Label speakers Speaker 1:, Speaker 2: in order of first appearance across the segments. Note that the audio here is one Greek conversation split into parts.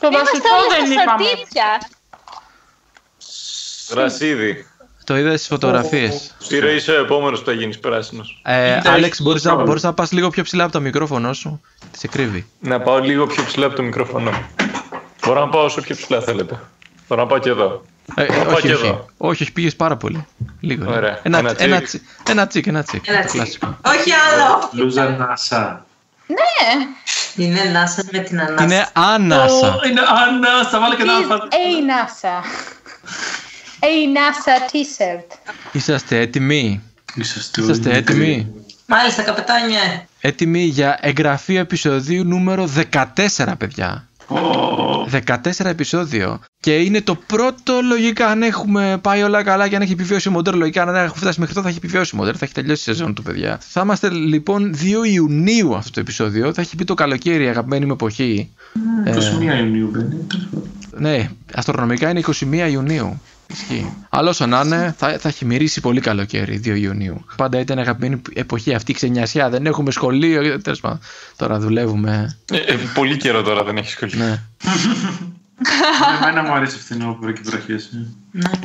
Speaker 1: Το
Speaker 2: Είμαστε
Speaker 1: βασικό
Speaker 2: όλα
Speaker 1: δεν
Speaker 2: στα
Speaker 1: είπαμε.
Speaker 2: σατίπια.
Speaker 3: Γρασίδι.
Speaker 4: Το είδα στις φωτογραφίες.
Speaker 3: Σύρο είσαι ο επόμενος που θα γίνεις πράσινος.
Speaker 4: Ε,
Speaker 5: Κοίτα,
Speaker 4: Άλεξ,
Speaker 5: έχει
Speaker 4: μπορείς να,
Speaker 5: πρόβλημα.
Speaker 4: μπορείς να πας λίγο πιο ψηλά από το μικρόφωνο σου. Τι σε κρύβει.
Speaker 3: Να πάω λίγο πιο ψηλά από το μικρόφωνο. Μπορώ να πάω όσο πιο ψηλά θέλετε. Μπορώ να πάω και εδώ.
Speaker 4: Ε,
Speaker 3: πάω
Speaker 4: όχι,
Speaker 3: και
Speaker 4: όχι,
Speaker 3: εδώ.
Speaker 4: όχι, όχι, πήγες πάρα πολύ. Λίγο.
Speaker 3: Ωραία.
Speaker 4: Ένα,
Speaker 3: Ένα
Speaker 4: ένα,
Speaker 3: τσικ.
Speaker 4: τσικ, ένα τσικ, ένα τσικ.
Speaker 6: Ένα
Speaker 4: το
Speaker 6: τσικ.
Speaker 4: κλασικό.
Speaker 6: Όχι άλλο.
Speaker 5: Λούζα Νάσα.
Speaker 6: Είναι Νάσα με την ανάσα.
Speaker 4: Είναι άνασα.
Speaker 5: Ω, Είναι Άννα, θα βάλω και ένα
Speaker 1: Is
Speaker 5: αλφα.
Speaker 1: a NASA. A NASA t-shirt.
Speaker 4: Είσαστε έτοιμοι;
Speaker 5: Είσαστε
Speaker 4: Είσαστε
Speaker 5: όλοι
Speaker 4: έτοιμοι;
Speaker 6: Μάλιστα, καπετάνιε.
Speaker 4: Έτοιμοι για εγγραφή επεισοδίου νούμερο 14, παιδιά. 14 επεισόδιο. Και είναι το πρώτο λογικά αν έχουμε πάει όλα καλά και αν έχει επιβιώσει ο μοντέρ. Λογικά αν έχουμε φτάσει μέχρι εδώ θα έχει επιβιώσει ο μοντέρ, θα έχει τελειώσει η σεζόν του, παιδιά. Θα είμαστε λοιπόν 2 Ιουνίου αυτό το επεισόδιο. Θα έχει πει το καλοκαίρι, αγαπημένη μου εποχή. Ε,
Speaker 5: 21 Ιουνίου μπαίνει. τέλος πάντων.
Speaker 4: ναι, αστρονομικά είναι 21 Ιουνίου. Ισχύει. Αλλά όσο να είναι, θα, θα έχει μυρίσει πολύ καλοκαίρι 2 Ιουνίου. Πάντα ήταν αγαπημένη εποχή αυτή η ξενιασιά. Δεν έχουμε σχολείο. Τέλος πάντων. Τώρα δουλεύουμε.
Speaker 3: Ε, ε, πολύ καιρό τώρα δεν έχεις σχολείο.
Speaker 4: Ναι.
Speaker 5: Εμένα μου αρέσει φθινόπωρο και βροχές. ε.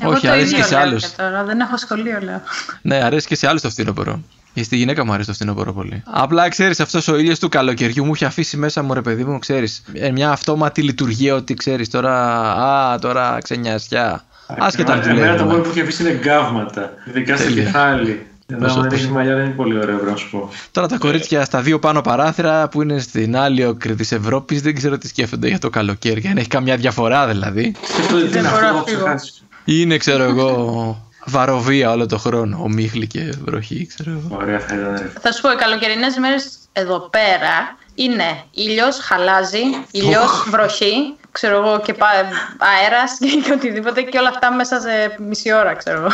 Speaker 1: Εγώ
Speaker 4: Όχι,
Speaker 1: το
Speaker 4: αρέσει
Speaker 1: ίδιο
Speaker 4: και σε
Speaker 1: λέω
Speaker 4: άλλους.
Speaker 1: και Τώρα δεν έχω σχολείο, λέω.
Speaker 4: Ναι, αρέσει και σε άλλους το φθινόπωρο. Και στη γυναίκα μου αρέσει το φθινόπωρο πολύ. Απλά ξέρεις, αυτός ο ήλιος του καλοκαιριού μου έχει αφήσει μέσα μου, ρε παιδί μου, ξέρεις. Μια αυτόματη λειτουργία ότι ξέρεις τώρα. Α, τώρα ξενιασιά. Άσχετα αν
Speaker 5: Εμένα το μόνο
Speaker 4: δουλεύουμε.
Speaker 5: που έχει αφήσει είναι γκάβματα. Ειδικά στο
Speaker 4: Τέλεια.
Speaker 5: κεφάλι. Εδώ
Speaker 4: Πόσο-
Speaker 5: άμα δεν
Speaker 4: πόσο-
Speaker 5: έχεις μαλλιά δεν είναι πολύ ωραίο, πρέπει να σου πω.
Speaker 4: Τώρα τα κορίτσια στα δύο πάνω παράθυρα που είναι στην άλλη άκρη της Ευρώπης δεν ξέρω τι σκέφτονται για το καλοκαίρι. Αν έχει καμιά διαφορά δηλαδή.
Speaker 5: Σκέφτονται τι
Speaker 1: Δεν
Speaker 5: είναι
Speaker 1: μπορώ
Speaker 5: αυτό,
Speaker 1: να
Speaker 5: έχω
Speaker 1: φύγω.
Speaker 5: ξεχάσεις.
Speaker 4: Ή είναι, ξέρω εγώ, βαροβία όλο το χρόνο. Ομίχλη και βροχή, ξέρω εγώ.
Speaker 5: Ωραία θα ήταν. ρε.
Speaker 1: Θα σου πω, οι καλοκαιρινές μέρες εδώ πέρα είναι ήλιος, χαλάζει, ήλιος, βροχή, ξέρω εγώ, και πα- αέρας και, και οτιδήποτε και όλα αυτά μέσα σε μισή ώρα, ξέρω εγώ.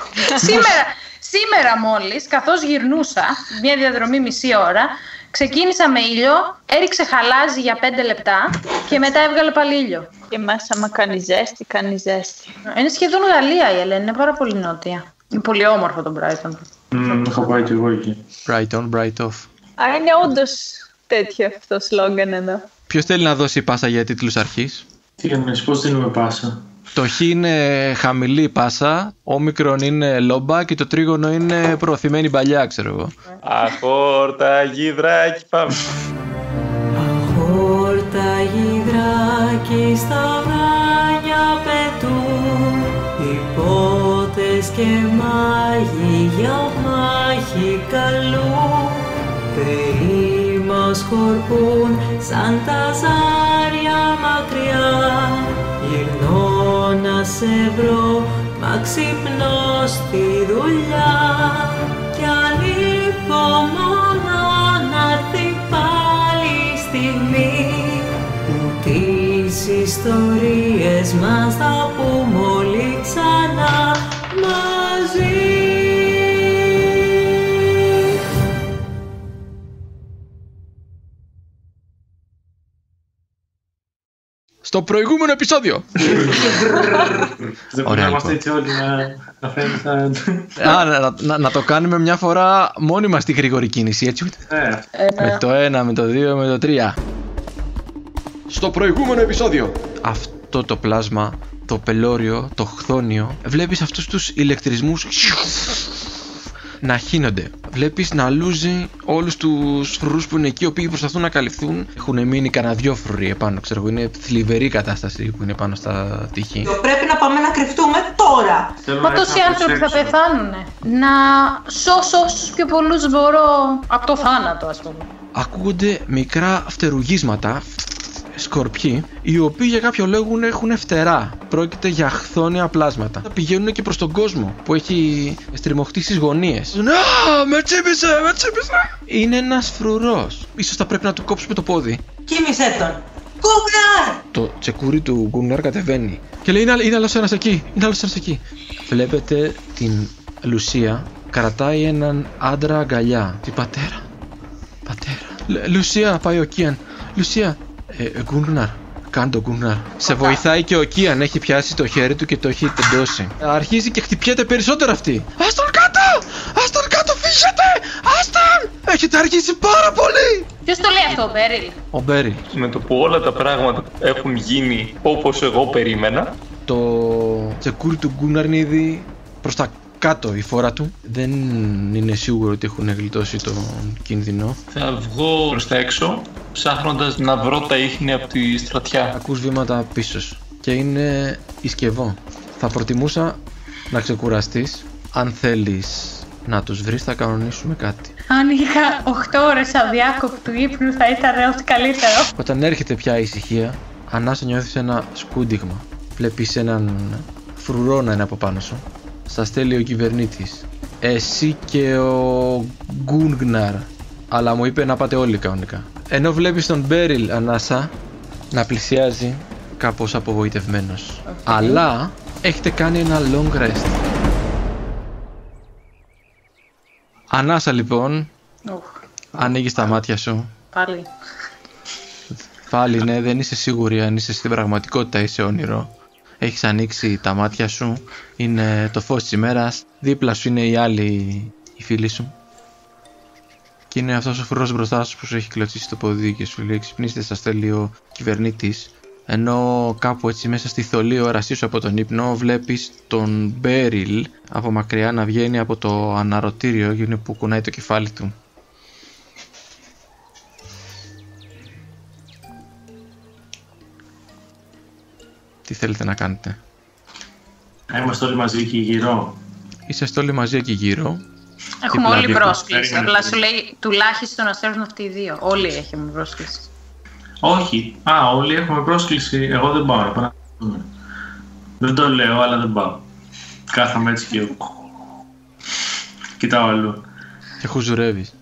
Speaker 1: σήμερα, σήμερα μόλις, καθώς γυρνούσα, μια διαδρομή μισή ώρα, ξεκίνησα με ήλιο, έριξε χαλάζι για πέντε λεπτά και μετά έβγαλε πάλι ήλιο.
Speaker 2: Και μέσα, άμα κάνει ζέστη, κάνει ζέστη.
Speaker 1: Είναι σχεδόν Γαλλία η Ελένη, είναι πάρα πολύ νότια. Είναι πολύ όμορφο το Brighton.
Speaker 5: Μμμ, Έχω πάει κι εγώ εκεί.
Speaker 4: Bright on, bright off.
Speaker 2: Α, είναι όντως τέτοιο αυτό σλόγγαν εδώ.
Speaker 4: Ποιος θέλει να δώσει πάσα για τίτλους αρχής;
Speaker 5: Τι εννοείς, πώς δίνουμε πάσα;
Speaker 4: Το χ είναι χαμηλή πάσα, όμικρον είναι λόμπα και το τρίγωνο είναι προωθημένη παλιά, ξέρω εγώ.
Speaker 3: Αχόρτα, γυδράκι, πάμε.
Speaker 6: Χόρτα γυδράκι στα ουράνια πετούν Υπότες και μάγοι για μάχη καλούν Θεοί μας σκορπούν σαν τα ζάρια μακριά Γυρνώ να σε βρω, μα ξυπνώ στη δουλειά Κι ανυπομονώ να έρθει πάλι η στιγμή Που τις ιστορίες μας θα πούμε όλοι ξανά
Speaker 4: Στο προηγούμενο επεισόδιο!
Speaker 5: Δεν
Speaker 4: Ωραία,
Speaker 5: πρέπει να είμαστε
Speaker 4: λοιπόν.
Speaker 5: έτσι όλοι να, να φαίνεται σαν...
Speaker 4: Α, να, να, να το κάνουμε μια φορά μόνοι μας τη γρήγορη κίνηση, έτσι.
Speaker 5: Ναι,
Speaker 4: Με το 1, με το 2, με το 3. Στο προηγούμενο επεισόδιο. Αυτό το πλάσμα, το πελώριο, το χθόνιο, βλέπεις αυτούς τους ηλεκτρισμούς να χύνονται. Βλέπεις να λούζει όλους τους φρουρούς που είναι εκεί, οι οποίοι προσπαθούν να καλυφθούν. Έχουν μείνει κανένα δυο φρουροί επάνω, ξέρω εγώ. Είναι θλιβερή κατάσταση που είναι πάνω στα τείχη.
Speaker 6: Πρέπει να πάμε να κρυφτούμε τώρα
Speaker 5: θέλω
Speaker 1: Μα
Speaker 5: να
Speaker 1: τόσοι
Speaker 5: έρθω να
Speaker 1: άνθρωποι θα
Speaker 5: προσέξω.
Speaker 1: πεθάνουν. Να σώσω όσους πιο πολλούς μπορώ από το θάνατο, ας πούμε.
Speaker 4: ακούγονται μικρά φτερουγίσματα, σκορπιοί, οι οποίοι για κάποιο λόγο έχουν φτερά. Πρόκειται για χθόνια πλάσματα. Πηγαίνουν και προς τον κόσμο που έχει στριμωχτεί στις γωνίες. Να, με τσίπησε, με τσίπησε! Είναι ένας φρουρός. σω θα πρέπει να του κόψουμε το πόδι.
Speaker 6: Κοίμησέ τον Κούγναρ!
Speaker 4: Το τσεκούρι του Γκούναρ κατεβαίνει. Και λέει: Είναι, είναι άλλος ένας εκεί. Είναι άλλος ένας εκεί. Βλέπετε την Λουσία κρατάει έναν άντρα αγκαλιά. Τι πατέρα. Πατέρα. Λ- Λουσία, πάει ο Κίαν. Λουσία. Ε, ε, Γκούναρ. Κάνε το Γκούναρ. Σε βοηθάει και ο Κίαν. Έχει πιάσει το χέρι του και το έχει τεντώσει. Αρχίζει και χτυπιέται περισσότερο αυτή. Α τον κάτω! Α τον κάτω, φύγετε! Α τον! Έχετε αργήσει πάρα πολύ!
Speaker 1: Ποιος το λέει αυτό, ο Μπέριλ;
Speaker 4: Ο Μπέριλ.
Speaker 7: Με το που όλα τα πράγματα έχουν γίνει όπως εγώ περίμενα,
Speaker 4: Το τσεκούρι του Γκούναρ είναι ήδη προς τα κάτω η φόρα του. Δεν είναι σίγουρο ότι έχουν γλιτώσει τον κίνδυνο.
Speaker 7: θα βγω προς τα έξω ψάχνοντας να βρω τα ίχνη από τη στρατιά.
Speaker 4: Ακούς βήματα πίσω σου και είναι ισκευό. Θα προτιμούσα να ξεκουραστείς. Αν θέλεις να τους βρεις θα κανονίσουμε κάτι.
Speaker 1: Αν είχα 8 ώρες αδιάκοπτου ύπνου, θα ήταν ό,τι καλύτερο.
Speaker 4: Όταν έρχεται πια η ησυχία, ανάσα νιώθεις ένα σκούντιγμα. Βλέπεις έναν φρουρό να είναι από πάνω σου. Στα στέλνει ο κυβερνήτης. Εσύ και ο Γκούνγναρ. Αλλά μου είπε να πάτε όλοι κανονικά. Ενώ βλέπεις τον Μπέριλ ανάσα να πλησιάζει κάπως απογοητευμένος. Αλλά έχετε κάνει ένα long rest. Ανάσα λοιπόν,
Speaker 1: Ουχ,
Speaker 4: ανοίγεις τα μάτια σου
Speaker 1: πάλι.
Speaker 4: Πάλι ναι, δεν είσαι σίγουρη αν είσαι στην πραγματικότητα ή σε όνειρο. Έχεις ανοίξει τα μάτια σου, είναι το φως της ημέρας, δίπλα σου είναι οι άλλοι οι φίλοι σου. Και είναι αυτός ο φρουρός μπροστά σου που σου έχει κλωτσίσει το ποδί και σου λέει ξυπνήστε σας θέλει ο κυβερνήτης. Ενώ κάπου έτσι μέσα στη θολή όρασή σου από τον ύπνο βλέπεις τον Μπέριλ από μακριά να βγαίνει από το αναρωτήριο και είναι που κουνάει το κεφάλι του. Τι θέλετε να κάνετε;
Speaker 5: Να είμαστε όλοι μαζί εκεί γύρω.
Speaker 4: Είσαστε όλοι μαζί εκεί γύρω.
Speaker 1: Έχουμε
Speaker 4: Δίπλα
Speaker 1: όλοι
Speaker 4: δίπλα.
Speaker 1: πρόσκληση.
Speaker 5: Περίμενε.
Speaker 1: Απλά σου λέει τουλάχιστον να στέλνουν αυτοί οι δύο. Όλοι έχουμε πρόσκληση.
Speaker 5: Όχι. Α, όλοι έχουμε πρόσκληση. Εγώ δεν πάω. να πάω να δούμε. Δεν το λέω, αλλά δεν πάω. Κάθαμε έτσι και. Κοιτάω αλλού.
Speaker 4: Και χουζουρεύεις.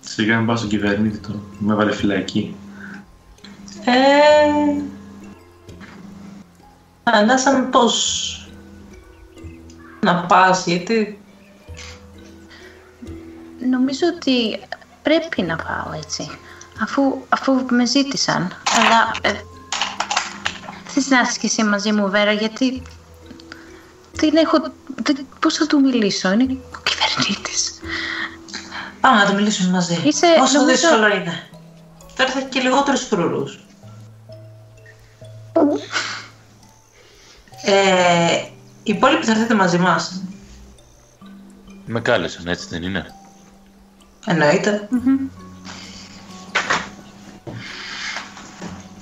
Speaker 5: Σιγά μην πάω στον κυβερνήτη του. Με έβαλε φυλακή.
Speaker 8: Ε... Ανάσαμε πώς να πας, γιατί
Speaker 1: Νομίζω ότι πρέπει να πάω έτσι. Αφού, αφού με ζήτησαν. Αλλά ε, θες να έρθεις και εσύ μαζί μου, Βέρα, γιατί δεν έχω... Δεν, πώς θα του μιλήσω, είναι ο κυβερνήτης.
Speaker 8: πάμε να το μιλήσουμε μαζί.
Speaker 1: Είσαι,
Speaker 8: Όσο
Speaker 1: νομίζω-
Speaker 8: δύσκολο είναι. Τώρα θα έχει και λιγότερους φρουρούς. Ε, οι υπόλοιποι θα έρθετε μαζί μας.
Speaker 7: Με κάλεσαν, έτσι δεν είναι;
Speaker 8: Εννοείται.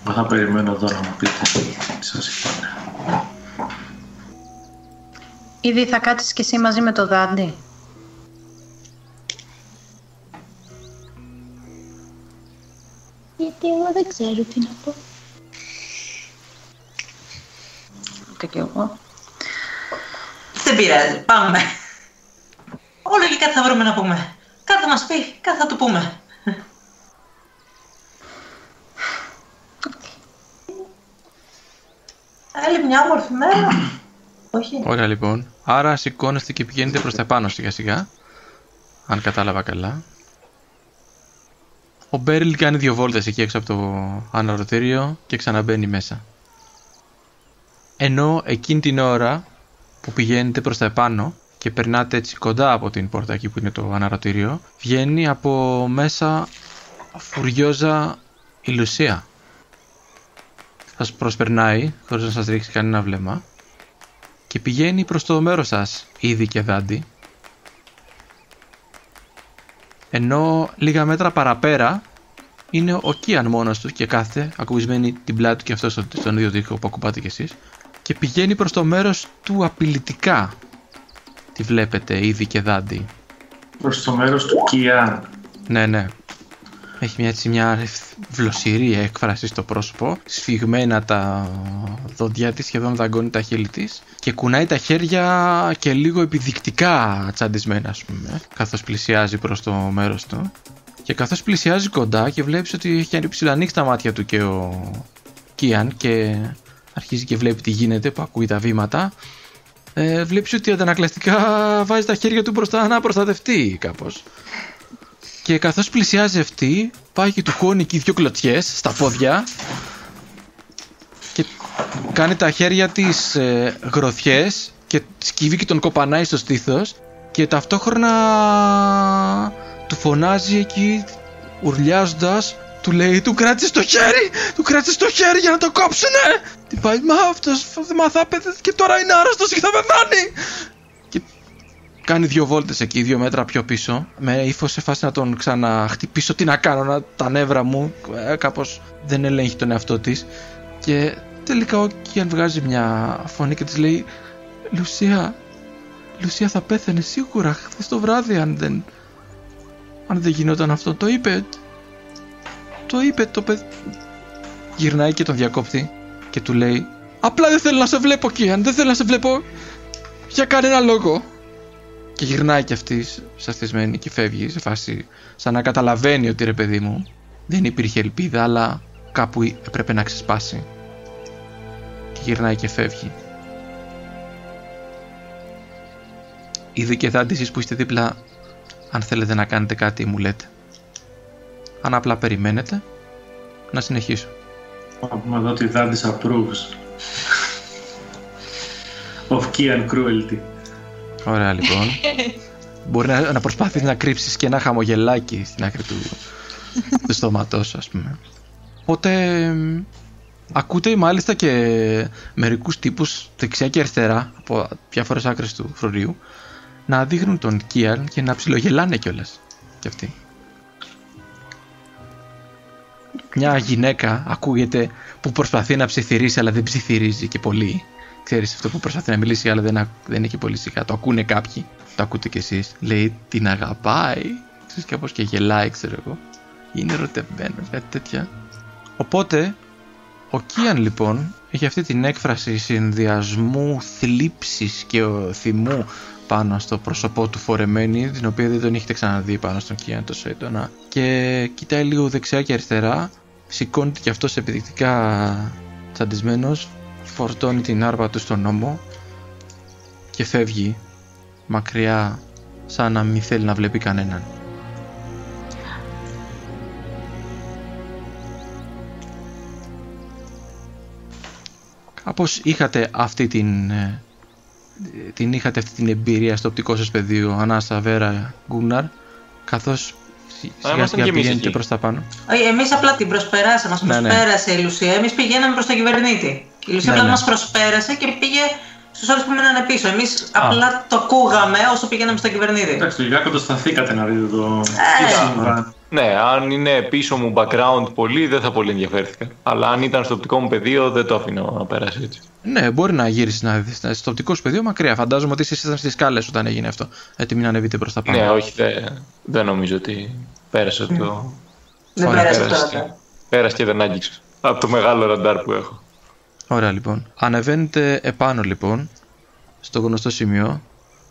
Speaker 5: Εγώ θα περιμένω εδώ να μου πείτε. Σας είπα.
Speaker 1: Ήδη θα κάτσεις και εσύ μαζί με το δάντι.
Speaker 2: Γιατί εγώ δεν ξέρω τι να πω.
Speaker 1: Ούτε κι εγώ.
Speaker 8: Δεν πειράζει, πάμε. Όλο και κάτι θα βρούμε να πούμε. Κάτι θα μας πει, κάτι θα του πούμε. Άλλη μια όμορφη μέρα. Όχι.
Speaker 4: Ωραία λοιπόν. Άρα σηκώνεστε και πηγαίνετε προς τα πάνω σιγά σιγά. Αν κατάλαβα καλά. Ο Μπέριλ κάνει δύο βόλτες εκεί έξω από το αναρωτήριο και ξαναμπαίνει μέσα. Ενώ εκείνη την ώρα που πηγαίνετε προς τα επάνω και περνάτε έτσι κοντά από την πόρτα εκεί που είναι το αναρωτήριο, βγαίνει από μέσα φουριόζα η Λουσία. Σας προσπερνάει χωρίς να σας ρίξει κανένα βλέμμα και πηγαίνει προς το μέρος σας ήδη και δάντη ενώ λίγα μέτρα παραπέρα είναι ο Κίαν μόνος του και κάθεται ακουμπισμένη την πλάτη του και αυτός στον, στον ίδιο τοίχο που ακουμπάτε κι εσείς και πηγαίνει προς το μέρος του απειλητικά. Τη βλέπετε ήδη και δάντη.
Speaker 5: Προς το μέρος του Κιάν.
Speaker 4: ναι ναι. Έχει μια, έτσι, μια βλοσιρή έκφραση στο πρόσωπο, σφιγμένα τα δόντια της, σχεδόν δαγκώνει τα χείλη της. Και κουνάει τα χέρια και λίγο επιδεικτικά τσαντισμένα ας πούμε, καθώς πλησιάζει προς το μέρος του. Και καθώς πλησιάζει κοντά και βλέπεις ότι έχει ψηλανοίξει τα μάτια του και ο Κίαν και αρχίζει και βλέπει τι γίνεται που ακούει τα βήματα. Ε, βλέπεις ότι αντανακλαστικά βάζει τα χέρια του μπροστά να προστατευτεί κάπως. Και καθώς πλησιάζει αυτή, πάει και του χώνει εκεί δύο κλωτσιές στα πόδια. Και κάνει τα χέρια της ε, γροθιές και σκύβει και τον κοπανάει στο στήθος. Και ταυτόχρονα του φωνάζει εκεί ουρλιάζοντας του λέει του κράτησες το χέρι του κράτησες το χέρι για να το κόψουνε τι πάει μα αυτός μα θα πέθε και τώρα είναι άρρωστος και θα πεθάνει και κάνει δύο βόλτες εκεί δύο μέτρα πιο πίσω με ύφος σε φάση να τον ξαναχτυπήσω. Τι να κάνω να, τα νεύρα μου ε, κάπως δεν ελέγχει τον εαυτό της. Και τελικά ο Κιάν βγάζει μια φωνή και της λέει Λουσία Λουσία θα πέθανε σίγουρα χθες το βράδυ αν δεν αν δεν γινόταν αυτό το είπε το είπε το παιδί γυρνάει και τον διακόπτει και του λέει απλά δεν θέλω να σε βλέπω Κιάν δεν θέλω να σε βλέπω για κανένα λόγο και γυρνάει κι αυτή σαστισμένη και φεύγει σε φάση σαν να καταλαβαίνει ότι ρε παιδί μου δεν υπήρχε ελπίδα αλλά κάπου έπρεπε να ξεσπάσει. Και γυρνάει και φεύγει. Ήδη και θα εσείς που είστε δίπλα αν θέλετε να κάνετε κάτι μου λέτε αν απλά περιμένετε να συνεχίσω
Speaker 5: Να πούμε εδώ ότι Δάντης approves of key and cruelty.
Speaker 4: Ωραία λοιπόν. Μπορεί να, να προσπάθεις να κρύψεις και ένα χαμογελάκι στην άκρη του, του στόματός σου, ας πούμε. Οπότε μ, ακούτε μάλιστα και μερικούς τύπους δεξιά και αριστερά από διάφορες άκρες του φρουρίου να δείχνουν τον Κίαν και να ψιλογελάνε κιόλας κι αυτοί. Μια γυναίκα ακούγεται που προσπαθεί να ψιθυρίσει αλλά δεν ψιθυρίζει και πολύ. Ξέρεις αυτό που προσπαθεί να μιλήσει αλλά δεν, α- δεν είναι και πολύ σιγά. Το ακούνε κάποιοι. Το ακούτε κι εσείς. Λέει την αγαπάει. Ξέρεις κάπως και γελάει ξέρω εγώ. Είναι ερωτευμένος κάτι τέτοια. Οπότε ο Κίαν λοιπόν έχει αυτή την έκφραση συνδυασμού θλίψης και ο, θυμού πάνω στο πρόσωπό του φορεμένη, την οποία δεν τον έχετε ξαναδεί πάνω στον Κίαν τόσο έντονα. Και κοιτάει λίγο δεξιά και αριστερά, σηκώνεται κι αυτός επιδεικτικά τσαντισμένος, φορτώνει την άρπα του στον νόμο και φεύγει μακριά σαν να μην θέλει να βλέπει κανέναν. Κάπως είχατε αυτή την, ε, την είχατε αυτή την εμπειρία στο οπτικό σας πεδίο Ανάσα, Βέρα, Γκούναρ καθώς σιγά
Speaker 7: ήμασταν
Speaker 4: σιγά
Speaker 7: κι εμείς
Speaker 4: πηγαίνετε
Speaker 7: εκεί.
Speaker 4: προς τα πάνω.
Speaker 8: Όχι, εμείς απλά την προσπεράσαμε. Μα
Speaker 4: Ναι, ναι.
Speaker 8: προσπέρασε η Λουσία. Εμείς πηγαίναμε προς τον κυβερνήτη. Η Λουσία
Speaker 4: Ναι,
Speaker 8: απλά
Speaker 4: ναι.
Speaker 8: μας προσπέρασε και πήγε στους άλλου που μείνανε πίσω. Εμείς απλά το ακούγαμε όσο πηγαίναμε στον κυβερνήτη.
Speaker 5: Εντάξει, λιγάκι κοντοσταθήκατε να δείτε το
Speaker 8: Ε.
Speaker 5: τι συμβαίνει.
Speaker 7: Ναι, αν είναι πίσω μου background πολύ δεν θα πολύ ενδιαφέρθηκα. Αλλά αν ήταν στο οπτικό μου πεδίο δεν το αφήνω να περάσει έτσι.
Speaker 4: Ναι, μπορεί να γυρίσει να δεις να- στο οπτικό σου πεδίο μακριά. Φαντάζομαι ότι εσείς ήταν στις σκάλες όταν έγινε αυτό. Έτοιμοι να ανεβείτε προς τα πάνω.
Speaker 7: Ναι, όχι, δεν, δεν νομίζω ότι πέρασε το.
Speaker 8: Δεν
Speaker 4: Ωραία,
Speaker 8: πέρασε
Speaker 7: πέρασε,
Speaker 8: τώρα.
Speaker 7: πέρασε και δεν άγγιξε. Από το μεγάλο ραντάρ που έχω.
Speaker 4: Ωραία λοιπόν. Ανεβαίνετε επάνω λοιπόν, στο γνωστό σημείο.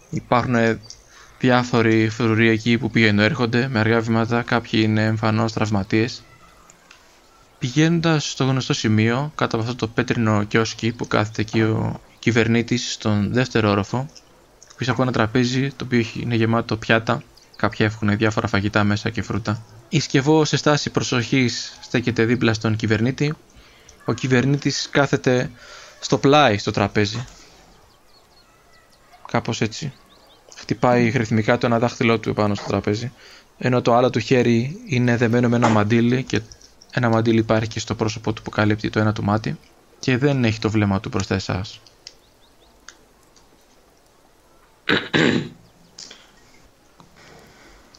Speaker 4: Υπάρχουν διάφοροι φρουροί εκεί που πηγαίνουν έρχονται με αργά βήματα. Κάποιοι είναι εμφανώς τραυματίες. Πηγαίνοντας στο γνωστό σημείο, κάτω από αυτό το πέτρινο κιόσκι που κάθεται εκεί ο κυβερνήτης στον δεύτερο όροφο, πίσω από ένα τραπέζι το οποίο έχει- είναι γεμάτο πιάτα, κάποια έχουν διάφορα φαγητά μέσα και φρούτα. Η σκευό σε στάση προσοχής στέκεται δίπλα στον κυβερνήτη ο κυβερνήτης κάθεται στο πλάι στο τραπέζι. Κάπως έτσι. Χτυπάει ρυθμικά το ένα δάχτυλό του πάνω στο τραπέζι. Ενώ το άλλο του χέρι είναι δεμένο με ένα μαντίλι και ένα μαντίλι υπάρχει και στο πρόσωπό του που καλύπτει το ένα του μάτι και δεν έχει το βλέμμα του μπροστά εσάς.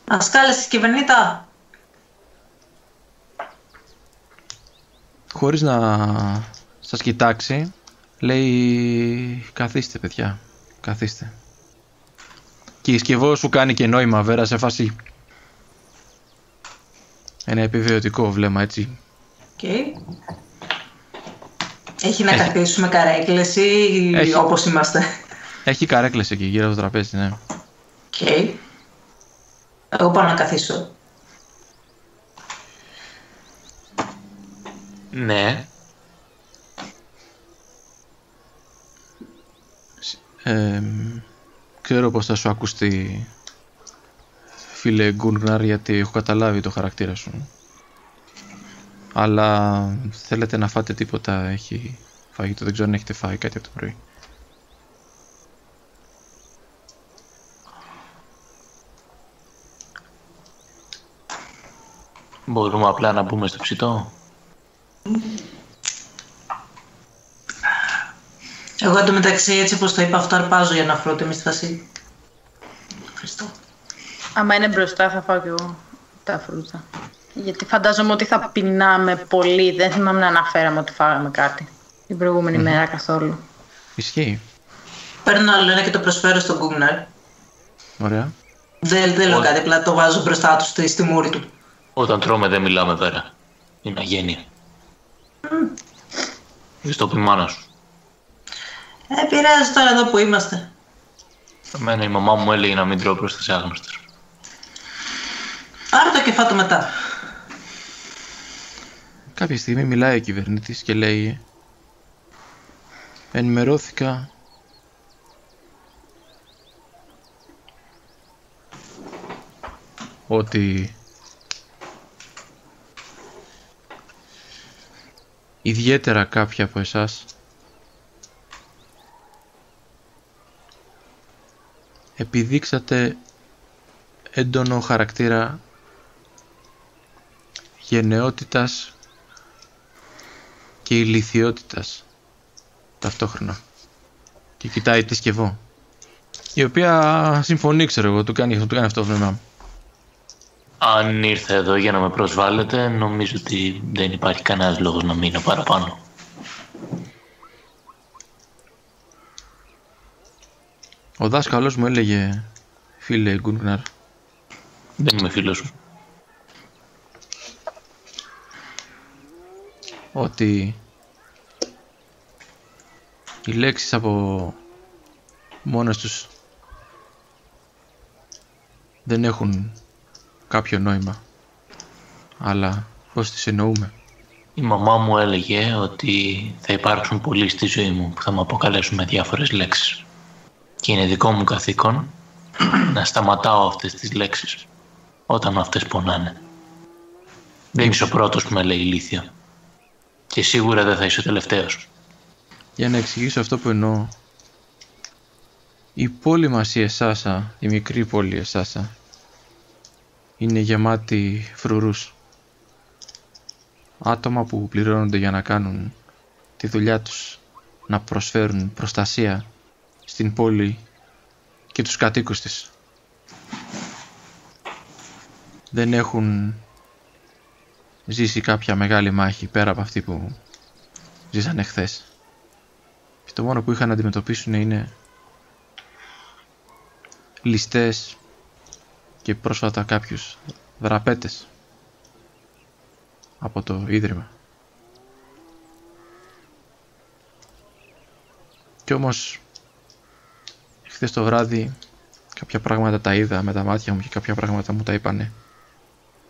Speaker 8: Μα κάλεσε κυβερνήτα;
Speaker 4: Χωρίς να σας κοιτάξει, λέει καθίστε παιδιά, καθίστε. Και η σκευό σου κάνει και νόημα βέρα σε φάση ένα επιβεβαιωτικό βλέμμα έτσι.
Speaker 8: Οκ. Έχει να καθίσουμε καρέκλες ή
Speaker 4: Έχει.
Speaker 8: όπως είμαστε;
Speaker 4: Έχει καρέκλες εκεί γύρω από το τραπέζι, ναι.
Speaker 8: Οκ. Εγώ πάω να καθίσω.
Speaker 7: Ναι.
Speaker 4: Ε, ξέρω πως θα σου ακουστεί φίλε Γκούνγναρ γιατί έχω καταλάβει το χαρακτήρα σου. Αλλά θέλετε να φάτε τίποτα, έχει φαγητό, δεν ξέρω αν έχετε φάει κάτι από το πρωί.
Speaker 7: Μπορούμε απλά να μπούμε στο ψητό;
Speaker 8: Εγώ εντωμεταξύ έτσι όπως το είπα αυτό αρπάζω για να φρώ τη μισθασή. Ευχαριστώ.
Speaker 1: Άμα είναι μπροστά θα φάω κι εγώ τα φρούτα. Γιατί φαντάζομαι ότι θα πεινάμε πολύ. Δεν θυμάμαι να αναφέραμε ότι φάγαμε κάτι την προηγούμενη μέρα καθόλου.
Speaker 4: Ισχύει.
Speaker 8: Παίρνω άλλο ένα και το προσφέρω στον Γκούμναρ.
Speaker 4: Ωραία.
Speaker 8: Δεν, δεν λέω κάτι, απλά το βάζω μπροστά του στη, στη μούρη του.
Speaker 7: Όταν τρώμε δεν μιλάμε πέρα. Είναι αγένεια. Δεις το πει η μάνα σου.
Speaker 8: Ε, πειράζει τώρα εδώ που είμαστε.
Speaker 7: Εμένα η μαμά μου έλεγε να μην τρώω προς τις άγνωστες.
Speaker 8: Άρα το κεφάτο μετά.
Speaker 4: Κάποια στιγμή μιλάει ο κυβερνήτης και λέει Ενημερώθηκα ότι ιδιαίτερα κάποια από εσάς επιδείξατε έντονο χαρακτήρα γενναιότητας και ηλικιότητας ταυτόχρονα και κοιτάει τη σκευό η οποία συμφωνεί ξέρω εγώ του κάνει, του κάνει αυτό το νόημα
Speaker 7: Αν ήρθε εδώ για να με προσβάλλετε, νομίζω ότι δεν υπάρχει κανένας λόγος να μείνω παραπάνω.
Speaker 4: Ο δάσκαλος μου έλεγε φίλε Γκούνγναρ
Speaker 7: Δεν είμαι φίλος σου.
Speaker 4: ότι οι λέξεις από μόνες τους δεν έχουν κάποιο νόημα αλλά πώς τις εννοούμε
Speaker 7: Η μαμά μου έλεγε ότι θα υπάρξουν πολλοί στη ζωή μου που θα μου αποκαλέσουν με διάφορες λέξεις. Και είναι δικό μου καθήκον να σταματάω αυτές τις λέξεις όταν αυτές πονάνε. Δεν είσαι ο πρώτος που με λέει ηλίθιο. Και σίγουρα δεν θα είσαι ο τελευταίος.
Speaker 4: Για να εξηγήσω αυτό που εννοώ η πόλη μας η Εσάσα, η μικρή πόλη Εσάσα είναι γεμάτη φρουρούς άτομα που πληρώνονται για να κάνουν τη δουλειά τους να προσφέρουν προστασία στην πόλη και τους κατοίκους της δεν έχουν ζήσει κάποια μεγάλη μάχη πέρα από αυτή που ζήσανε χθες και το μόνο που είχαν να αντιμετωπίσουν είναι ληστές και πρόσφατα κάποιους δραπέτες από το Ίδρυμα. Κι όμως χθες το βράδυ κάποια πράγματα τα είδα με τα μάτια μου και κάποια πράγματα μου τα είπανε.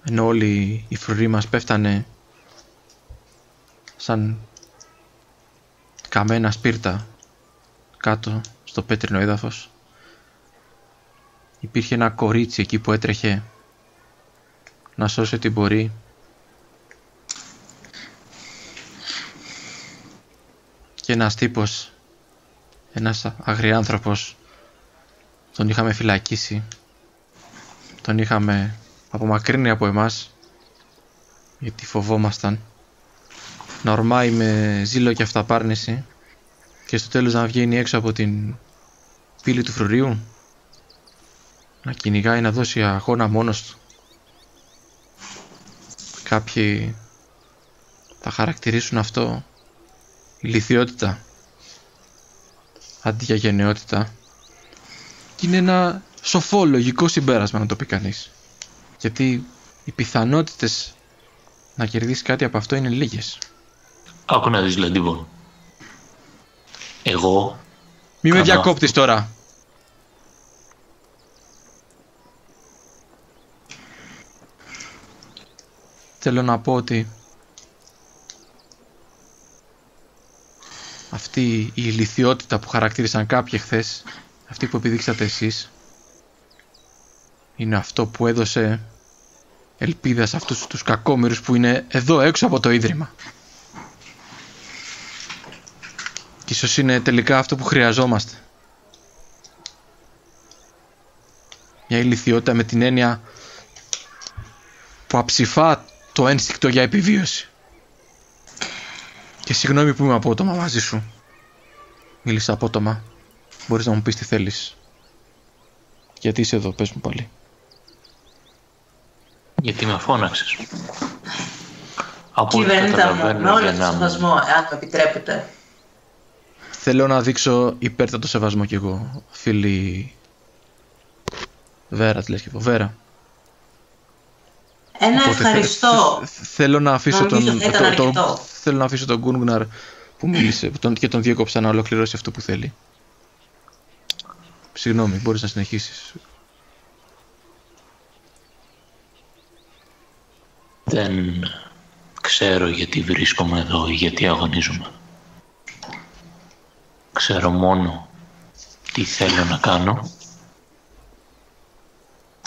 Speaker 4: Ενώ όλοι οι φρουροί μας πέφτανε σαν καμένα σπίρτα κάτω στο πέτρινο έδαφος. Υπήρχε ένα κορίτσι εκεί που έτρεχε να σώσει ό,τι μπορεί. Και ένας τύπος ένας αγριάνθρωπος τον είχαμε φυλακίσει. Τον είχαμε απομακρύνει από εμάς γιατί φοβόμασταν. Να ορμάει με ζήλο και αυταπάρνηση. Και στο τέλος να βγαίνει έξω από την πύλη του φρουρίου να κυνηγάει να δώσει αγώνα μόνος του. Κάποιοι θα χαρακτηρίσουν αυτό ηλικιότητα αντί για γενναιότητα και είναι ένα σοφό λογικό συμπέρασμα να το πει κανείς γιατί οι πιθανότητες να κερδίσεις κάτι από αυτό είναι λίγες
Speaker 7: Άκου να δεις Λαντίβο. Εγώ
Speaker 4: Μη με
Speaker 7: Καλά.
Speaker 4: διακόπτεις τώρα Θέλω να πω ότι αυτή η ηλικιότητα που χαρακτήρισαν κάποιοι χθες, αυτή που επιδείξατε εσείς, είναι αυτό που έδωσε ελπίδα σε αυτούς τους κακόμοιρους που είναι εδώ έξω από το Ίδρυμα. Και ίσως είναι τελικά αυτό που χρειαζόμαστε. Μια ηλικιότητα με την έννοια που αψηφά το ένστικτο για επιβίωση. Και συγγνώμη που είμαι απότομα μαζί σου. Μίλησα απότομα. Μπορείς να μου πεις τι θέλεις. Γιατί είσαι εδώ, πες μου πάλι.
Speaker 7: Γιατί με φώναξες. Από ό,τι
Speaker 8: Κυβερνήτα μου,
Speaker 7: καταλαβαίνω,
Speaker 8: με όλο
Speaker 7: για
Speaker 8: το
Speaker 7: να μου-
Speaker 8: σεβασμό, αν με επιτρέπετε.
Speaker 4: Θέλω να δείξω υπέρτατο σεβασμό κι εγώ, φίλη... Βέρα, τη λες και εγώ. Βέρα.
Speaker 8: Ένα
Speaker 4: Οπότε θε-
Speaker 8: ευχαριστώ.
Speaker 4: θε- θέλω να αφήσω
Speaker 8: Νομίζω
Speaker 4: τον,
Speaker 8: θα ήταν
Speaker 4: το- το-
Speaker 8: αρκετό.
Speaker 4: θέλω να αφήσω τον Γκούνγναρ που μίλησε που τον, και τον διέκοψα να ολοκληρώσει αυτό που θέλει. Συγγνώμη, μπορείς να συνεχίσεις.
Speaker 7: Δεν ξέρω γιατί βρίσκομαι εδώ ή γιατί αγωνίζομαι. Ξέρω μόνο τι θέλω να κάνω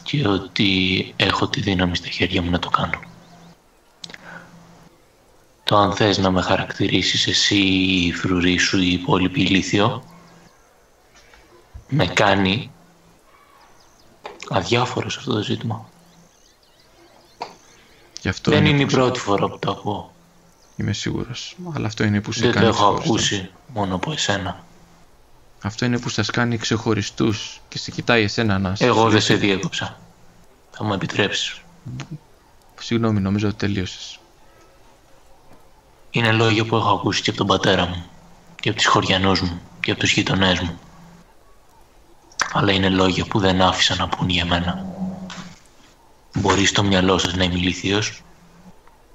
Speaker 7: και ότι έχω τη δύναμη στα χέρια μου να το κάνω. Το αν θες να με χαρακτηρίσεις εσύ ή η φρουρή σου ή η υπόλοιπη ηλίθιο με κάνει αδιάφορος σε αυτό το ζήτημα.
Speaker 4: Γι' αυτό
Speaker 7: Δεν
Speaker 4: είναι,
Speaker 7: είναι η
Speaker 4: που-
Speaker 7: πρώτη φορά που το ακούω.
Speaker 4: Είμαι σίγουρος. Αλλά αυτό είναι που σε
Speaker 7: Δεν το
Speaker 4: κάνει
Speaker 7: έχω
Speaker 4: ξεχωριστός.
Speaker 7: ακούσει μόνο από εσένα.
Speaker 4: Αυτό είναι που σας κάνει ξεχωριστούς και σε κοιτάει εσένα να σε
Speaker 7: Εγώ δεν σε διέκοψα. Θα μου επιτρέψεις.
Speaker 4: Συγγνώμη, νομίζω ότι τελείωσες.
Speaker 7: Είναι λόγια που έχω ακούσει και από τον πατέρα μου και από τις χωριανούς μου και από τους γειτονές μου. Αλλά είναι λόγια που δεν άφησα να πούν για μένα. Μπορείς στο μυαλό σας να είμαι ηλίθιος,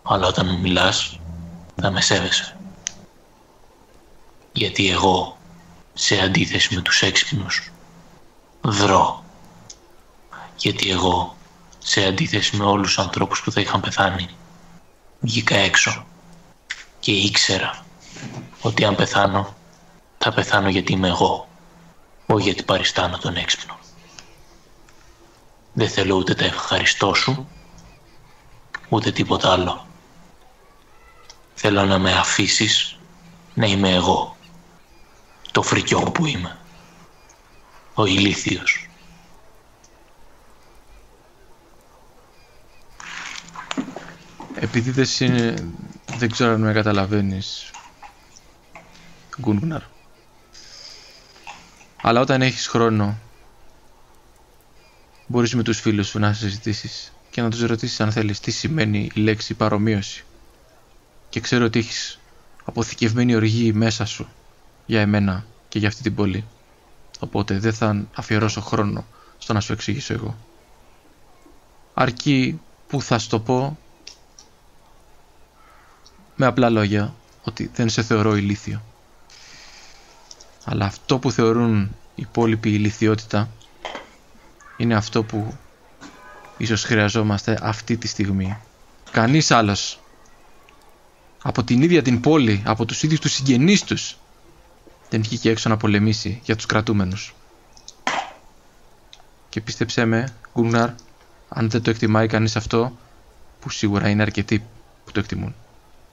Speaker 7: αλλά όταν μου μιλάς θα με σέβεσαι. Γιατί εγώ, σε αντίθεση με τους έξυπνους, δρώ. Γιατί εγώ, σε αντίθεση με όλους τους ανθρώπους που θα είχαν πεθάνει, βγήκα έξω και ήξερα ότι αν πεθάνω, θα πεθάνω γιατί είμαι εγώ, όχι γιατί παριστάνω τον έξυπνο. Δεν θέλω ούτε τα ευχαριστώ σου, ούτε τίποτα άλλο. Θέλω να με αφήσεις να είμαι εγώ, το φρικιό που είμαι, ο ηλίθιος.
Speaker 4: Επειδή δεν, συ- δεν ξέρω αν με καταλαβαίνεις Γκούνγναρ Αλλά όταν έχεις χρόνο Μπορείς με τους φίλους σου να συζητήσεις Και να τους ρωτήσεις αν θέλεις τι σημαίνει η λέξη παρομοίωση. Και ξέρω ότι έχεις αποθηκευμένη οργή μέσα σου Για εμένα και για αυτή την πόλη. Οπότε δεν θα αφιερώσω χρόνο στο να σου εξηγήσω εγώ. Αρκεί που θα σου το πω με απλά λόγια ότι δεν σε θεωρώ ηλίθιο. Αλλά αυτό που θεωρούν οι υπόλοιποι ηλικιότητα είναι αυτό που ίσως χρειαζόμαστε αυτή τη στιγμή. Κανείς άλλος από την ίδια την πόλη, από τους ίδιους τους συγγενείς τους δεν βγήκε έξω να πολεμήσει για τους κρατούμενους. Και πίστεψέ με, Γκούναρ, αν δεν το εκτιμάει κανείς αυτό, που σίγουρα είναι αρκετοί που το εκτιμούν.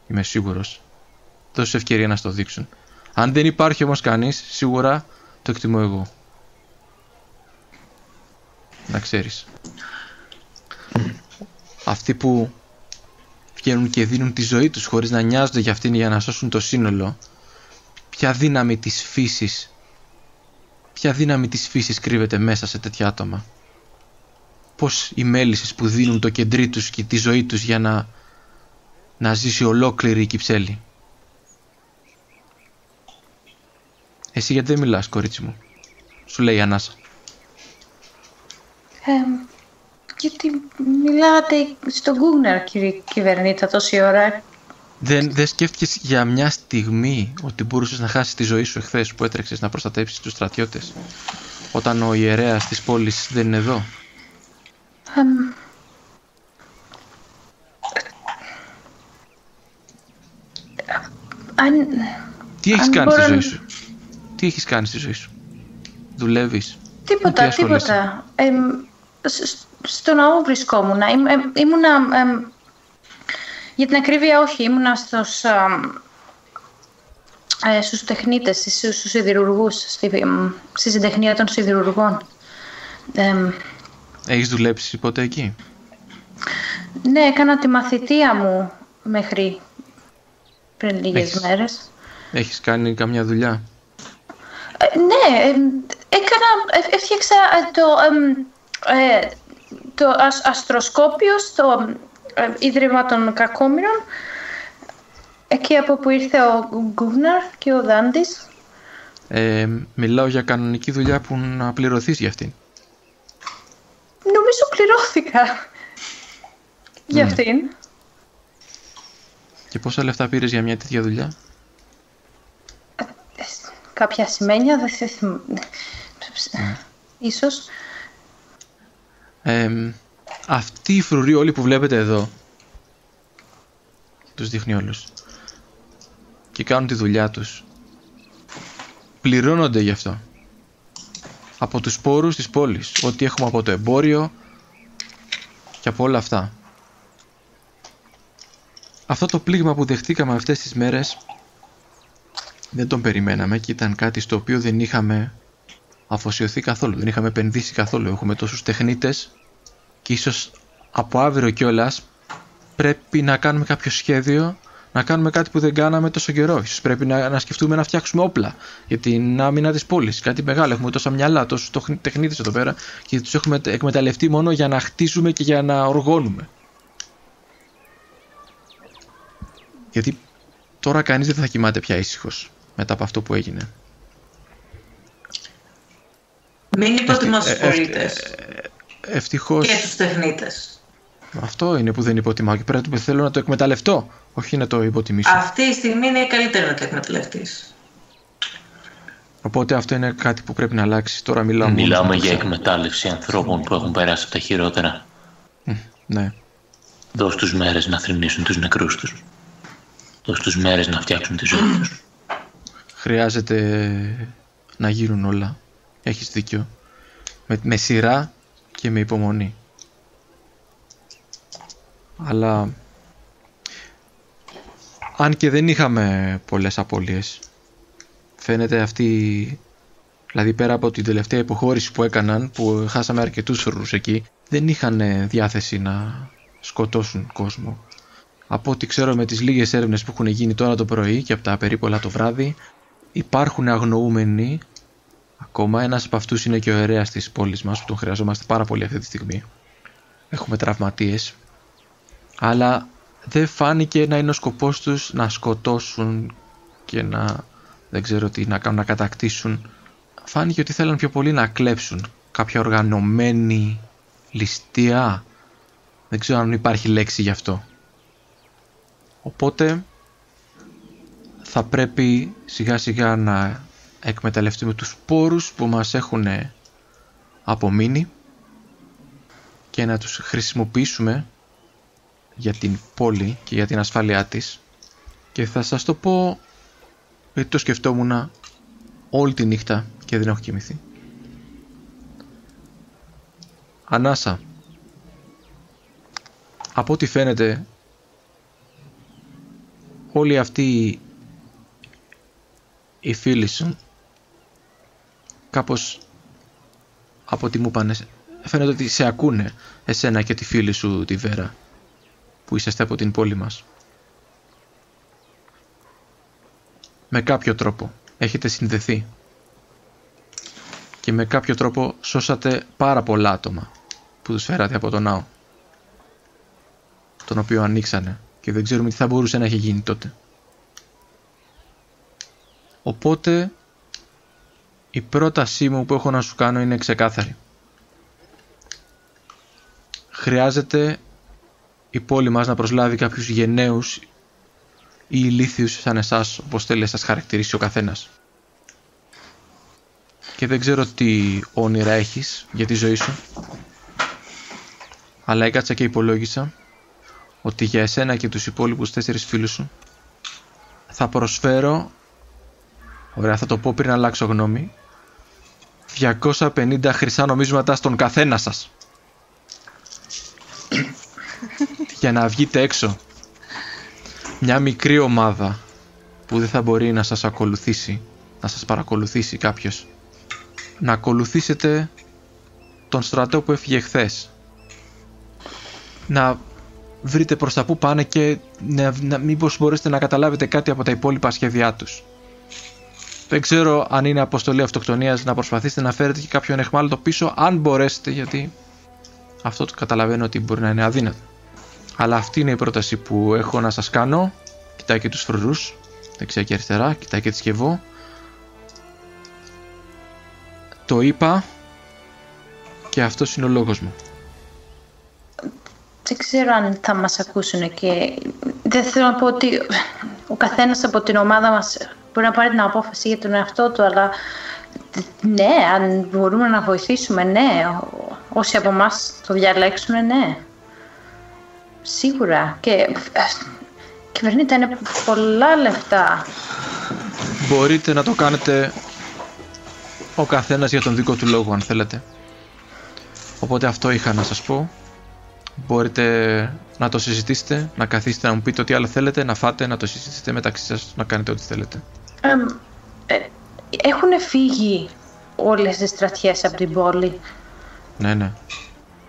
Speaker 4: Είμαι σίγουρος. Δώσε ευκαιρία να στο δείξουν. Αν δεν υπάρχει όμως κανείς, σίγουρα το εκτιμώ εγώ. Να ξέρεις. Αυτοί που βγαίνουν και δίνουν τη ζωή τους χωρίς να νοιάζονται για αυτήν για να σώσουν το σύνολο, ποια δύναμη της φύσης, ποια δύναμη της φύσης κρύβεται μέσα σε τέτοια άτομα; Πώς οι μέλισσες που δίνουν το κεντρί τους και τη ζωή τους για να να ζήσει ολόκληρη η Κυψέλη; Εσύ γιατί δεν μιλάς, κορίτσι μου; Σου λέει η Ανάσα.
Speaker 1: Ε, γιατί μιλάτε στον Γκούγνερ, κύριε κυβερνήτα, τόση ώρα.
Speaker 4: Δεν, δεν σκέφτηκες για μια στιγμή ότι μπορούσες να χάσεις τη ζωή σου εχθές που έτρεξες να προστατέψεις τους στρατιώτες όταν ο ιερέας της πόλης δεν είναι εδώ;
Speaker 1: Εμ, αν,
Speaker 4: Τι έχεις
Speaker 1: Αν
Speaker 4: κάνει
Speaker 1: μπορώ
Speaker 4: στη ζωή
Speaker 1: να-
Speaker 4: σου; Τι έχεις κάνει στη ζωή σου; Δουλεύεις; Με τι
Speaker 1: τίποτα,
Speaker 4: ασχολείσαι;
Speaker 1: τίποτα. Εμ, σ- σ- στο ναό βρισκόμουν. Ήμ- εμ, ήμουνα... εμ, για την ακρίβεια όχι, ήμουνα στους, αμ, ε, στους τεχνίτες, στους, στους σιδηρουργούς, στη, εμ, στη συντεχνία των σιδηρουργών. Εμ,
Speaker 4: Έχεις δουλέψει ποτέ εκεί;
Speaker 1: Ναι, έκανα τη μαθητεία μου μέχρι πριν λίγες
Speaker 4: Έχεις.
Speaker 1: μέρες.
Speaker 4: Έχεις κάνει καμιά δουλειά;
Speaker 1: Ε, ναι, ε, έκανα, ε, έφτιαξα ε, το, εμ, ε, το ασ- αστροσκόπιο στο ε, Ίδρυμα των Κακόμοιρων εκεί από που ήρθε ο Γκούγναρ και ο Δάντης.
Speaker 4: Ε, μιλάω για κανονική δουλειά που να πληρωθείς για αυτήν.
Speaker 1: Νομίζω πληρώθηκα για
Speaker 4: Ναι.
Speaker 1: αυτήν.
Speaker 4: Και πόσα λεφτά πήρες για μια τέτοια δουλειά;
Speaker 1: Ε, Κάποια σημαίνια, δεν θε- θυμ- Ίσως.
Speaker 4: Ε, αυτοί οι φρουροί όλοι που βλέπετε εδώ τους δείχνει όλους. Και κάνουν τη δουλειά τους. Πληρώνονται γι' αυτό. Από τους πόρους της πόλης. Ό,τι έχουμε από το εμπόριο και από όλα αυτά. Αυτό το πλήγμα που δεχτήκαμε αυτές τις μέρες δεν τον περιμέναμε και ήταν κάτι στο οποίο δεν είχαμε αφοσιωθεί καθόλου, δεν είχαμε επενδύσει καθόλου. Έχουμε τόσους τεχνίτες και ίσως από αύριο κιόλας πρέπει να κάνουμε κάποιο σχέδιο, να κάνουμε κάτι που δεν κάναμε τόσο καιρό. Ίσως πρέπει να, να σκεφτούμε να φτιάξουμε όπλα για την άμυνα της πόλης. Κάτι μεγάλο. Έχουμε τόσα μυαλά, τόσους τοχν- τεχνίτες εδώ πέρα και τους έχουμε εκμεταλλευτεί μόνο για να χτίσουμε και για να οργώνουμε. Γιατί τώρα κανείς δεν θα κοιμάται πια ήσυχος μετά από αυτό που έγινε.
Speaker 8: Μην υποτιμάς τους
Speaker 4: ε, ε,
Speaker 8: πολίτες
Speaker 4: Ευτυχώς...
Speaker 8: και τους τεχνίτες.
Speaker 4: Αυτό είναι που δεν υποτιμάω και πρέπει θέλω να το εκμεταλλευτώ, όχι να το υποτιμήσω.
Speaker 8: Αυτή τη στιγμή είναι καλύτερο να το εκμεταλλευτείς.
Speaker 4: Οπότε αυτό είναι κάτι που πρέπει να αλλάξει. Τώρα μιλάω μόνος μου,
Speaker 7: Μιλάμε
Speaker 4: το
Speaker 7: για
Speaker 4: ξέρω.
Speaker 7: εκμετάλλευση ανθρώπων που έχουν περάσει από τα χειρότερα.
Speaker 4: Ναι.
Speaker 7: Δώσ' τους μέρες να θρηνήσουν τους νεκρούς τους. Δώσ' τους μέρες να φτιάξουν τη ζωή τους.
Speaker 4: Χρειάζεται να γίνουν όλα. Έχεις δίκιο. Με, με σειρά και με υπομονή. Αλλά αν και δεν είχαμε πολλές απώλειες φαίνεται αυτή δηλαδή πέρα από την τελευταία υποχώρηση που έκαναν που χάσαμε αρκετούς φρουρούς εκεί δεν είχαν ε, διάθεση να σκοτώσουν κόσμο από ό,τι ξέρω με τις λίγες έρευνες που έχουν γίνει τώρα το πρωί και από τα περίπολα το βράδυ υπάρχουν αγνοούμενοι. Ακόμα ένας από αυτούς είναι και ο αιρέας της πόλης μας που τον χρειαζόμαστε πάρα πολύ αυτή τη στιγμή. Έχουμε τραυματίες. Αλλά δεν φάνηκε να είναι ο σκοπός τους να σκοτώσουν και να δεν ξέρω τι να κάνουν να κατακτήσουν. Φάνηκε ότι θέλαν πιο πολύ να κλέψουν κάποια οργανωμένη ληστεία. Δεν ξέρω αν υπάρχει λέξη γι' αυτό. Οπότε θα πρέπει σιγά σιγά να εκμεταλλευτούμε τους πόρους που μας έχουν απομείνει και να τους χρησιμοποιήσουμε για την πόλη και για την ασφάλειά της και θα σας το πω γιατί το σκεφτόμουν όλη τη νύχτα και δεν έχω κοιμηθεί. Ανάσα. Από ό,τι φαίνεται όλοι αυτοί οι φίλοι σου κάπως από τι μου πάνε φαίνεται ότι σε ακούνε εσένα και τη φίλη σου τη Βέρα που είσαστε από την πόλη μας. Με κάποιο τρόπο έχετε συνδεθεί και με κάποιο τρόπο σώσατε πάρα πολλά άτομα που τους φέρατε από τον ναό τον οποίο ανοίξανε και δεν ξέρουμε τι θα μπορούσε να έχει γίνει τότε. Οπότε η πρότασή μου που έχω να σου κάνω είναι ξεκάθαρη. Χρειάζεται η πόλη μας να προσλάβει κάποιους γενναίους ή ηλίθιους σαν εσάς, όπως θέλει να σας χαρακτηρίσει ο καθένας. Και δεν ξέρω τι όνειρα έχεις για τη ζωή σου, αλλά έκατσα και υπολόγισα ότι για εσένα και τους υπόλοιπους τέσσερις φίλους σου θα προσφέρω, ωραία θα το πω πριν αλλάξω γνώμη, 250 χρυσά νομίσματα στον καθένα σας. για να βγείτε έξω. Μια μικρή ομάδα που δεν θα μπορεί να σας ακολουθήσει, να σας παρακολουθήσει κάποιος. Να ακολουθήσετε τον στρατό που έφυγε χθες. Να βρείτε προς τα που πάνε και να, να, μήπως μπορέσετε να καταλάβετε κάτι από τα υπόλοιπα σχέδιά τους. Δεν ξέρω αν είναι αποστολή αυτοκτονίας να προσπαθήσετε να φέρετε και κάποιον εχμάλωτο πίσω, αν μπορέσετε, γιατί αυτό το καταλαβαίνω ότι μπορεί να είναι αδύνατο. Αλλά αυτή είναι η πρόταση που έχω να σας κάνω. Κοιτάει και τους φρουρούς, δεξιά και αριστερά, κοιτάει και τη σκευό. Το είπα και αυτός είναι ο λόγος μου.
Speaker 1: Δεν ξέρω αν θα μας ακούσουν και δεν θέλω να πω ότι ο καθένας από την ομάδα μας μπορεί να πάρει την απόφαση για τον εαυτό του, αλλά ναι, αν μπορούμε να βοηθήσουμε, ναι. Ό- Όσοι από εμάς το διαλέξουν, ναι. Σίγουρα. Και ε, κυβερνήτα είναι πολλά λεφτά.
Speaker 4: Μπορείτε να το κάνετε ο καθένας για τον δικό του λόγο αν θέλετε. Οπότε αυτό είχα να σας πω. Μπορείτε να το συζητήσετε, να καθίσετε να μου πείτε ό,τι άλλο θέλετε, να φάτε, να το συζητήσετε μεταξύ σας, να κάνετε ό,τι θέλετε.
Speaker 1: Εμ, ε, έχουν φύγει όλες τις στρατιές από την πόλη
Speaker 4: Ναι, ναι.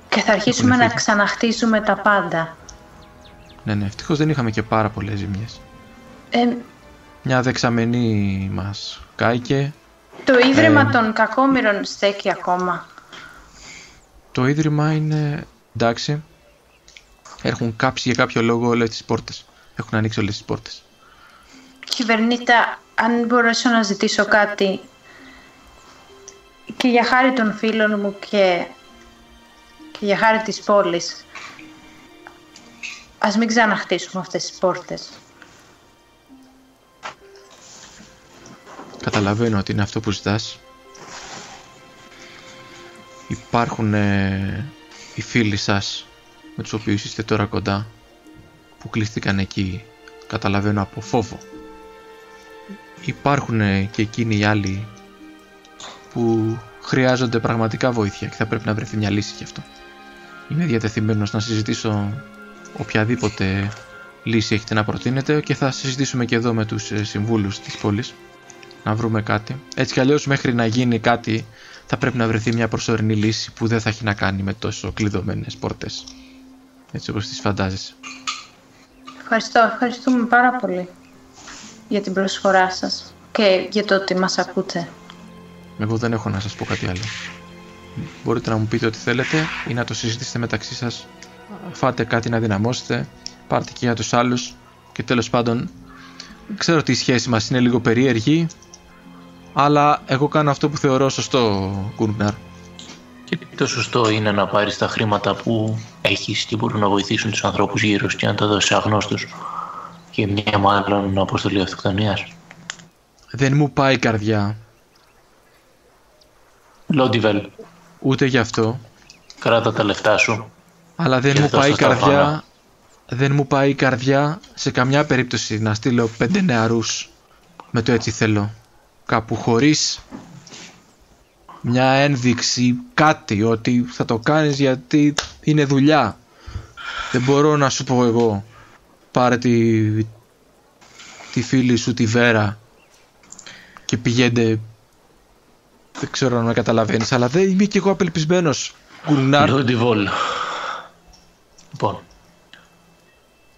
Speaker 1: και θα αρχίσουμε να
Speaker 4: φύγει.
Speaker 1: ξαναχτίζουμε τα πάντα.
Speaker 4: Ναι, ναι. Ευτυχώς δεν είχαμε και πάρα πολλές ζημιές.
Speaker 1: Ε,
Speaker 4: Μια δεξαμενή μας κάηκε.
Speaker 1: το Ίδρυμα
Speaker 4: Ε,
Speaker 1: των Κακόμοιρων στέκει ακόμα.
Speaker 4: Το ίδρυμα είναι εντάξει. Έχουν κάψει για κάποιο λόγο όλες τις πόρτες. Έχουν ανοίξει όλες τις πόρτες.
Speaker 1: Κυβερνήτα, αν μπορέσω να ζητήσω κάτι και για χάρη των φίλων μου και, και για χάρη της πόλης, ας μην ξαναχτίσουμε αυτές τις πόρτες.
Speaker 4: Καταλαβαίνω ότι είναι αυτό που ζητάς. Υπάρχουν ε, οι φίλοι σας με τους οποίους είστε τώρα κοντά που κλείστηκαν εκεί καταλαβαίνω από φόβο. Υπάρχουν ε, και εκείνοι οι άλλοι που χρειάζονται πραγματικά βοήθεια και θα πρέπει να βρεθεί μια λύση γι' αυτό. Είμαι διατεθειμένος να συζητήσω οποιαδήποτε λύση έχετε να προτείνετε και θα συζητήσουμε και εδώ με τους ε, συμβούλους της πόλης να βρούμε κάτι. Έτσι κι αλλιώς μέχρι να γίνει κάτι θα πρέπει να βρεθεί μια προσωρινή λύση που δεν θα έχει να κάνει με τόσο κλειδωμένες πόρτες. Έτσι όπως τις φαντάζεσαι.
Speaker 1: Ευχαριστώ, ευχαριστούμε πάρα πολύ για την προσφορά σας και για το ότι μας ακούτε.
Speaker 4: Εγώ δεν έχω να σας πω κάτι άλλο. Μπορείτε να μου πείτε ό,τι θέλετε ή να το συζητήσετε μεταξύ σας. Φάτε κάτι να δυναμώσετε, πάρτε και για τους άλλους και τέλος πάντων ξέρω ότι η σχέση μας είναι λίγο περίεργη αλλά εγώ κάνω αυτό που θεωρώ σωστό, Γκούρναρ.
Speaker 7: Και το σωστό είναι να πάρεις τα χρήματα που έχεις και μπορούν να βοηθήσουν τους ανθρώπους γύρω σου και να τα δώσεις σε αγνώστους και μια μάλλον αποστολή αυτοκτονίας.
Speaker 4: Δεν μου πάει η καρδιά,
Speaker 7: Λόντιβελ,
Speaker 4: ούτε γι' αυτό,
Speaker 7: κράτα τα λεφτά σου.
Speaker 4: αλλά δεν
Speaker 7: Και
Speaker 4: μου
Speaker 7: αυτό
Speaker 4: πάει η
Speaker 7: στο
Speaker 4: καρδιά.
Speaker 7: σταφάνο.
Speaker 4: δεν μου πάει η καρδιά σε καμιά περίπτωση να στείλω πέντε νεαρούς με το έτσι θέλω κάπου χωρίς μια ένδειξη κάτι ότι θα το κάνεις γιατί είναι δουλειά. Δεν μπορώ να σου πω εγώ πάρε τη, τη φίλη σου τη Βέρα και πηγαίνετε δεν ξέρω αν με καταλαβαίνεις αλλά δεν είμαι κι εγώ απελπισμένος Γκουρνάρ
Speaker 7: Λόντιβολ. Λοιπόν,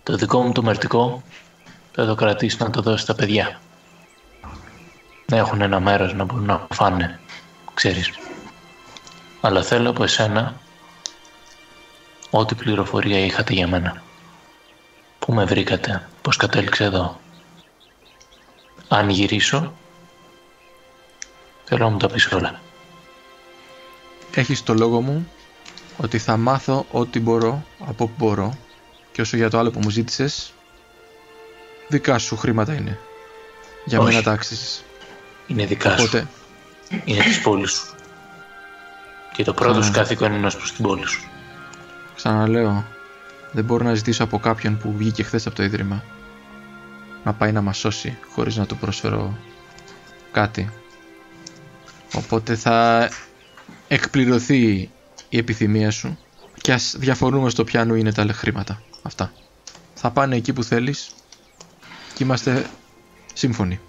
Speaker 7: το δικό μου το μερτικό θα το κρατήσει να το δώσει στα παιδιά. Να έχουν ένα μέρος να μπορούν να φάνε, ξέρεις. Αλλά θέλω από εσένα ό,τι πληροφορία είχατε για μένα. Πού με βρήκατε, πώς κατέληξε εδώ. Αν γυρίσω, θέλω να μου τα πεις όλα.
Speaker 4: Έχεις το λόγο μου ότι θα μάθω ό,τι μπορώ από όπου μπορώ και όσο για το άλλο που μου ζήτησες δικά σου χρήματα είναι. Για
Speaker 7: Όχι.
Speaker 4: μένα τα άξιζες.
Speaker 7: Είναι δικά σου.
Speaker 4: Οπότε
Speaker 7: είναι της πόλης σου. Και το πρώτο σου καθήκον είναι ως προς την πόλη σου.
Speaker 4: ξαναλέω δεν μπορώ να ζητήσω από κάποιον που βγήκε χθες από το Ίδρυμα να πάει να μας σώσει χωρίς να του προσφέρω κάτι. Οπότε θα εκπληρωθεί η επιθυμία σου και ας διαφορούμε στο πιάνο είναι τα χρήματα. Αυτά. Θα πάνε εκεί που θέλεις και είμαστε σύμφωνοι.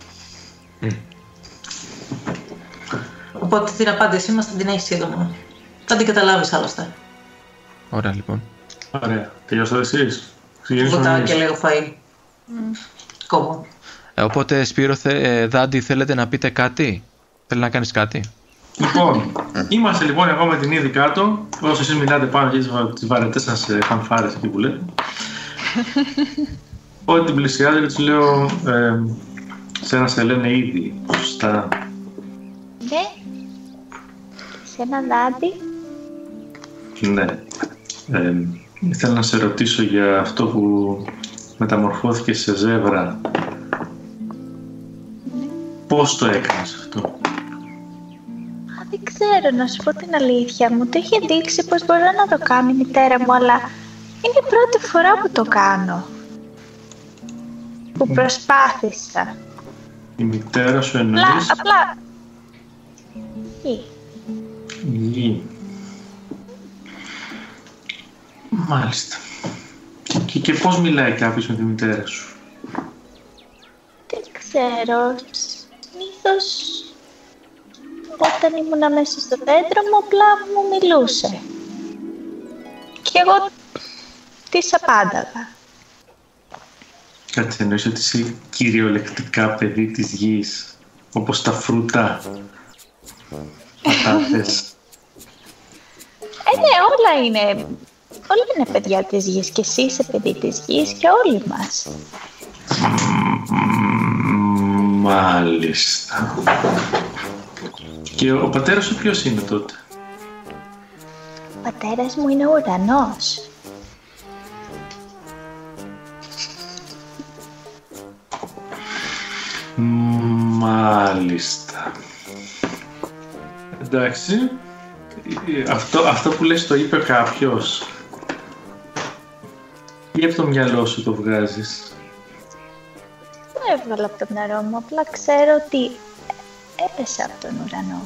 Speaker 8: Οπότε την απάντησή μας θα την έχεις σύντομα. Θα την καταλάβεις άλλωστε.
Speaker 4: Ωραία λοιπόν.
Speaker 5: Ωραία. Τελειώσατε εσείς. Ξεκινήσουμε
Speaker 8: Βουτάω
Speaker 5: εμείς.
Speaker 8: και λέω φαΐ. Κόβω.
Speaker 4: Ε, οπότε, Σπύρο, θε, ε, Δάντη, θέλετε να πείτε κάτι; Θέλει να κάνεις κάτι;
Speaker 5: Λοιπόν, είμαστε λοιπόν εγώ με την ήδη κάτω. Όσο εσείς μιλάτε πάνω και τις βαρετές σας ε, φανφάρες εκεί που λέτε. Ό,τι την πλησιάζω και τους λέω ε, σε ένα σε λένε ήδη. Σωστά.
Speaker 2: Ναι. Σε ένα δάντη.
Speaker 5: Ναι. Ε, ήθελα να σε ρωτήσω για αυτό που μεταμορφώθηκε σε ζεύρα. Πώς το έκανες αυτό;
Speaker 2: Α, δεν ξέρω, να σου πω την αλήθεια. Μου το είχε δείξει πως μπορώ να το κάνω η μητέρα μου, αλλά είναι η πρώτη φορά που το κάνω. Που προσπάθησα.
Speaker 5: Η μητέρα σου
Speaker 2: Απλά,
Speaker 5: εννοείς;
Speaker 2: απλά... Τι.
Speaker 5: Γη. Μάλιστα. Και, και, και πώς μιλάει κάποιος με τη μητέρα σου;
Speaker 2: Δεν ξέρω. Συνήθως όταν ήμουν μέσα στο δέντρο μου απλά μου μιλούσε. Και εγώ της απάνταγα.
Speaker 5: Κάτι εννοείς ότι είσαι κυριολεκτικά παιδί της γης. Όπως τα φρούτα. Πατάτες.
Speaker 2: Ε, ναι, όλα είναι... Όλα είναι παιδιά της γης και εσύ είσαι παιδί της γης και όλοι μας.
Speaker 5: Μ, Μάλιστα. Και ο πατέρας σου ποιος είναι τότε;
Speaker 2: Ο πατέρας μου είναι ο ουρανός.
Speaker 5: Μάλιστα. Εντάξει. Ε, Αυτό, αυτό που λες το είπε κάποιος. Ή από το μυαλό σου το βγάζεις;
Speaker 2: Δεν έβγαλα από το μυαλό μου, απλά ξέρω ότι έπεσα από τον ουρανό.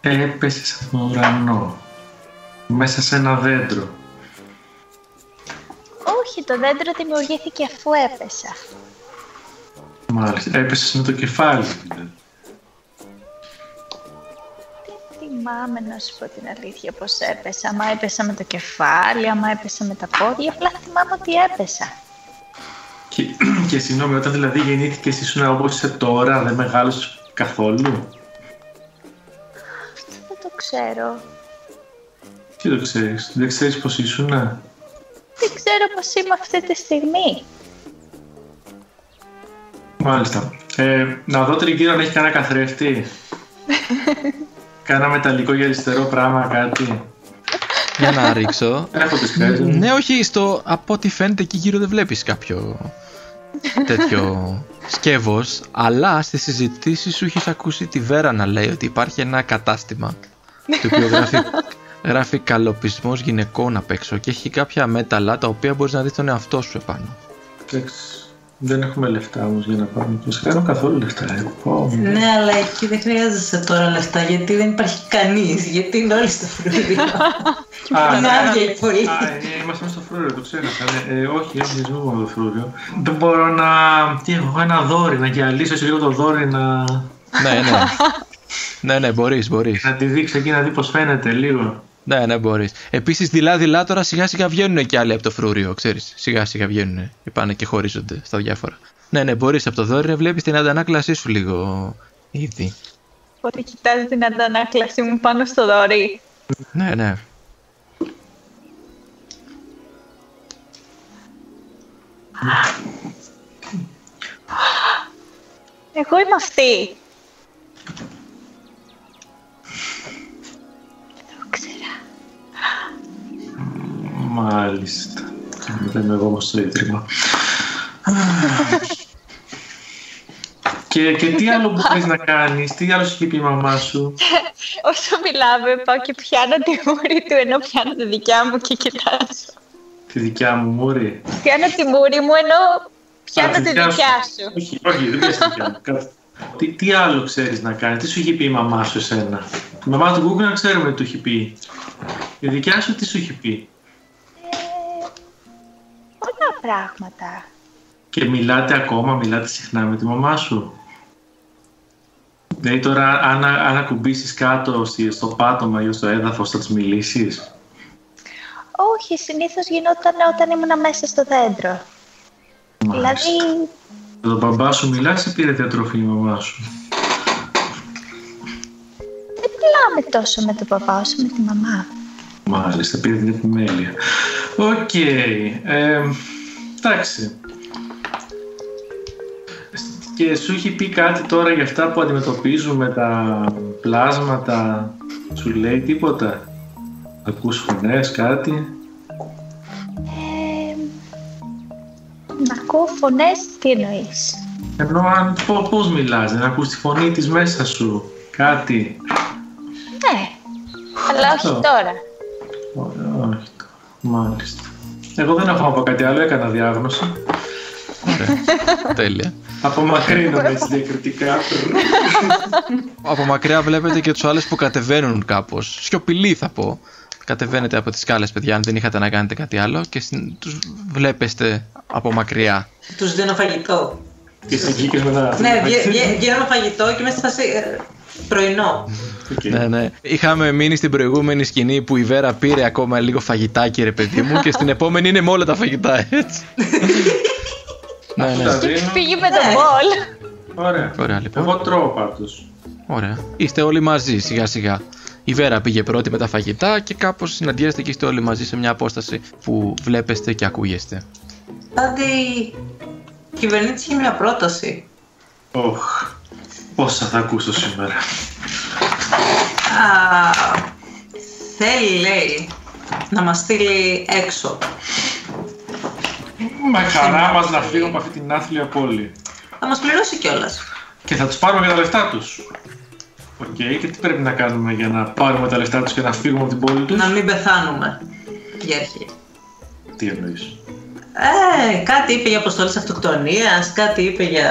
Speaker 5: Έπεσες από τον ουρανό. Μέσα σε ένα δέντρο.
Speaker 2: Όχι, το δέντρο δημιουργήθηκε αφού έπεσα.
Speaker 5: Μάλιστα. Έπεσες με το κεφάλι. δηλαδή.
Speaker 2: Θυμάμαι να σου πω την αλήθεια πως έπεσα. Άμα έπεσα με το κεφάλι, άμα έπεσα με τα πόδια, απλά θυμάμαι ότι έπεσα.
Speaker 5: Και, και συγγνώμη, όταν δηλαδή γεννήθηκες ήσουν όπως είσαι τώρα, δεν μεγάλωσες καθόλου;
Speaker 2: Αυτό δεν το ξέρω.
Speaker 5: Τι το ξέρεις, δεν ξέρεις πως ήσουν;
Speaker 2: Δεν ξέρω πως είμαι αυτή τη στιγμή.
Speaker 5: Μάλιστα. Ε, να δω τριγύρω αν έχει κανένα καθρέφτη. Κάνα μεταλλικό για αριστερό πράγμα, κάτι.
Speaker 4: Για να ρίξω.
Speaker 5: Έχω τις χάρες μου.
Speaker 4: ναι, όχι, στο, από ό,τι φαίνεται εκεί γύρω δεν βλέπεις κάποιο τέτοιο σκεύος, αλλά στις συζητήσεις σου έχεις ακούσει τη Βέρα να λέει ότι υπάρχει ένα κατάστημα το οποίο γράφει, γράφει καλοπισμός γυναικών απ' έξω και έχει κάποια μέταλλα τα οποία μπορείς να δεις τον εαυτό σου επάνω.
Speaker 5: Εντάξει. Δεν έχουμε λεφτά όμως για να πάμε. Και δεν έχω καθόλου λεφτά. Ε. Πω,
Speaker 8: Ναι, αλλά εκεί δεν χρειάζεσαι τώρα λεφτά γιατί δεν υπάρχει κανείς. Γιατί είναι όλοι στο φρούριο.
Speaker 5: Α,
Speaker 8: Είναι
Speaker 5: ναι.
Speaker 8: άδεια η πόλη.
Speaker 5: Α, ε, είμαστε στο φρούριο, το ξέχασα. Ναι. Ε, όχι, όχι, δεν ζούμε το φρούριο. Δεν μπορώ να. Τι έχω, ένα δόρυ, να γυαλίσω σε λίγο το δόρυ να.
Speaker 4: ναι, ναι. ναι, ναι, μπορείς, μπορείς.
Speaker 5: να τη δείξω εκεί να δει πώς φαίνεται λίγο.
Speaker 4: Ναι, ναι, μπορείς. Επίσης, δειλά-δειλά τώρα σιγά σιγά βγαίνουν και άλλοι από το φρούριο, ξέρεις. Σιγά σιγά βγαίνουν και πάνε και χωρίζονται στα διάφορα. Ναι, ναι, μπορείς από το δόρυ να βλέπεις την αντανάκλασή σου λίγο ήδη.
Speaker 9: Οπότε κοιτάζει την αντανάκλαση μου πάνω στο δωρή.
Speaker 4: Ναι, ναι.
Speaker 9: Εγώ είμαι αυτή.
Speaker 5: Μάλιστα. Και μετά είμαι εγώ όμως στο ίδρυμα. και, και τι άλλο μπορείς να κάνεις, τι άλλο σου είχε πει η μαμά σου;
Speaker 9: Όσο μιλάμε, πάω και πιάνω τη μούρη του, ενώ πιάνω τη δικιά μου και κοιτάζω.
Speaker 5: Τη δικιά μου μούρη;
Speaker 9: Πιάνω τη μούρη μου, ενώ πιάνω
Speaker 5: Α,
Speaker 9: τη δικιά σου.
Speaker 5: Όχι, όχι, δεν πιάσεις τη δικιά μου. Κάτσε. Τι, τι άλλο ξέρεις να κάνεις, τι σου είχε πει η μαμά σου εσένα; Η μαμά του Google να ξέρουμε τι του είχε πει. Η δικιά σου τι σου είχε πει;
Speaker 2: Πολλά πράγματα.
Speaker 5: Και μιλάτε ακόμα, μιλάτε συχνά με τη μαμά σου. Δηλαδή τώρα αν, αν ακουμπήσεις κάτω στη- στο πάτωμα ή στο έδαφος θα της μιλήσεις;
Speaker 2: Όχι, συνήθως γινόταν όταν ήμουν μέσα στο δέντρο. Δηλαδή,
Speaker 5: Με τον μπαμπά σου μιλάς ή πήρε διατροφή η μαμά σου;
Speaker 2: δεν μιλάμε τόσο με τον παπά όσο με τη μαμά.
Speaker 5: Μάλιστα, πήρε την επιμέλεια. Οκ. ε, εντάξει. Και σου έχει πει κάτι τώρα για αυτά που αντιμετωπίζουμε τα πλάσματα. Σου λέει τίποτα; Ακούς φωνές, κάτι;
Speaker 2: Ε, να ακούω φωνές, τι εννοείς;
Speaker 5: Ενώ αν, πό- πώς μιλάς, δεν ακούς τη φωνή της μέσα σου. Κάτι;
Speaker 2: Ναι, αλλά όχι
Speaker 5: Αυτό.
Speaker 2: τώρα.
Speaker 5: Ω- Όχι. Μάλιστα. Εγώ δεν έχω να πω κάτι άλλο, έκανα διάγνωση.
Speaker 4: Τέλεια.
Speaker 5: Απομακρύνομαι έτσι διακριτικά.
Speaker 4: Από μακριά βλέπετε και τους άλλους που κατεβαίνουν κάπως. Σιωπηλοί θα πω. Κατεβαίνετε από τις σκάλες, παιδιά, αν δεν είχατε να κάνετε κάτι άλλο και τους βλέπετε από μακριά.
Speaker 8: Τους δίνω φαγητό.
Speaker 5: Και εσύ βγήκες μετά.
Speaker 8: Ναι, βγε- βγε- βγαίνω φαγητό και μέσα σε ε, πρωινό.
Speaker 5: Οκ.
Speaker 4: Ναι, ναι. Είχαμε μείνει στην προηγούμενη σκηνή που η Βέρα πήρε ακόμα λίγο φαγητάκι, ρε παιδί μου, και στην επόμενη είναι με όλα τα φαγητά, έτσι. ναι,
Speaker 5: Τα
Speaker 4: ναι.
Speaker 5: δίνω.
Speaker 9: Φύγει με τον μπολ.
Speaker 5: Ωραία.
Speaker 4: Ωραία, λοιπόν.
Speaker 5: Εγώ τρώω πάντως.
Speaker 4: Ωραία. Είστε όλοι μαζί, σιγά σιγά. Η Βέρα πήγε πρώτη με τα φαγητά και κάπως συναντιέστε και είστε όλοι μαζί σε μια απόσταση που βλέπεστε και ακούγεστε.
Speaker 8: Πάντη, η κυβερνήτης είχε μια πρόταση.
Speaker 5: Οχ. Πόσα θα ακούσω σήμερα.
Speaker 8: Α, θέλει, λέει, να μας στείλει έξω.
Speaker 5: Με χαρά μας να φύγω από αυτή την άθλια πόλη.
Speaker 8: Θα μας πληρώσει κιόλας.
Speaker 5: Και θα τους πάρουμε και τα λεφτά τους. Οκ, και τι πρέπει να κάνουμε για να πάρουμε τα λεφτά τους και να φύγουμε από την πόλη τους;
Speaker 8: Να μην πεθάνουμε. Η αρχή.
Speaker 5: Τι εννοείς;
Speaker 8: Ε, κάτι είπε για αποστολές αυτοκτονίας, κάτι είπε για...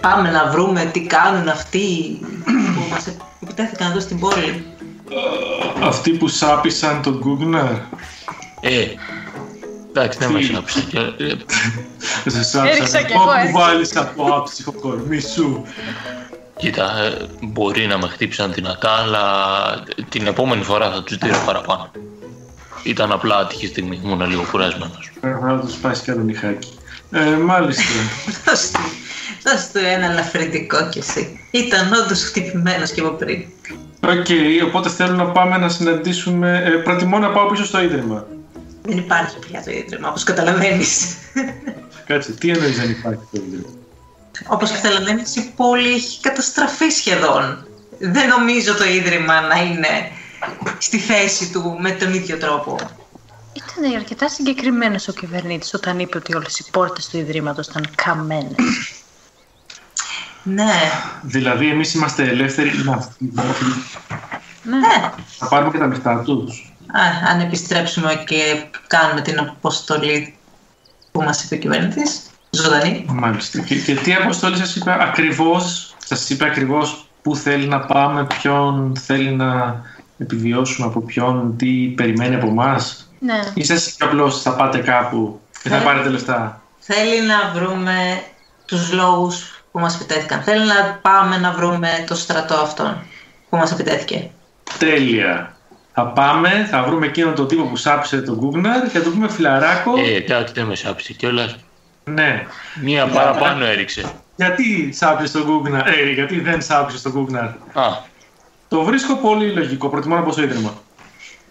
Speaker 8: Πάμε να βρούμε τι κάνουν αυτοί που μας επιτέθηκαν εδώ στην πόλη.
Speaker 5: Αυτοί που σάπισαν τον Γκούγναρ.
Speaker 7: Ε, εντάξει, δεν
Speaker 5: Τι;
Speaker 7: μας άφησε. και- ε,
Speaker 5: Σε σάπισαν.
Speaker 1: Έριξα κι εγώ
Speaker 5: Όπου
Speaker 1: έτσι.
Speaker 5: βάλεις από άψυχο κορμί σου.
Speaker 7: Κοίτα, ε, μπορεί να με χτύπησαν δυνατά, αλλά την επόμενη φορά θα τους δίνω παραπάνω. Ήταν απλά άτυχη στιγμή, ήμουν λίγο κουρασμένος.
Speaker 5: Πρέπει να τους σπάσει κι άλλο νυχάκι. Ε, μάλιστα.
Speaker 8: Δώσ' του- Δώσ' του ένα ελαφρυντικό κι εσύ. Ήταν όντως χτυπημένος και από πριν.
Speaker 5: Οκ, οπότε θέλω να πάμε να συναντήσουμε. Ε, προτιμώ να πάω πίσω στο ίδρυμα.
Speaker 8: Δεν υπάρχει πια το ίδρυμα, όπως καταλαβαίνεις.
Speaker 5: Κάτσε, τι εννοείς δεν υπάρχει το ίδρυμα;
Speaker 8: όπως καταλαβαίνεις η πόλη έχει καταστραφεί σχεδόν. Δεν νομίζω το ίδρυμα να είναι στη θέση του με τον ίδιο τρόπο.
Speaker 1: Ήταν αρκετά συγκεκριμένος ο κυβερνήτης όταν είπε ότι όλες οι πόρτες του Ιδρύματος ήταν καμένες.
Speaker 8: Ναι,
Speaker 5: Δηλαδή, εμείς είμαστε ελεύθεροι να
Speaker 1: ναι.
Speaker 5: θα πάρουμε και τα λεφτά τους.
Speaker 8: Α, αν επιστρέψουμε και κάνουμε την αποστολή που μας είπε ο κυβέρνητης, ζωντανή.
Speaker 5: Μάλιστα. Και, και τι αποστολή σας είπε ακριβώς, σας είπε ακριβώς πού θέλει να πάμε, ποιον θέλει να επιβιώσουμε από ποιον, τι περιμένει από εμάς;
Speaker 1: ναι.
Speaker 5: Ή σας είπε απλώς θα πάτε κάπου και θα
Speaker 8: Ναι.
Speaker 5: πάρετε λεφτά;
Speaker 8: Θέλει να βρούμε τους λόγους που μας επιτέθηκαν. Θέλει να πάμε να βρούμε το στρατό αυτόν που μας επιτέθηκε.
Speaker 5: Τέλεια. Θα πάμε, θα βρούμε εκείνον τον τύπο που σάψε τον Γκούγναρ και θα του πούμε φιλαράκο.
Speaker 7: Ε, εντάξει, δεν με σάπισε κιόλας.
Speaker 5: Ναι.
Speaker 7: Μία παραπάνω έριξε.
Speaker 5: Γιατί σάψε τον Γκούγναρ, ε, γιατί δεν σάψε τον Γκούγναρ;
Speaker 7: Α,
Speaker 5: Το βρίσκω πολύ λογικό. Προτιμώ να πω στο ίδρυμα.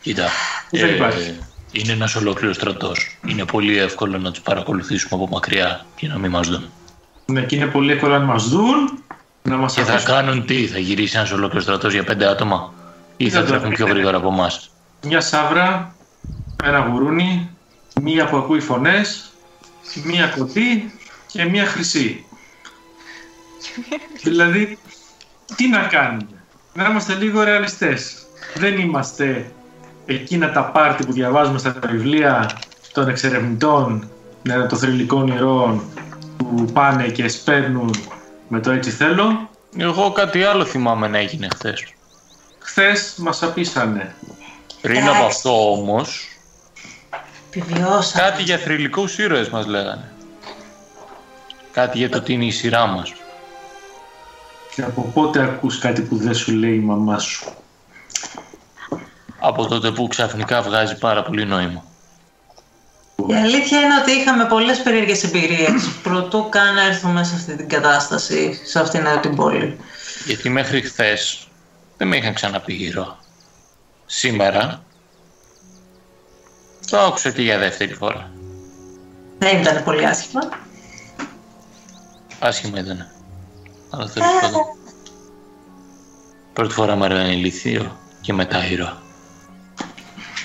Speaker 7: κοίτα.
Speaker 5: Δεν υπάρχει.
Speaker 7: είναι ένας ολόκληρος στρατός. Είναι πολύ εύκολο να τους παρακολουθήσουμε από μακριά και να μην μας δουν.
Speaker 5: Ναι, και είναι πολύ εύκολο αν μας δουν να μας
Speaker 7: Και θα κάνουν τι, θα γυρίσει ένας ολόκληρος στρατός για πέντε άτομα; Ή θα
Speaker 5: Δεν το
Speaker 7: τρέχουν πιο
Speaker 5: ξέρω.
Speaker 7: γρήγορα από εμάς;
Speaker 5: Μια σαύρα, ένα γουρούνι, μία που ακούει φωνές, μία κοντή και μία χρυσή. δηλαδή, τι να κάνουμε; Να είμαστε λίγο ρεαλιστές. Δεν είμαστε εκείνα τα πάρτι που διαβάζουμε στα βιβλία των εξερευνητών, ναι, των θρηλυκών ιερών που πάνε και σπέρνουν με το έτσι θέλω.
Speaker 7: Εγώ κάτι άλλο θυμάμαι να έγινε χθες.
Speaker 5: Χθες μας απίσανε.
Speaker 7: Πριν
Speaker 8: Εντάξει.
Speaker 7: από αυτό όμως,
Speaker 8: Επιβιώσαμε.
Speaker 7: κάτι για θρηλυκούς ήρωες μας λέγανε. Κάτι για το τι είναι η σειρά μας.
Speaker 5: Και από πότε ακούς κάτι που δεν σου λέει η μαμά σου;
Speaker 7: Από τότε που ξαφνικά βγάζει πάρα πολύ νόημα.
Speaker 8: Η αλήθεια είναι ότι είχαμε πολλές περίεργες εμπειρίες προτού καν έρθουμε σε αυτή την κατάσταση, σε αυτήν εδώ την πόλη.
Speaker 7: Γιατί μέχρι χθες δεν με είχαν ξαναπεί γύρω. Σήμερα το άκουσα και για δεύτερη φορά.
Speaker 8: Δεν ήταν πολύ άσχημα.
Speaker 7: Άσχημα ήταν. Αλλά τέλος πάντων. Πρώτη φορά μου έρευε ηλίθιο και μετά ήρωα.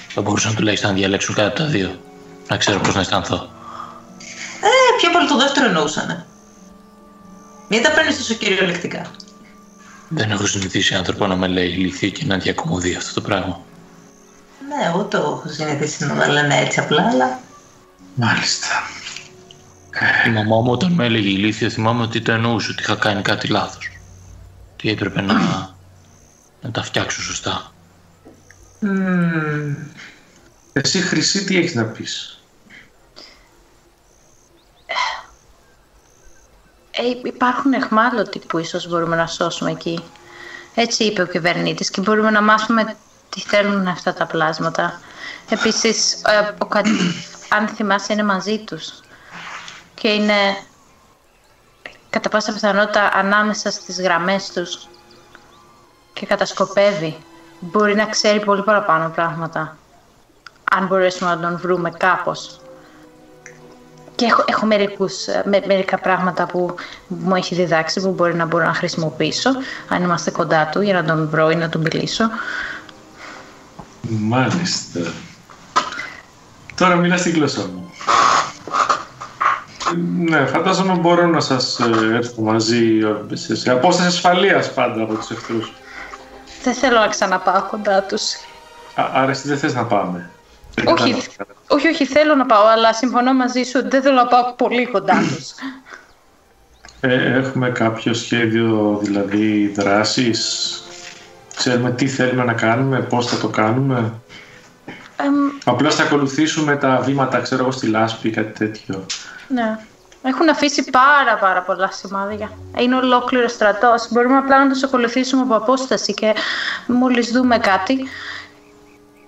Speaker 7: Θα μπορούσαν τουλάχιστον να διαλέξουν κάτι από τα δύο. Να ξέρω πώς να αισθανθώ.
Speaker 8: Ε, πιο πολύ το δεύτερο εννοούσανε. Μην τα παίρνεις τόσο κυριολεκτικά.
Speaker 7: Δεν έχω συνηθίσει άνθρωπο να με λέει ηλίθιο και να διακομωδεί αυτό το πράγμα.
Speaker 8: Ναι, εγώ το έχω συνηθίσει να με λένε έτσι απλά, αλλά
Speaker 5: Μάλιστα.
Speaker 7: Η μαμά μου όταν με έλεγε ηλίθιο θυμάμαι ότι το εννοούσε ότι είχα κάνει κάτι λάθος. Τι έπρεπε να, να τα φτιάξω σωστά.
Speaker 8: μμμ,
Speaker 5: Εσύ Χρυσή τι έχεις να πεις;
Speaker 1: Υπάρχουν εχμάλωτοι που ίσως μπορούμε να σώσουμε εκεί. Έτσι είπε ο κυβερνήτης και μπορούμε να μάθουμε τι θέλουν αυτά τα πλάσματα. Επίσης, ε, ο κα... αν θυμάσαι, είναι μαζί τους. Και είναι κατά πάσα πιθανότητα ανάμεσα στις γραμμές τους και κατασκοπεύει. Μπορεί να ξέρει πολύ παραπάνω πράγματα. Αν μπορέσουμε να τον βρούμε κάπως. Και έχω, έχω μερικούς, ε, με, μερικά πράγματα που μου έχει διδάξει που μπορεί να μπορώ να χρησιμοποιήσω αν είμαστε κοντά του για να τον βρω ή να του μιλήσω.
Speaker 5: Μάλιστα. Τώρα μιλά στη γλώσσα μου. Ναι, φαντάζομαι μπορώ να σας ε, έρθω μαζί ε, σε, σε απόσταση ασφαλείας πάντα από τους εχθρούς.
Speaker 1: Δεν θέλω να ξαναπάω κοντά τους.
Speaker 5: Α, άρα εσύ δεν θες να πάμε. Δεν
Speaker 1: Όχι,
Speaker 5: κατάλαβα.
Speaker 1: όχι, όχι, θέλω να πάω, αλλά συμφωνώ μαζί σου ότι δεν θέλω να πάω πολύ κοντά τους.
Speaker 5: Ε, έχουμε κάποιο σχέδιο δηλαδή δράσης; Ξέρουμε τι θέλουμε να κάνουμε, πώς θα το κάνουμε;
Speaker 1: Εμ,
Speaker 5: Απλώς θα ακολουθήσουμε τα βήματα, ξέρω εγώ, στη λάσπη ή κάτι τέτοιο.
Speaker 1: ναι. Έχουν αφήσει πάρα πάρα πολλά σημάδια. Είναι ολόκληρο στρατός. Μπορούμε απλά να τους ακολουθήσουμε από απόσταση και μόλις δούμε κάτι.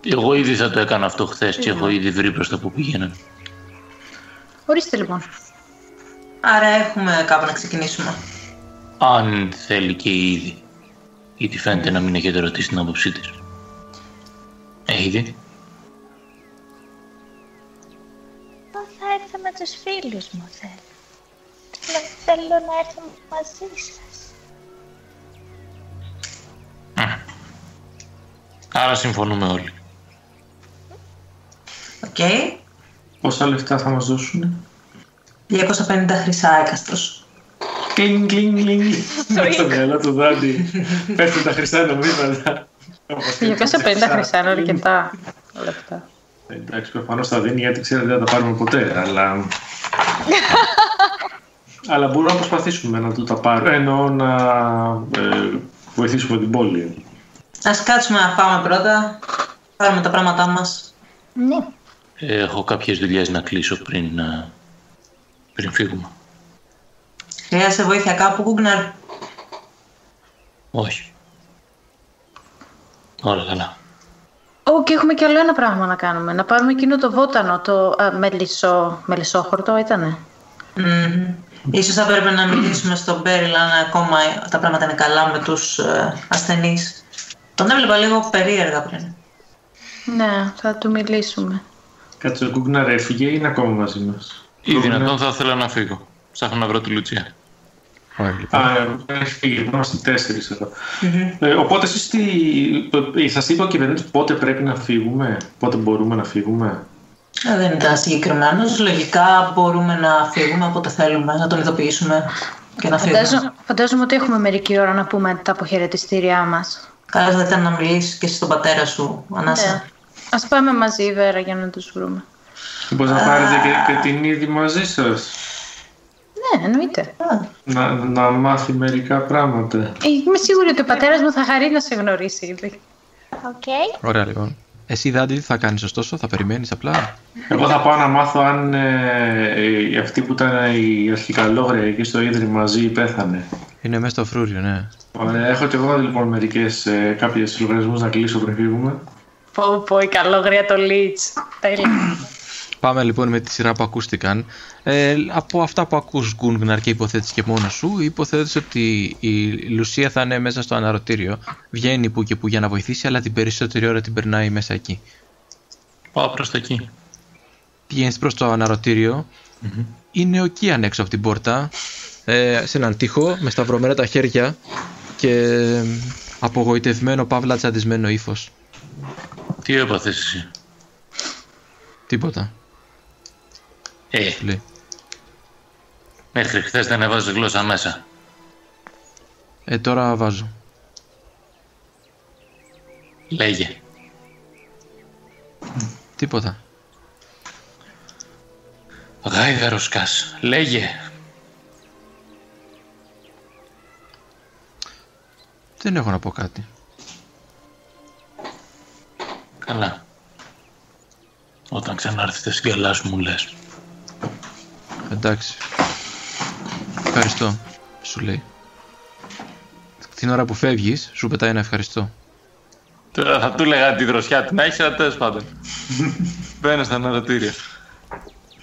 Speaker 7: Εγώ ήδη θα το έκανα αυτό χθες και έχω ήδη βρει προς τα που πήγαιναν.
Speaker 1: Ορίστε λοιπόν.
Speaker 8: άρα έχουμε κάπου να ξεκινήσουμε.
Speaker 7: Αν θέλει και η ήδη. Γιατί φαίνεται να μην έχετε ρωτήσει την άποψή της. Ε, ήδη.
Speaker 2: Εγώ θα έρθω με τους φίλους μου, θέλω. Θέλω, θέλω να έρθω μαζί σας.
Speaker 7: Άρα συμφωνούμε όλοι.
Speaker 8: Οκ.
Speaker 5: Πόσα λεφτά θα μας δώσουν.
Speaker 8: 250 χρυσά έκαστος.
Speaker 5: Κλινγκ, κλινγκ, κλινγκ. Με στο μυαλό του Δάντη. Πέφτουν τα χρυσά νομίσματα.
Speaker 1: 250 χρυσά είναι αρκετά λεφτά.
Speaker 5: Ε, Εντάξει, προφανώς θα δίνει γιατί ξέρετε δεν θα τα πάρουμε ποτέ, αλλά. αλλά μπορούμε να προσπαθήσουμε να του τα πάρουμε. Εννοώ να ε, βοηθήσουμε την πόλη.
Speaker 8: Ας κάτσουμε να πάμε πρώτα, πάρουμε τα πράγματά μας.
Speaker 1: Ναι.
Speaker 7: Ε, Έχω κάποιες δουλειές να κλείσω πριν, ε, πριν φύγουμε.
Speaker 8: Χρειάζεται βοήθεια κάπου, Γκούγκναρ.
Speaker 7: Όχι. Όλα καλά.
Speaker 1: Ω, και έχουμε και άλλο ένα πράγμα να κάνουμε. Να πάρουμε εκείνο το βότανο, το α, μελισσό, μελισσόχορτο ήτανε.
Speaker 8: Μμμ. Ίσως θα πρέπει να μιλήσουμε στον Μπέριλ αν ακόμα τα πράγματα είναι καλά με τους ε, ασθενείς. Τον έβλεπα λίγο περίεργα πριν.
Speaker 1: Ναι, θα του μιλήσουμε.
Speaker 5: Κάτσε ο Γκούγκναρ έφυγε ή είναι ακόμα μαζί μας;
Speaker 7: Ή δυνατόν θα ήθελα να φύγω. Ψάχνω να βρω τη Λουτσία.
Speaker 4: Ωραία, λοιπόν.
Speaker 5: Α, ε, έχει φύγει. Είμαστε τέσσερις εδώ. Ε, οπότε εσείς τι. ε, Σας είπε ο κυβερνήτη πότε πρέπει να φύγουμε, πότε μπορούμε να φύγουμε.
Speaker 8: Ε, δεν ήταν συγκεκριμένος. Λογικά μπορούμε να φύγουμε όποτε θέλουμε, να τον ειδοποιήσουμε και να φύγουμε.
Speaker 1: Φαντάζομαι, φαντάζομαι ότι έχουμε μερική ώρα να πούμε τα αποχαιρετιστήριά μας.
Speaker 8: Καλά θα ήταν να μιλήσεις και εσύ στον πατέρα σου, Ανάσα.
Speaker 1: Ναι. Ας πάμε μαζί, Βέρα, για να τους βρούμε.
Speaker 5: Μπορεί να πάρετε και, και την ήδη μαζί σας.
Speaker 1: Ναι, εννοείται.
Speaker 8: Α,
Speaker 5: Να, να μάθει μερικά πράγματα.
Speaker 1: Ε, Είμαι σίγουρη ότι ο πατέρας μου θα χαρεί να σε γνωρίσει ήδη.
Speaker 2: Οκ.
Speaker 4: Ωραία, λοιπόν. Εσύ, Δάντη, τι θα κάνεις, ωστόσο, θα περιμένεις απλά;
Speaker 5: Εγώ θα πάω να μάθω αν ε, ε, αυτή που ήταν η αρχικαλόγρια εκεί στο ίδρυμα μαζί πέθανε.
Speaker 4: Είναι μέσα στο φρούριο, ναι.
Speaker 5: Ωραία, έχω και εγώ λοιπόν μερικές, ε, κάποιες λογαριασμούς να κλείσω πριν φύγουμε.
Speaker 1: Πω πω, η καλόγρια το Λίτς. Τέλεια.
Speaker 4: Πάμε λοιπόν με τη σειρά που ακούστηκαν. Ε, από αυτά που ακούς Γκούνγναρ και υποθέτεις και μόνος σου, υποθέτεις ότι η Λουσία θα είναι μέσα στο αναρωτήριο. Βγαίνει που και που για να βοηθήσει, αλλά την περισσότερη ώρα την περνάει μέσα εκεί.
Speaker 7: Πάω προς τα εκεί.
Speaker 4: Πηγαίνεις προς το αναρωτήριο. Είναι ο Κίαν έξω από την πόρτα, ε, σε έναν τοίχο, με σταυρωμένα τα χέρια και ε, απογοητευμένο, παύλα τσαντισμένο ύφος.
Speaker 7: Τι έπαθες εσύ;
Speaker 4: Τίποτα.
Speaker 7: Ε,
Speaker 4: σου λέει.
Speaker 7: μέχρι χθες δεν έβαζες γλώσσα μέσα.
Speaker 4: Ε, τώρα βάζω.
Speaker 7: Λέγε.
Speaker 4: Τίποτα.
Speaker 7: Γάιδαρος Κάς. Λέγε.
Speaker 4: Δεν έχω να πω κάτι.
Speaker 7: Καλά. Όταν ξανάρθετε στην καλά σου μου λες.
Speaker 4: Εντάξει. Ευχαριστώ, σου λέει. Την ώρα που φεύγεις, σου πετάει ένα ευχαριστώ.
Speaker 7: Τώρα θα του έλεγα τη δροσιά του να έχει, αλλά τέλος πάντων. Μπαίνω στα αναρωτήρια.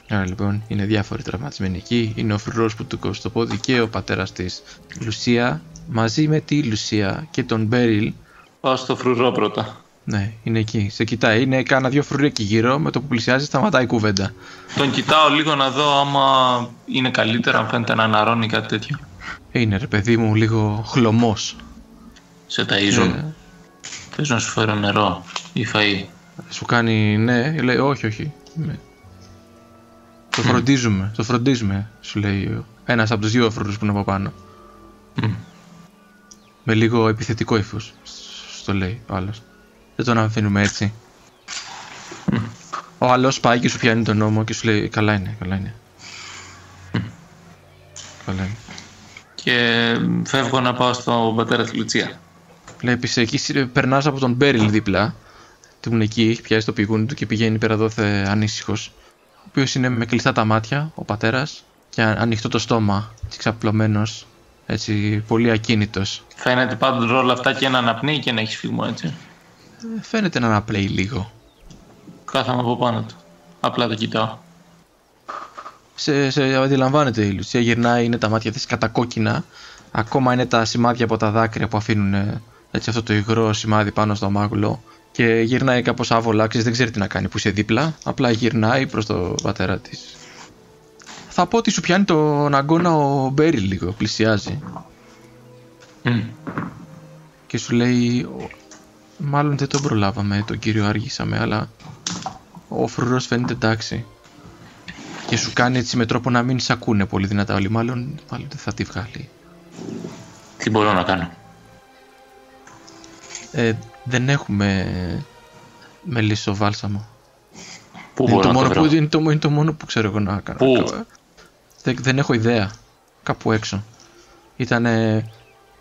Speaker 4: Άρα λοιπόν είναι διάφοροι τραυματισμένοι εκεί. Είναι ο φρουρός που του κόβει το πόδι και ο πατέρας της Λουσία μαζί με τη Λουσία και τον Μπέριλ.
Speaker 7: Πάω στο φρουρό πρώτα.
Speaker 4: Ναι, είναι εκεί. Σε κοιτάει. Είναι κάνα δύο φρουροί εκεί γύρω. Με το που πλησιάζει σταματάει η κουβέντα.
Speaker 7: Τον κοιτάω λίγο να δω άμα είναι καλύτερα, αν φαίνεται να αναρώνει κάτι τέτοιο.
Speaker 4: Ε, Είναι ρε παιδί μου λίγο χλωμός.
Speaker 7: Σε ταΐζω.
Speaker 4: Ε,
Speaker 7: Θες να σου φέρω νερό ή φαΐ;
Speaker 4: σου κάνει ναι, λέει όχι, όχι. Είμαι- Το φροντίζουμε, το φροντίζουμε, σου λέει ένας από τους δύο φρουρούς που είναι από πάνω.
Speaker 7: Μμ.
Speaker 4: Με λίγο επιθετικό ύφος. Στο λέει ο άλλος. Δεν τον αφήνουμε έτσι. Ο άλλος πάει και σου πιάνει τον νόμο και σου λέει: Καλά είναι, καλά είναι. Καλά είναι.
Speaker 7: Και φεύγω να πάω στον πατέρα της Λουτσία.
Speaker 4: Βλέπει εκεί περνάς από τον Μπέριλ δίπλα. Του είναι εκεί, έχει πιάσει το πηγούνι του και πηγαίνει πέρα εδώ θε ανήσυχος. Ο οποίος είναι με κλειστά τα μάτια, ο πατέρας, και α- ανοιχτό το στόμα, έτσι ξαπλωμένος, έτσι πολύ ακίνητος.
Speaker 7: Φαίνεται πάντως όλα αυτά και να αναπνέει και να έχει φύγμο έτσι.
Speaker 4: Φαίνεται να αναπλέει λίγο.
Speaker 7: Κάθαμε από πάνω του. Απλά το κοιτάω.
Speaker 4: Σε, σε αντιλαμβάνεται η Λουσία, γυρνάει, είναι τα μάτια της κατακόκκινα. Ακόμα είναι τα σημάδια από τα δάκρυα που αφήνουν ε, έτσι αυτό το υγρό σημάδι πάνω στο μάγουλο. Και γυρνάει κάπως άβολα, ξέρεις, δεν ξέρει τι να κάνει που είσαι δίπλα. Απλά γυρνάει προς το πατέρα της. Θα πω ότι σου πιάνει τον αγκώνα ο Μπέρι λίγο, πλησιάζει.
Speaker 7: Μμ.
Speaker 4: Και σου λέει, «Ο- μάλλον δεν τον προλάβαμε, τον κύριο άργησαμε, αλλά ο φρουρός φαίνεται εντάξει. Και σου κάνει έτσι με τρόπο να μην σε ακούνε πολύ δυνατά όλοι, μάλλον, μάλλον δεν θα τη βγάλει.
Speaker 7: Τι μπορώ να κάνω;
Speaker 4: Ε, δεν έχουμε μελισσο βάλσαμο.
Speaker 7: Πού
Speaker 4: είναι,
Speaker 7: μπορώ
Speaker 4: το
Speaker 7: να το
Speaker 4: μόνο
Speaker 7: βρω;
Speaker 4: που, είναι, το, είναι το μόνο που ξέρω εγώ να κάνω.
Speaker 7: Πού;
Speaker 4: Κα- Δεν, δεν έχω ιδέα. Κάπου έξω. Ήτανε...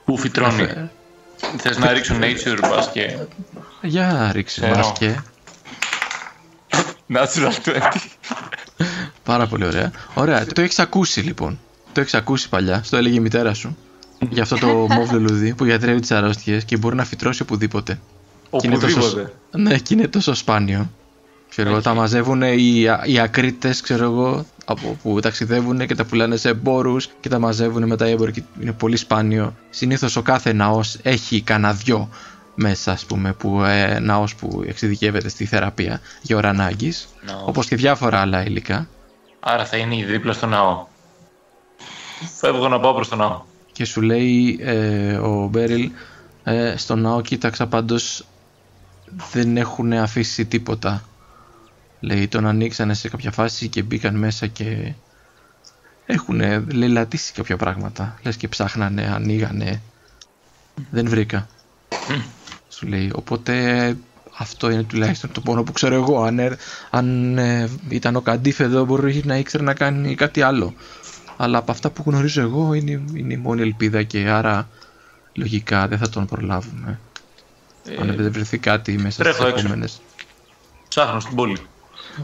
Speaker 7: Πού φυτρώνει;
Speaker 4: ε,
Speaker 7: Θες να ρίξω nature μπας και...
Speaker 4: για ρίξε
Speaker 7: Ξέρω.
Speaker 4: μας και...
Speaker 7: Natural 20.
Speaker 4: Πάρα πολύ ωραία. Ωραία, το έχεις ακούσει λοιπόν. Το έχεις ακούσει παλιά, στο έλεγε η μητέρα σου. Για αυτό το μόβ λουλούδι που γιατρεύει τις αρρώστιες και μπορεί να φυτρώσει οπουδήποτε. Και είναι τόσο,
Speaker 7: Οπουδήποτε.
Speaker 4: ναι, και είναι τόσο σπάνιο. Ξέρω εγώ, τα μαζεύουν οι, οι ακρίτες, ξέρω εγώ, από που ταξιδεύουν και τα πουλάνε σε εμπόρους και τα μαζεύουν μετά οι έμποροι και είναι πολύ σπάνιο. Συνήθως ο κάθε ναός έχει κανένα δυο μέσα, ας πούμε, που, ε, ναός που εξειδικεύεται στη θεραπεία για ώρα ανάγκης,
Speaker 7: Ναός.
Speaker 4: όπως και διάφορα άλλα υλικά.
Speaker 7: Άρα θα είναι ήδη δίπλα στο ναό. Φεύγω να πάω προς το ναό.
Speaker 4: Και σου λέει ε, ο Μπέριλ, ε, στο ναό κοίταξα πάντως δεν έχουν αφήσει τίποτα. Λέει τον ανοίξανε σε κάποια φάση και μπήκαν μέσα και έχουν λελατήσει κάποια πράγματα. Λες και ψάχνανε, ανοίγανε. Δεν βρήκα. Σου λέει. Οπότε αυτό είναι τουλάχιστον το πόνο που ξέρω εγώ. Αν, ε, αν ε, ήταν ο Καντίφ εδώ μπορείς να ήξερε να κάνει κάτι άλλο. Αλλά από αυτά που γνωρίζω εγώ είναι, είναι η μόνη ελπίδα και άρα λογικά δεν θα τον προλάβουμε. αν δεν βρεθεί κάτι μέσα
Speaker 7: τρέχω
Speaker 4: στις
Speaker 7: έξω.
Speaker 4: επόμενες.
Speaker 7: Ψάχνω στην πόλη.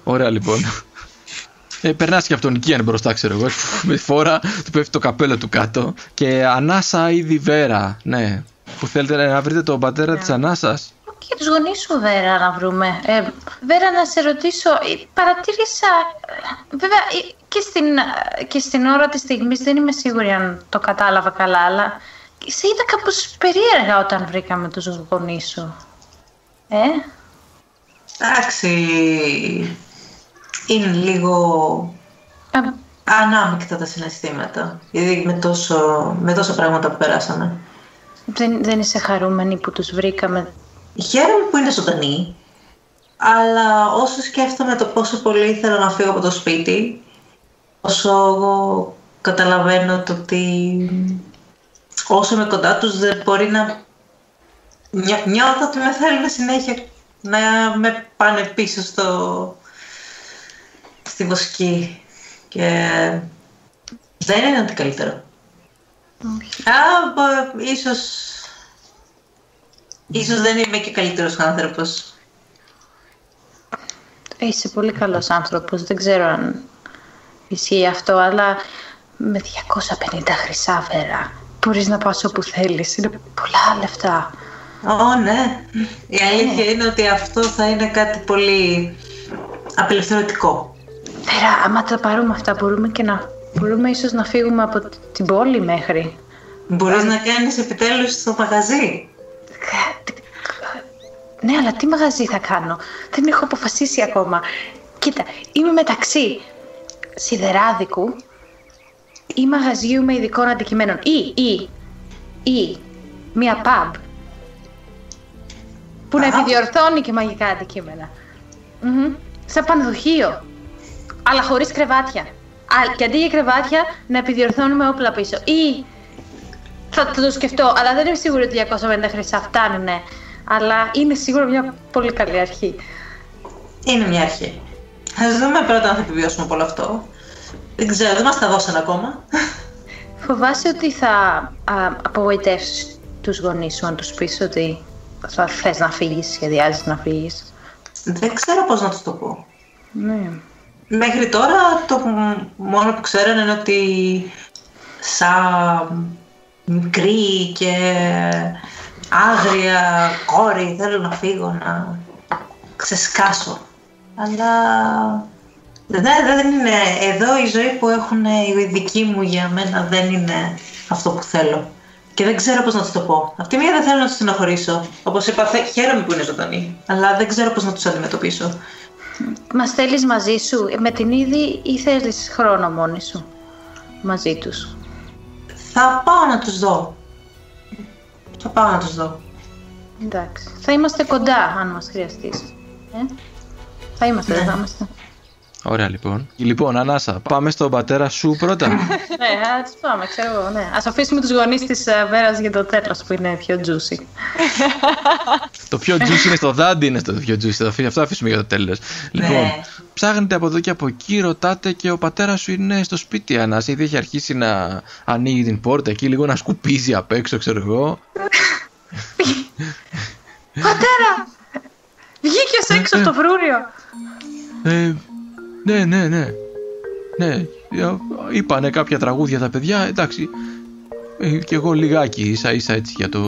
Speaker 4: Ωραία λοιπόν. Ε, περνάς και από τον Κίαν μπροστά, ξέρω εγώ. Με φόρα, του πέφτει το καπέλο του κάτω. Και ανάσα ή διβέρα, ναι. Που θέλετε να βρείτε τον πατέρα της ανάσας.
Speaker 1: και τους γονείς σου, Βέρα, να βρούμε. Ε, Βέρα, να σε ρωτήσω, ε, παρατήρησα, ε, βέβαια, ε, και στην, ε, και στην ώρα της στιγμής δεν είμαι σίγουρη αν το κατάλαβα καλά, αλλά σε είδα κάπως περίεργα όταν βρήκαμε τους γονείς σου. Ε,
Speaker 8: Εντάξει, είναι λίγο
Speaker 1: ε,
Speaker 8: ανάμεικτα τα συναισθήματα. Γιατί με, τόσο, με τόσα πράγματα που περάσαμε.
Speaker 1: δεν, δεν είσαι χαρούμενη που τους βρήκαμε.
Speaker 8: Χαίρομαι που είναι ζωντανή, αλλά όσο σκέφτομαι το πόσο πολύ ήθελα να φύγω από το σπίτι, όσο εγώ καταλαβαίνω το ότι όσο είμαι κοντά τους δεν μπορεί να νιώ- νιώθω ότι με θέλουν συνέχεια να με πάνε πίσω στο στη βοσκή και δεν είναι ότι καλύτερο. Α, μπο- ίσως Ίσως δεν είμαι και καλύτερος άνθρωπος.
Speaker 1: Είσαι πολύ καλός άνθρωπος, δεν ξέρω αν ισχύει αυτό, αλλά με 250 χρυσά βέρα μπορείς να πας όπου θέλεις. Είναι πολλά λεφτά.
Speaker 8: Ω, ναι. Η αλήθεια είναι ότι αυτό θα είναι κάτι πολύ απελευθερωτικό.
Speaker 1: Βέρα, άμα τα πάρουμε αυτά μπορούμε και να... Μπορούμε ίσως να φύγουμε από την πόλη μέχρι.
Speaker 8: Μπορείς να κάνεις επιτέλους το μαγαζί.
Speaker 1: Ναι, αλλά τι μαγαζί θα κάνω; Δεν έχω αποφασίσει ακόμα. Κοίτα, είμαι μεταξύ σιδεράδικου ή μαγαζιού με ειδικών αντικειμένων. Ή, ή, ή μία pub που να
Speaker 8: Α.
Speaker 1: επιδιορθώνει και μαγικά αντικείμενα. Μμμ. Σαν πανδοχείο, αλλά χωρίς κρεβάτια. Α, και αντί για κρεβάτια να επιδιορθώνουμε όπλα πίσω. Ή θα, θα το σκεφτώ, αλλά δεν είμαι σίγουρη ότι 250 χρυσά φτάνουν. ναι. Αλλά είναι σίγουρα μια πολύ καλή αρχή.
Speaker 8: Είναι μια αρχή. Ας δούμε πρώτα αν θα επιβιώσουμε από όλο αυτό. Δεν ξέρω, δεν μας τα δώσαν ακόμα.
Speaker 1: Φοβάσαι ότι θα α, απογοητεύσεις τους γονείς σου αν τους πεις ότι θα θες να φύγεις, σχεδιάζεις να φύγεις.
Speaker 8: Δεν ξέρω πώς να τους το πω.
Speaker 1: Ναι.
Speaker 8: Μέχρι τώρα το μ- μόνο που ξέρω είναι ότι σαν μικρή και άγρια κόρη θέλω να φύγω, να ξεσκάσω. Αλλά δεν, δεν είναι, εδώ η ζωή που έχουν οι δικοί μου για μένα δεν είναι αυτό που θέλω. Και δεν ξέρω πώς να τους το πω. Αυτή μία δεν θέλω να τους στενοχωρήσω. Όπως είπα, θε- χαίρομαι που είναι ζωντανοί. Αλλά δεν ξέρω πώς να τους αντιμετωπίσω.
Speaker 1: Μας θέλεις μαζί σου, ε, με την είδη ή θέλεις χρόνο μόνη σου μαζί τους;
Speaker 8: Θα πάω να τους δω. Θα πάω να τους δω.
Speaker 1: Εντάξει. Θα είμαστε κοντά αν μας χρειαστείς. Ε; Θα είμαστε, δεν θα είμαστε.
Speaker 4: Ωραία λοιπόν. Λοιπόν, Ανάσα, πάμε στον πατέρα σου πρώτα.
Speaker 1: ναι, ας πάμε, ξέρω εγώ, ναι. Ας αφήσουμε τους γονείς της ε, Βέρας για το τέλος που είναι πιο juicy.
Speaker 4: το πιο juicy είναι στο δάντι, είναι το πιο juicy. Το αφή- Αυτό αφήσουμε για το τέλος. Λοιπόν,
Speaker 8: Ναι.
Speaker 4: ψάχνετε από εδώ και από εκεί, ρωτάτε και ο πατέρας σου είναι στο σπίτι. Ανάσα, ήδη έχει αρχίσει να ανοίγει την πόρτα εκεί, λίγο να σκουπίζει απ' έξω, ξέρω εγώ.
Speaker 1: Πατέρα! Βγήκες έξω
Speaker 4: ε.
Speaker 1: στο φρούριο!
Speaker 4: Ε, ναι, ναι, ναι. Ναι, ε, είπανε κάποια τραγούδια τα παιδιά, εντάξει. Ε, και εγώ λιγάκι, ίσα ίσα έτσι για το...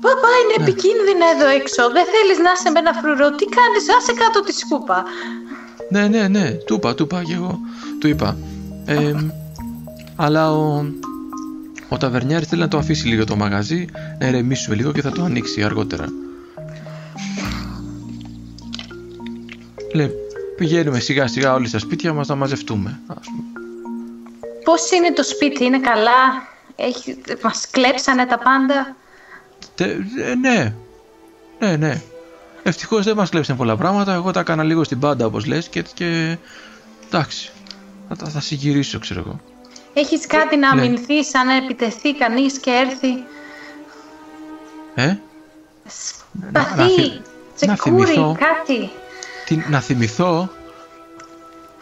Speaker 1: Παπά, είναι επικίνδυνα εδώ έξω. Δεν θέλεις να είσαι με ένα φρουρό. Τι κάνεις, άσε κάτω τη σκούπα.
Speaker 4: Ναι, ναι, ναι, του είπα, του είπα και εγώ. Του είπα. Ε, αλλά ο, ο ταβερνιάρης θέλει να το αφήσει λίγο το μαγαζί, να ηρεμήσουμε λίγο και θα το ανοίξει αργότερα. Λέει, πηγαίνουμε σιγά σιγά όλοι στα σπίτια μας να μαζευτούμε. ας πούμε.
Speaker 1: Πώς είναι το σπίτι, είναι καλά. Έχει... Μας κλέψανε τα πάντα;
Speaker 4: Τε- ε, ναι, ναι, ναι. Ευτυχώς δεν μας κλέψαν πολλά πράγματα, εγώ τα έκανα λίγο στην πάντα όπως λες και, και εντάξει, θα, τα- θα συγκυρίσω ξέρω εγώ.
Speaker 1: Έχεις κάτι να
Speaker 4: Ναι.
Speaker 1: αμυνθείς αν επιτεθεί κανείς και έρθει;
Speaker 4: Ε, να
Speaker 1: Σπαθί,
Speaker 4: θυ- να
Speaker 1: τσεκούρι,
Speaker 4: θυμηθώ.
Speaker 1: κάτι.
Speaker 4: Τι, να θυμηθώ,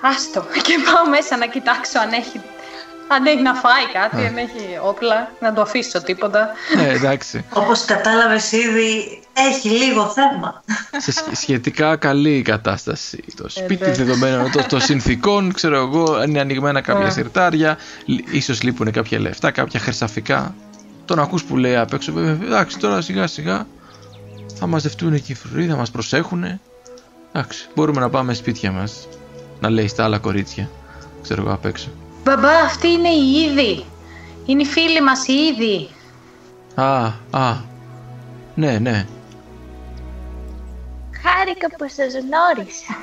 Speaker 1: Άστο και πάω μέσα να κοιτάξω αν έχει, αν έχει να φάει κάτι, αν έχει όπλα, να το αφήσω τίποτα.
Speaker 4: ναι εντάξει,
Speaker 8: Όπως κατάλαβες ήδη, έχει λίγο θέμα.
Speaker 4: σε σχε- σχετικά καλή η κατάσταση. Το σπίτι
Speaker 1: ναι.
Speaker 4: δεδομένων των των συνθήκων, ξέρω εγώ, είναι ανοιγμένα κάποια
Speaker 1: Ε.
Speaker 4: σιρτάρια, λ- ίσως λείπουν κάποια λεφτά, κάποια χρυσαφικά. Τον ακούς που λέει απ' έξω, βέβαια, εντάξει τώρα σιγά σιγά θα Θα μαζευτούν εκεί οι φρουροί, θα μας προσέχουνε. Εντάξει, μπορούμε να πάμε σπίτια μας. Να λέει στα άλλα κορίτσια. Ξέρω εγώ απ' έξω.
Speaker 1: Μπαμπά, αυτή είναι η Ήδη. Είναι η φίλη μας η Ήδη.
Speaker 4: Α, α. Ναι, ναι.
Speaker 2: Χάρηκα που σας γνώρισα.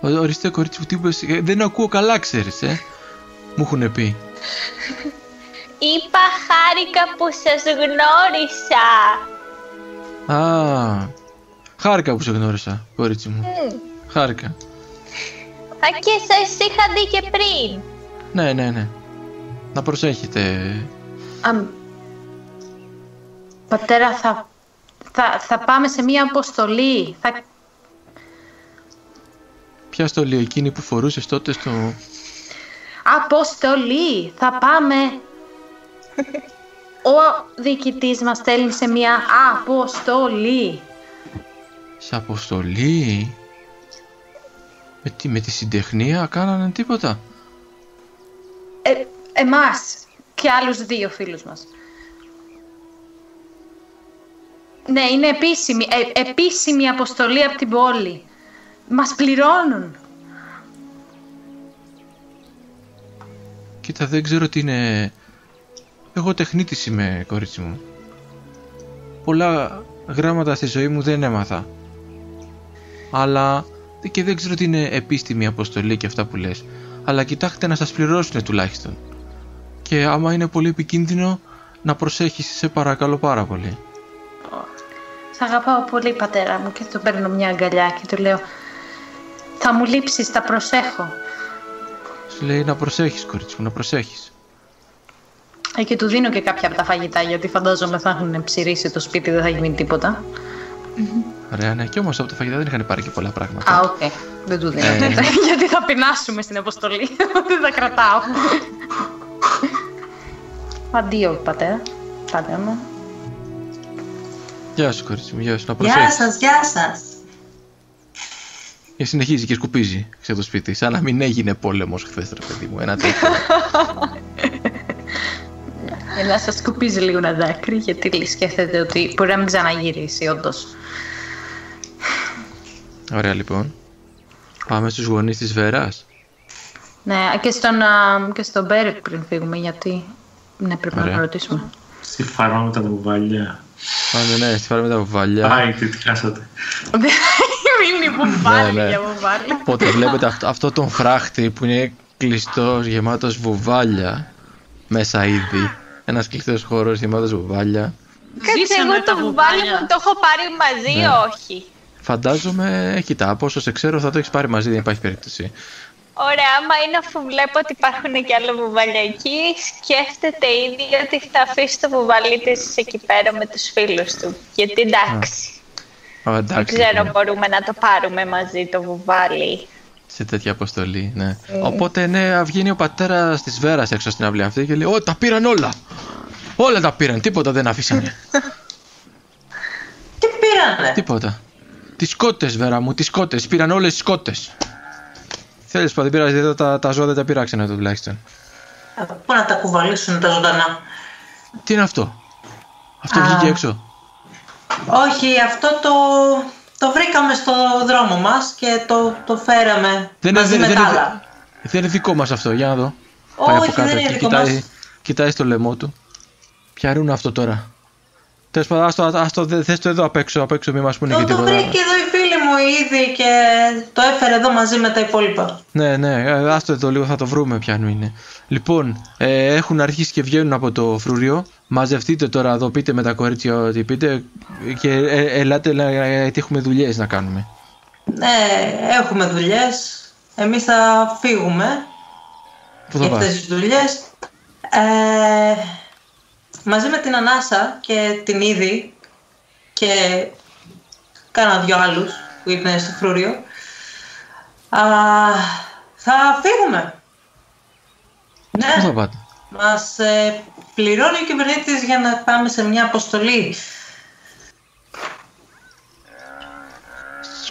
Speaker 4: Ο- Ορίστε κορίτσι μου, τι είπες, ε, δεν ακούω καλά ξέρεις, ε. Μου έχουν πει.
Speaker 2: Είπα χάρηκα που σας γνώρισα.
Speaker 4: Α, χάρηκα που σε γνώρισα, κορίτσι μου.
Speaker 2: Μμ.
Speaker 4: Χάρηκα.
Speaker 2: Α, και σας είχα δει και πριν.
Speaker 4: Ναι, ναι, ναι. Να προσέχετε.
Speaker 1: Αμ, πατέρα, θα, θα, θα πάμε σε μία αποστολή. Θα,
Speaker 4: Ποια στολή εκείνη που φορούσες τότε στο...
Speaker 1: αποστολή! Θα πάμε... Ο διοικητής μας στέλνει σε μία αποστολή.
Speaker 4: Σε αποστολή. Με, τι, με τη συντεχνία κάνανε τίποτα;
Speaker 1: Ε, εμάς και άλλους δύο φίλους μας. Ναι, είναι επίσημη, ε, επίσημη αποστολή από την πόλη. Μας πληρώνουν.
Speaker 4: Κοίτα, δεν ξέρω τι είναι... Εγώ τεχνίτης είμαι, κορίτσι μου. Πολλά γράμματα στη ζωή μου δεν έμαθα. Αλλά και δεν ξέρω τι είναι επίστημη αποστολή και αυτά που λες. Αλλά κοιτάξτε να σας πληρώσουν τουλάχιστον. Και άμα είναι πολύ επικίνδυνο, να προσέχεις, σε παρακαλώ πάρα πολύ.
Speaker 1: Σ' αγαπάω πολύ πατέρα μου και του παίρνω μια αγκαλιά και του λέω Θα μου λείψεις, τα προσέχω.
Speaker 4: Σου λέει να προσέχεις, κορίτσι μου, να προσέχεις.
Speaker 1: Ε, και του δίνω και κάποια από τα φαγητά γιατί φαντάζομαι θα έχουν ψηρίσει το σπίτι, δεν θα γίνει τίποτα.
Speaker 4: Ωραία, ναι, και όμως από τα φαγητά δεν είχαν πάρει και πολλά πράγματα.
Speaker 1: Α, οκ. Δεν του δίνω.
Speaker 4: Ε.
Speaker 1: γιατί θα πεινάσουμε στην αποστολή. δεν θα κρατάω. Αντίο, πατέρα. Πατέρα μου.
Speaker 4: Γεια σου, κορίτσι μου, γεια σου, να
Speaker 8: Γεια
Speaker 4: προσέχεις.
Speaker 8: σας, γεια σας.
Speaker 4: Και συνεχίζει και σκουπίζει σε το σπίτι, σαν να μην έγινε πόλεμος χθες, ρε παιδί μου, ένα τέτοιο.
Speaker 1: Για να σας σκουπίζει λίγο ένα δάκρυ γιατί σκέφτεται ότι μπορεί να μην ξαναγυρίσει όντως.
Speaker 4: Ωραία, λοιπόν. Πάμε στους γονείς της Βέρας.
Speaker 1: Ναι, και στον, α, και στον Μπέρεκ πριν φύγουμε γιατί ναι, πρέπει
Speaker 4: Ωραία.
Speaker 1: να ρωτήσουμε.
Speaker 5: Στη φάρμα με τα βουβάλια.
Speaker 4: Πάμε, ναι, στη φάρμα με τα βουβάλια.
Speaker 5: Πάει, τι τι χάσατε.
Speaker 1: Δεν μείνει βουβάλι
Speaker 4: Ναι, ναι.
Speaker 1: για βουβάλι.
Speaker 4: Οπότε βλέπετε αυτό, αυτό τον φράχτη που είναι κλειστός, γεμάτος βουβάλια. Μέσα ήδη. Ένας κλειστός χώρος γεμάτος βουβάλια.
Speaker 9: Κάτσε
Speaker 1: Ζήσαμε
Speaker 9: εγώ
Speaker 1: τα
Speaker 9: το βουβάλι
Speaker 1: βουβάλια.
Speaker 9: μου το έχω πάρει μαζί,
Speaker 4: Ναι.
Speaker 9: όχι.
Speaker 4: Φαντάζομαι, κοίτα, από όσο σε ξέρω θα το έχεις πάρει μαζί, δεν υπάρχει περίπτωση.
Speaker 9: Ωραία, άμα είναι αφού βλέπω ότι υπάρχουν και άλλα βουβάλια εκεί, σκέφτεται ήδη ότι θα αφήσει το βουβάλι της εκεί πέρα με τους φίλους του. Γιατί εντάξει,
Speaker 4: Α,
Speaker 9: δεν
Speaker 4: εντάξει,
Speaker 9: ξέρω
Speaker 4: λοιπόν,
Speaker 9: αν μπορούμε να το πάρουμε μαζί το βουβάλι.
Speaker 4: σε τέτοια αποστολή, ναι. Οπότε, ναι, βγαίνει ο πατέρας της Βέρας έξω στην αυλή αυτή και λέει: Ω, τα πήραν όλα! Όλα τα πήραν, τίποτα δεν αφήσανε.
Speaker 8: Τι πήρανε;
Speaker 4: τίποτα. Τις κότες, Βέρα μου, τις κότες. Πήραν όλες τις κότες. Θέλεις που δεν πειράζει, δεν τα, τα ζώα δεν τα πειράξανε το τουλάχιστον.
Speaker 8: Ε, Πού να τα κουβαλήσουν τα ζωντανά;
Speaker 4: Τι είναι αυτό, Αυτό
Speaker 8: Α.
Speaker 4: βγήκε έξω;
Speaker 8: Όχι, αυτό το, το βρήκαμε στο δρόμο μας και το, το φέραμε
Speaker 4: Δεν είναι,
Speaker 8: μαζί
Speaker 4: δεν,
Speaker 8: με
Speaker 4: δεν
Speaker 8: τα
Speaker 4: είναι,
Speaker 8: άλλα.
Speaker 4: δεν είναι δικό μας αυτό, για να δω.
Speaker 8: Όχι, δεν είναι
Speaker 4: και
Speaker 8: δικό
Speaker 4: κοιτάει,
Speaker 8: μας.
Speaker 4: κοιτάει στο λαιμό του. Πιαρούν αυτό τώρα; Τέλος πάντων, άστο, άστο, δε- θες το εδώ απ' έξω, απ' έξω, μη μας πούνε
Speaker 8: Το,
Speaker 4: και
Speaker 8: το
Speaker 4: τίποτα.
Speaker 8: βρήκε εδώ η φίλη μου ήδη και το έφερε εδώ μαζί με τα υπόλοιπα.
Speaker 4: Ναι, ναι, ε, άστο εδώ λίγο, θα το βρούμε ποιανού είναι. Λοιπόν, ε, έχουν αρχίσει και βγαίνουν από το φρούριο. Μαζευτείτε τώρα εδώ, πείτε με τα κορίτσια ό,τι πείτε και ε, ελάτε να- γιατί έχουμε δουλειές να κάνουμε.
Speaker 8: Ναι, έχουμε δουλειές. Εμείς θα φύγουμε
Speaker 4: Πού θα
Speaker 8: για
Speaker 4: πας;
Speaker 8: αυτές τις δουλειές. Ε, μαζί με την Ανάσα και την Ήδη και κάνα δυο άλλους που είναι στο φρούριο α, θα φύγουμε.
Speaker 4: Πού θα
Speaker 8: Ναι,
Speaker 4: πάτε.
Speaker 8: μας ε, πληρώνει ο κυβερνήτης για να πάμε σε μια αποστολή.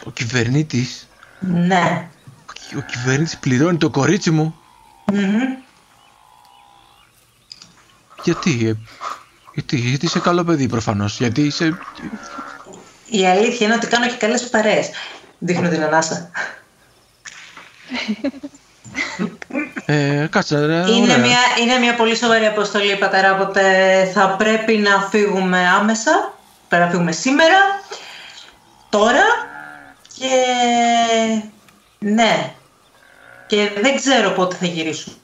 Speaker 4: Ο κυβερνήτης.
Speaker 8: Ναι.
Speaker 4: Ο κυβερνήτης πληρώνει το κορίτσι μου.
Speaker 8: Μμμ.
Speaker 4: Γιατί, ε, γιατί, γιατί είσαι καλό παιδί προφανώς; Γιατί είσαι...
Speaker 8: Η αλήθεια είναι ότι κάνω και καλές παρέες. Δείχνω την ανάσα.
Speaker 4: Ε, κάτσε, ρε,
Speaker 8: Είναι
Speaker 4: ωραία.
Speaker 8: μια, είναι μια πολύ σοβαρή αποστολή, πατέρα, οπότε θα πρέπει να φύγουμε άμεσα. Πρέπει να φύγουμε σήμερα, τώρα και... Ναι. Και δεν ξέρω πότε θα γυρίσουμε.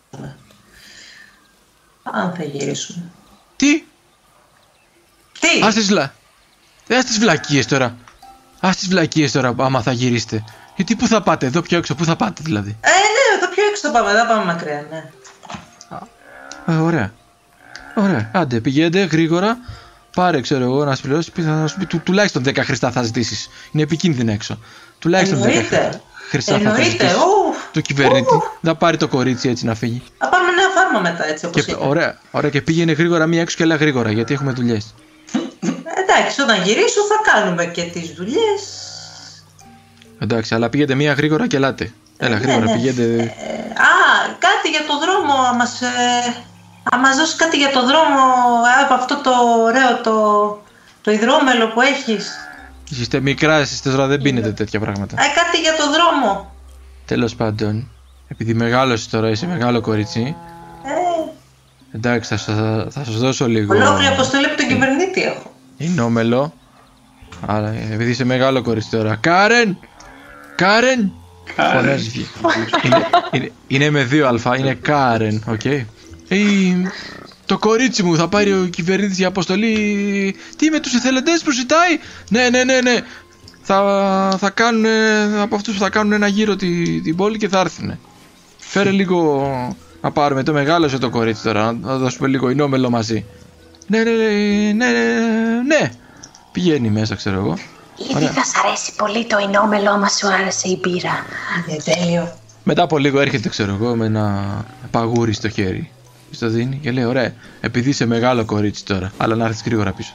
Speaker 8: Αν θα γυρίσουμε.
Speaker 4: Τι,
Speaker 8: Τι!
Speaker 4: ας τις, βλα... ε, ας τις βλακίες τώρα. Ας τις βλακίες τώρα, άμα θα γυρίσετε. Γιατί πού θα πάτε, εδώ πιο έξω, πού θα πάτε δηλαδή;
Speaker 8: Ε, ναι, εδώ πιο έξω θα πάμε, δεν πάμε μακριά, ναι.
Speaker 4: Ε, ωραία. Ωραία. Άντε, πηγαίνετε γρήγορα. Πάρε, ξέρω εγώ, να σπληρώσει. Θα σου πει του, τουλάχιστον 10 χρηστά θα ζητήσεις. Είναι επικίνδυνο έξω. Τουλάχιστον 10
Speaker 8: Εννοείται.
Speaker 4: χρηστά θα
Speaker 8: Εννοείται,
Speaker 4: ζητήσεις.
Speaker 8: Ουφ.
Speaker 4: Του κυβερνήτη.
Speaker 8: Ουφ.
Speaker 4: Να πάρει το κορίτσι έτσι να φύγει.
Speaker 8: Θα πάμε νέα φάρμα μετά, έτσι όπως
Speaker 4: Και,
Speaker 8: είπα.
Speaker 4: ωραία, ωραία. Και πήγαινε γρήγορα μία έξω και έλα γρήγορα γιατί έχουμε δουλειές.
Speaker 8: Εντάξει, όταν γυρίσω θα κάνουμε και τις δουλειές.
Speaker 4: Εντάξει, αλλά πήγαινε μία γρήγορα και ελάτε. Έλα γρήγορα,
Speaker 8: ναι.
Speaker 4: πηγαίνετε.
Speaker 8: Ε, α, κάτι για το δρόμο, να μας, ε, να μας δώσεις κάτι για το δρόμο ε, από αυτό το ωραίο το, το υδρόμελο που έχεις.
Speaker 4: Είστε μικρά, εσείς τώρα δεν πίνετε τέτοια πράγματα.
Speaker 8: Ε, κάτι για το δρόμο.
Speaker 4: Τέλος πάντων, επειδή μεγάλωσε τώρα, είσαι μεγάλο κορίτσι.
Speaker 8: Ε,
Speaker 4: Εντάξει, θα, σα- θα σας δώσω λίγο.
Speaker 8: ολόκληρη αποστολή από τον κυβερνήτη έχω.
Speaker 4: Οινόμελο. Αλλά επειδή είσαι μεγάλο κορίτσι τώρα. Κάρεν! Κάρεν! Φωνάζει βγει. είναι, είναι, είναι με δύο αλφα, είναι Κάρεν, οκ. Ε, το κορίτσι μου θα πάρει ο κυβερνήτης για αποστολή. Τι με τους εθελοντές που ζητάει; Ναι, ναι, ναι, ναι. Θα, θα κάνουν από αυτούς που θα κάνουν ένα γύρο τη, την πόλη και θα έρθουν. Φέρε λίγο να πάρουμε το μεγάλωσε το κορίτσι τώρα, να- να δώσουμε λίγο ινόμελο μαζί. Ναι, ναι, ναι, ναι, ναι, ναι. Πηγαίνει μέσα, ξέρω εγώ.
Speaker 2: Ήδη
Speaker 4: Ωραία.
Speaker 2: θα σ' αρέσει πολύ το ενόμελο άμα σου άρεσε η μπύρα.
Speaker 8: Είναι τέλειο.
Speaker 4: Μετά από λίγο έρχεται, ξέρω εγώ, με ένα παγούρι στο χέρι. Στο δίνει και λέει: Ωραία, επειδή είσαι μεγάλο κορίτσι τώρα, αλλά να έρθεις γρήγορα πίσω.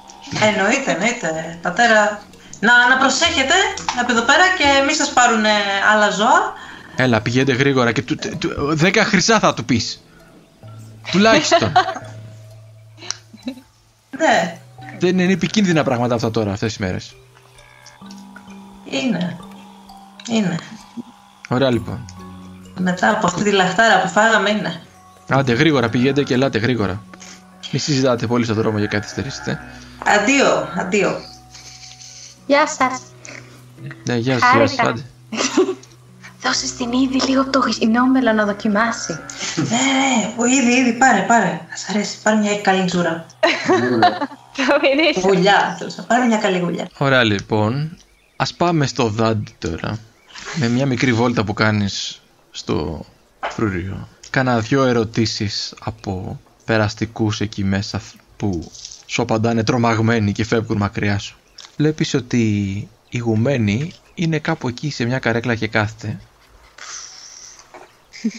Speaker 8: Εννοείται, εννοείται. Πατέρα, να, να προσέχετε από εδώ πέρα και μη σας πάρουν ε, άλλα ζώα.
Speaker 4: Έλα, πηγαίνετε γρήγορα και του, του, δέκα χρυσά θα του πεις. Τουλάχιστον.
Speaker 8: Ναι,
Speaker 4: Δεν είναι επικίνδυνα πράγματα αυτά τώρα, αυτές τις μέρες.
Speaker 8: είναι. Είναι.
Speaker 4: Ωραία λοιπόν.
Speaker 8: Μετά από αυτή τη λαχτάρα που φάγαμε είναι.
Speaker 4: Άντε γρήγορα, πηγαίνετε και ελάτε γρήγορα. Μη συζητάτε πολύ στον δρόμο για καθυστερήσετε.
Speaker 8: Αντίο, αντίο.
Speaker 1: Γεια σας.
Speaker 4: Ναι, γεια σας, γεια σας,
Speaker 1: Χάρηκα.
Speaker 4: άντε.
Speaker 1: Δώσε στην ήδη λίγο το γινόμελο να δοκιμάσει.
Speaker 8: Ναι, ναι, που ήδη, ήδη, πάρε, πάρε. Θα σ' αρέσει, πάρε μια καλή τζούρα.
Speaker 9: Το μυρίσω.
Speaker 8: Γουλιά, θέλω να πάρε μια καλή γουλιά.
Speaker 4: Ωραία λοιπόν, ας πάμε στο δάντι τώρα. Με μια μικρή βόλτα που κάνεις στο φρούριο. Κάνα δυο ερωτήσεις από περαστικούς εκεί μέσα που σου απαντάνε τρομαγμένοι και φεύγουν μακριά σου. Βλέπεις ότι η γουμένη είναι κάπου εκεί σε μια καρέκλα και κάθεται.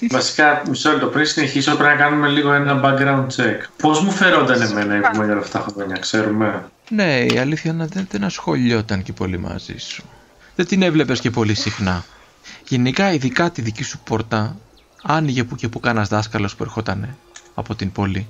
Speaker 5: Βασικά, μισό λεπτό πριν συνεχίσω, πρέπει να κάνουμε λίγο ένα background check. Πώς μου φερόταν εμένα η κουμέλια όλα αυτά τα χρόνια, ξέρουμε;
Speaker 4: Ναι, η αλήθεια είναι δεν, δεν ασχολιόταν και πολύ μαζί σου. Δεν την έβλεπες και πολύ συχνά. Γενικά, ειδικά τη δική σου πόρτα, άνοιγε που και που κανένας δάσκαλος που ερχόταν από την πόλη.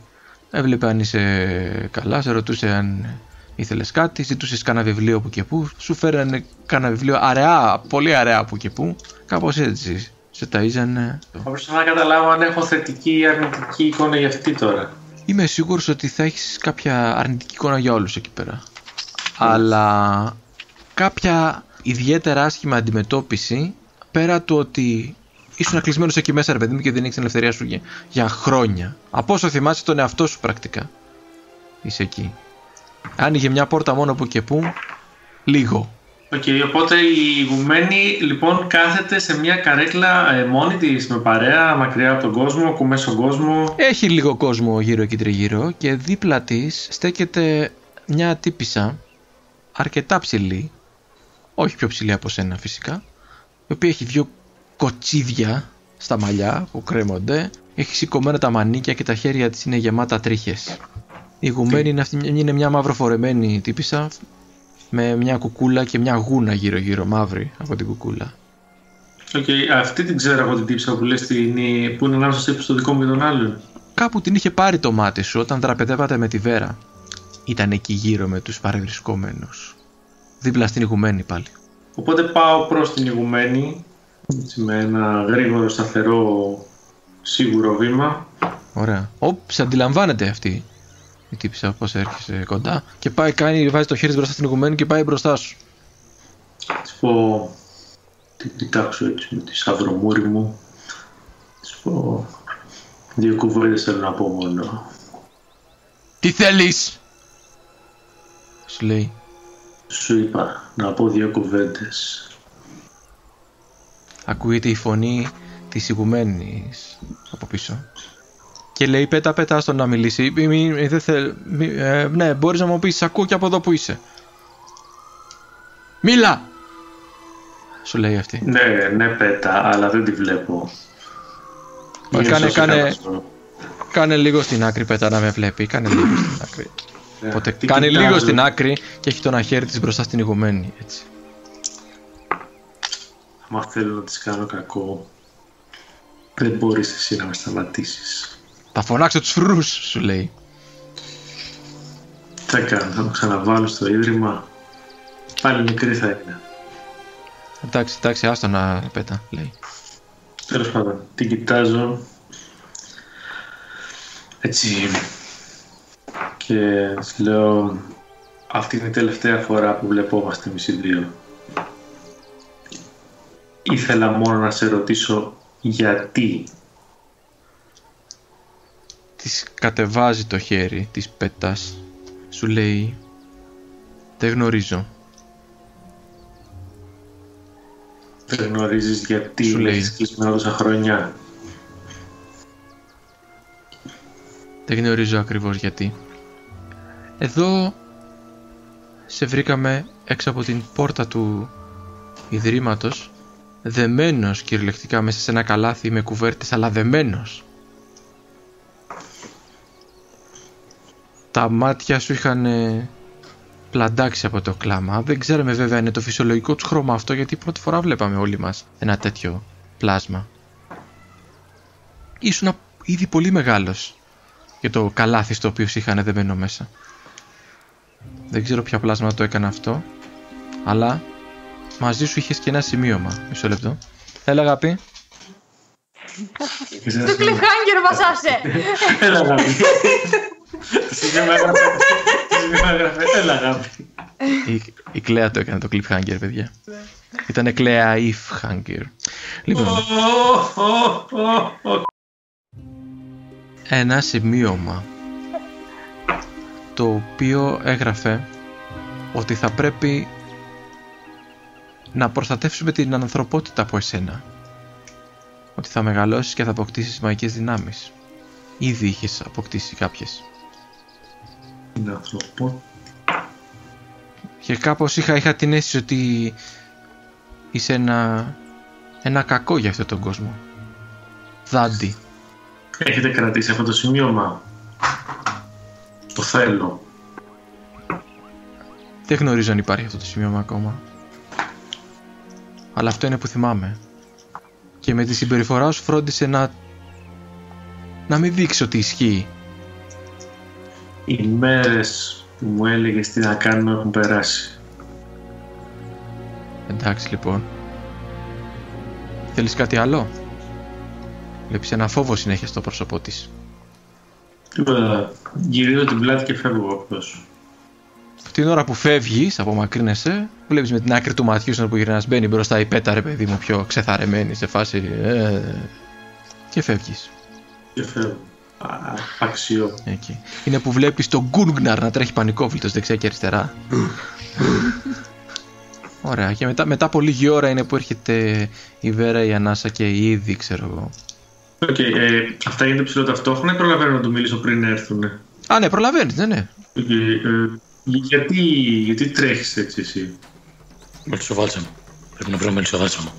Speaker 4: Έβλεπε αν είσαι καλά, σε ρωτούσε αν ήθελες κάτι, ζητούσες κάνα βιβλίο που και που, σου φέρανε κάνα βιβλίο αραιά, πολύ αραιά που και που, κάπως έτσι. Σε ταΐζανε.
Speaker 5: Θα προσπαθώ να καταλάβω αν έχω θετική ή αρνητική εικόνα για αυτή τώρα.
Speaker 4: Είμαι σίγουρος ότι θα έχεις κάποια αρνητική εικόνα για όλους εκεί πέρα. Αλλά κάποια ιδιαίτερα άσχημα αντιμετώπιση πέρα του ότι ήσουν κλεισμένος εκεί μέσα ρε παιδί μου και δεν έχεις την ελευθερία σου για, για χρόνια. Από όσο θυμάσαι τον εαυτό σου πρακτικά. Είσαι εκεί. Άνοιγε μια πόρτα μόνο που και που λίγο.
Speaker 5: Οκ, οπότε η ηγουμένη λοιπόν κάθεται σε μια καρέκλα ε, μόνη της με παρέα, μακριά από τον κόσμο, ακούμε στον κόσμο.
Speaker 4: Έχει λίγο κόσμο γύρω και τριγύρω και δίπλα της στέκεται μια τύπισσα αρκετά ψηλή, όχι πιο ψηλή από σένα φυσικά, η οποία έχει δύο κοτσίδια στα μαλλιά που κρέμονται, έχει σηκωμένα τα μανίκια και τα χέρια της είναι γεμάτα τρίχες. Η ηγουμένη είναι, αυτή, είναι μια μαυροφορεμένη τύπισσα με μια κουκούλα και μια γούνα γύρω γύρω μαύρη από την κουκούλα.
Speaker 5: Οκ, αυτή την ξέρω εγώ την τύπισσα που λες την, που είναι ανάμεσα στο ύψος του δικό μου και τον άλλον.
Speaker 4: Κάπου την είχε πάρει το μάτι σου όταν δραπετεύατε με τη Βέρα. Ήταν εκεί γύρω με τους παρευρισκόμενους. δίπλα στην ηγουμένη πάλι.
Speaker 5: Οπότε πάω προς την ηγουμένη, έτσι, με ένα γρήγορο, σταθερό, σίγουρο βήμα.
Speaker 4: Ωραία. Οπ, σε αντιλαμβάνεται αυτή η τύψα πώς έρχεσαι κοντά και πάει, κάνει, βάζει το χέρι της μπροστά στην ηγουμένη και πάει μπροστά σου.
Speaker 5: Της πω, την κοιτάξω έτσι με τη σαυρομούρη μου. Της πω, δύο κουβέντες θέλω να πω μόνο.
Speaker 4: Τι θέλεις! Σου λέει.
Speaker 5: Σου είπα να πω δύο κουβέντες.
Speaker 4: Ακούγεται η φωνή της ηγουμένης από πίσω. Και λέει πέτα πέτα στον να μιλήσει. Μη, μη, δεν θέλ, μη, ε, ναι, μπορείς να μου πεις, ακούω και από εδώ που είσαι. Μίλα! Σου λέει αυτή.
Speaker 5: Ναι, ναι πέτα, αλλά δεν τη βλέπω.
Speaker 4: Μα
Speaker 5: Ίσως
Speaker 4: κάνε-
Speaker 5: σε
Speaker 4: κάνε-
Speaker 5: χάσω.
Speaker 4: Κάνε λίγο στην άκρη πέτα να με βλέπει. Κάνε λίγο στην άκρη.
Speaker 5: Ναι,
Speaker 4: Οπότε
Speaker 5: τι
Speaker 4: κάνει
Speaker 5: κοιτάζω.
Speaker 4: λίγο στην άκρη και έχει το ένα χέρι της μπροστά στην ηγουμένη. Έτσι.
Speaker 5: Άμα θέλω να της κάνω κακό, δεν μπορείς εσύ να με σταματήσεις.
Speaker 4: Θα φωνάξω τους φρούς, σου λέει.
Speaker 5: Τι θα κάνω, θα το ξαναβάλω στο ίδρυμα. Πάλι μικρή θα είναι.
Speaker 4: Εντάξει, εντάξει, άστο να πέτα, λέει.
Speaker 5: Τέλος πάντων, την κοιτάζω. Έτσι. Και της λέω, αυτή είναι η τελευταία φορά που βλεπόμαστε εμείς οι δύο. Ήθελα μόνο να σε ρωτήσω γιατί.
Speaker 4: Της κατεβάζει το χέρι της πέτας. Σου λέει Δεν γνωρίζω.
Speaker 5: Δεν γνωρίζεις γιατί
Speaker 4: Σου
Speaker 5: με
Speaker 4: λέει.
Speaker 5: έχεις κλεισμένο τόσα χρόνια.
Speaker 4: Δεν γνωρίζω ακριβώς γιατί. Εδώ σε βρήκαμε έξω από την πόρτα του Ιδρύματος δεμένος κυριολεκτικά μέσα σε ένα καλάθι με κουβέρτες αλλά δεμένος. Τα μάτια σου είχαν ε, πλαντάξει από το κλάμα. Δεν ξέραμε βέβαια αν είναι το φυσιολογικό τους χρώμα αυτό γιατί πρώτη φορά βλέπαμε όλοι μας ένα τέτοιο πλάσμα. Ήσουν ήδη πολύ μεγάλος για το καλάθι στο οποίο σε είχαν δεμένο μέσα. Δεν ξέρω ποια πλάσμα το έκανε αυτό, αλλά μαζί σου είχες και ένα σημείωμα. Μισό λεπτό. Έλα αγάπη.
Speaker 5: Και σε ένα
Speaker 1: Το
Speaker 5: σημείο-
Speaker 1: cliffhanger μας άσε.
Speaker 5: Έλα αγάπη. Σημείο με έγραφε. Σημείο με έγραφε. Έλα αγάπη.
Speaker 4: Η, η Κλέα το έκανε το cliffhanger, παιδιά. Ήτανε Κλέα Ifhanger. Λοιπόν,
Speaker 5: Ω, ω, ω, ω.
Speaker 4: ένα σημείωμα το οποίο έγραφε ότι θα πρέπει να προστατεύσουμε την ανθρωπότητα από εσένα. Ότι θα μεγαλώσεις και θα αποκτήσεις μαγικές δυνάμεις. Ήδη είχες αποκτήσει κάποιες.
Speaker 5: Την ανθρωπό.
Speaker 4: Και κάπως είχα, είχα την αίσθηση ότι είσαι ένα, ένα κακό για αυτόν τον κόσμο. Δάντη.
Speaker 5: Έχετε κρατήσει αυτό το σημείωμα; Το θέλω.
Speaker 4: Δεν γνωρίζω αν υπάρχει αυτό το σημείωμα ακόμα. Αλλά αυτό είναι που θυμάμαι. Και με τη συμπεριφορά σου φρόντισε να... να μην δείξει ότι ισχύει.
Speaker 5: Οι μέρες που μου έλεγες τι να κάνουμε έχουν περάσει.
Speaker 4: Εντάξει λοιπόν. Θέλεις κάτι άλλο; Βλέπεις ένα φόβο συνέχεια στο πρόσωπό της.
Speaker 5: Τίποτα. Γυρίζω την πλάτη και φεύγω απλώς.
Speaker 4: Την ώρα που φεύγεις, απομακρύνεσαι, βλέπεις με την άκρη του ματιού σου που γυρνάς μπαίνει μπροστά η πέτα ρε παιδί μου πιο ξεθαρεμένη σε φάση... ε, και φεύγεις.
Speaker 5: Και φεύγω. Α, Αξιό.
Speaker 4: Εκεί. Είναι που βλέπεις τον Γκούνγναρ να τρέχει πανικόβλητος δεξιά και αριστερά. Ωραία. Και μετά, μετά από λίγη ώρα είναι που έρχεται η Βέρα, η Ανάσα και η Ήδη, ξέρω εγώ.
Speaker 5: Οκ, ε, αυτά γίνεται ψηλό ταυτόχρονα ή προλαβαίνω να του μιλήσω πριν έρθουν.
Speaker 4: Α, ναι, προλαβαίνεις, ναι, ναι.
Speaker 5: Οκ, ε, γιατί, γιατί τρέχεις έτσι εσύ.
Speaker 7: Μελισσοβάλσαμο. Πρέπει να βρω μελισσοβάλσαμο.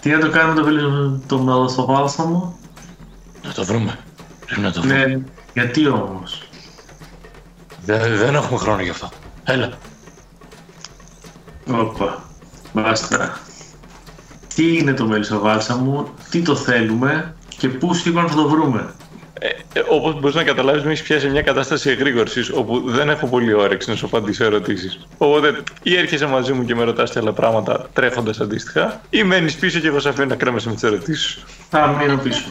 Speaker 5: Τι να το κάνουμε το, βελ- το μελισσοβάλσαμο.
Speaker 7: Να το βρούμε. Πρέπει να το βρούμε.
Speaker 5: Ναι, γιατί όμως.
Speaker 7: Δεν, δεν έχουμε χρόνο γι' αυτό. Έλα.
Speaker 5: Όπα, μπάστα. Τι είναι το μελισσοβάλσαμο, τι το θέλουμε και πού σίγουρα θα το βρούμε.
Speaker 3: ε, όπως μπορείς να καταλάβεις, με έχεις πιάσει μια κατάσταση εγρήγορσης όπου δεν έχω πολύ όρεξη να σου απαντήσω ερωτήσεις. Οπότε ή έρχεσαι μαζί μου και με ρωτάς άλλα πράγματα τρέχοντας αντίστοιχα, ή μένεις πίσω και εγώ σε αφήνω να κρέμεσαι με τις ερωτήσεις σου.
Speaker 5: Θα μείνω πίσω.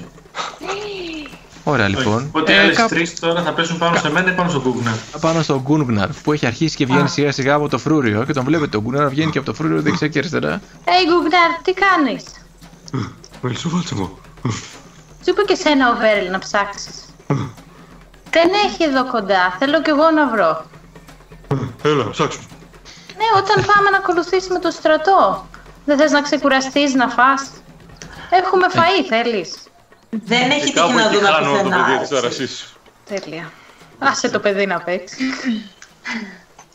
Speaker 4: Ωραία λοιπόν.
Speaker 5: Οπότε οι
Speaker 4: Ε,
Speaker 5: άλλες
Speaker 4: κάπου
Speaker 5: τρεις τώρα θα πέσουν πάνω σε μένα ή πάνω στον Κούγκνα.
Speaker 4: πάνω στον Γκούνγναρ που έχει αρχίσει και βγαίνει σιγά σιγά από το φρούριο και τον βλέπετε τον Γκούνγναρ βγαίνει και από το φρούριο δεξιά και αριστερά.
Speaker 1: Hey Γκουγνάρ, τι κάνεις;
Speaker 3: Μελισσοβάλτσαμο.
Speaker 1: Σου είπε και σένα ο Βέρελ να ψάξεις. Δεν έχει εδώ κοντά, θέλω κι εγώ να βρω.
Speaker 3: Έλα, ψάξω.
Speaker 1: Ναι, όταν πάμε να ακολουθήσουμε το στρατό. Δεν θες να ξεκουραστείς, να φας; Έχουμε φαΐ, θέλεις;
Speaker 8: Δεν έχει τύχει
Speaker 3: Κάπου
Speaker 8: να
Speaker 3: εκεί
Speaker 8: δούμε
Speaker 3: χάνω το
Speaker 8: πουθενά.
Speaker 3: παιδί της
Speaker 8: έτσι.
Speaker 3: όρασής σου.
Speaker 1: Τέλεια. Άσε το παιδί να παίξει.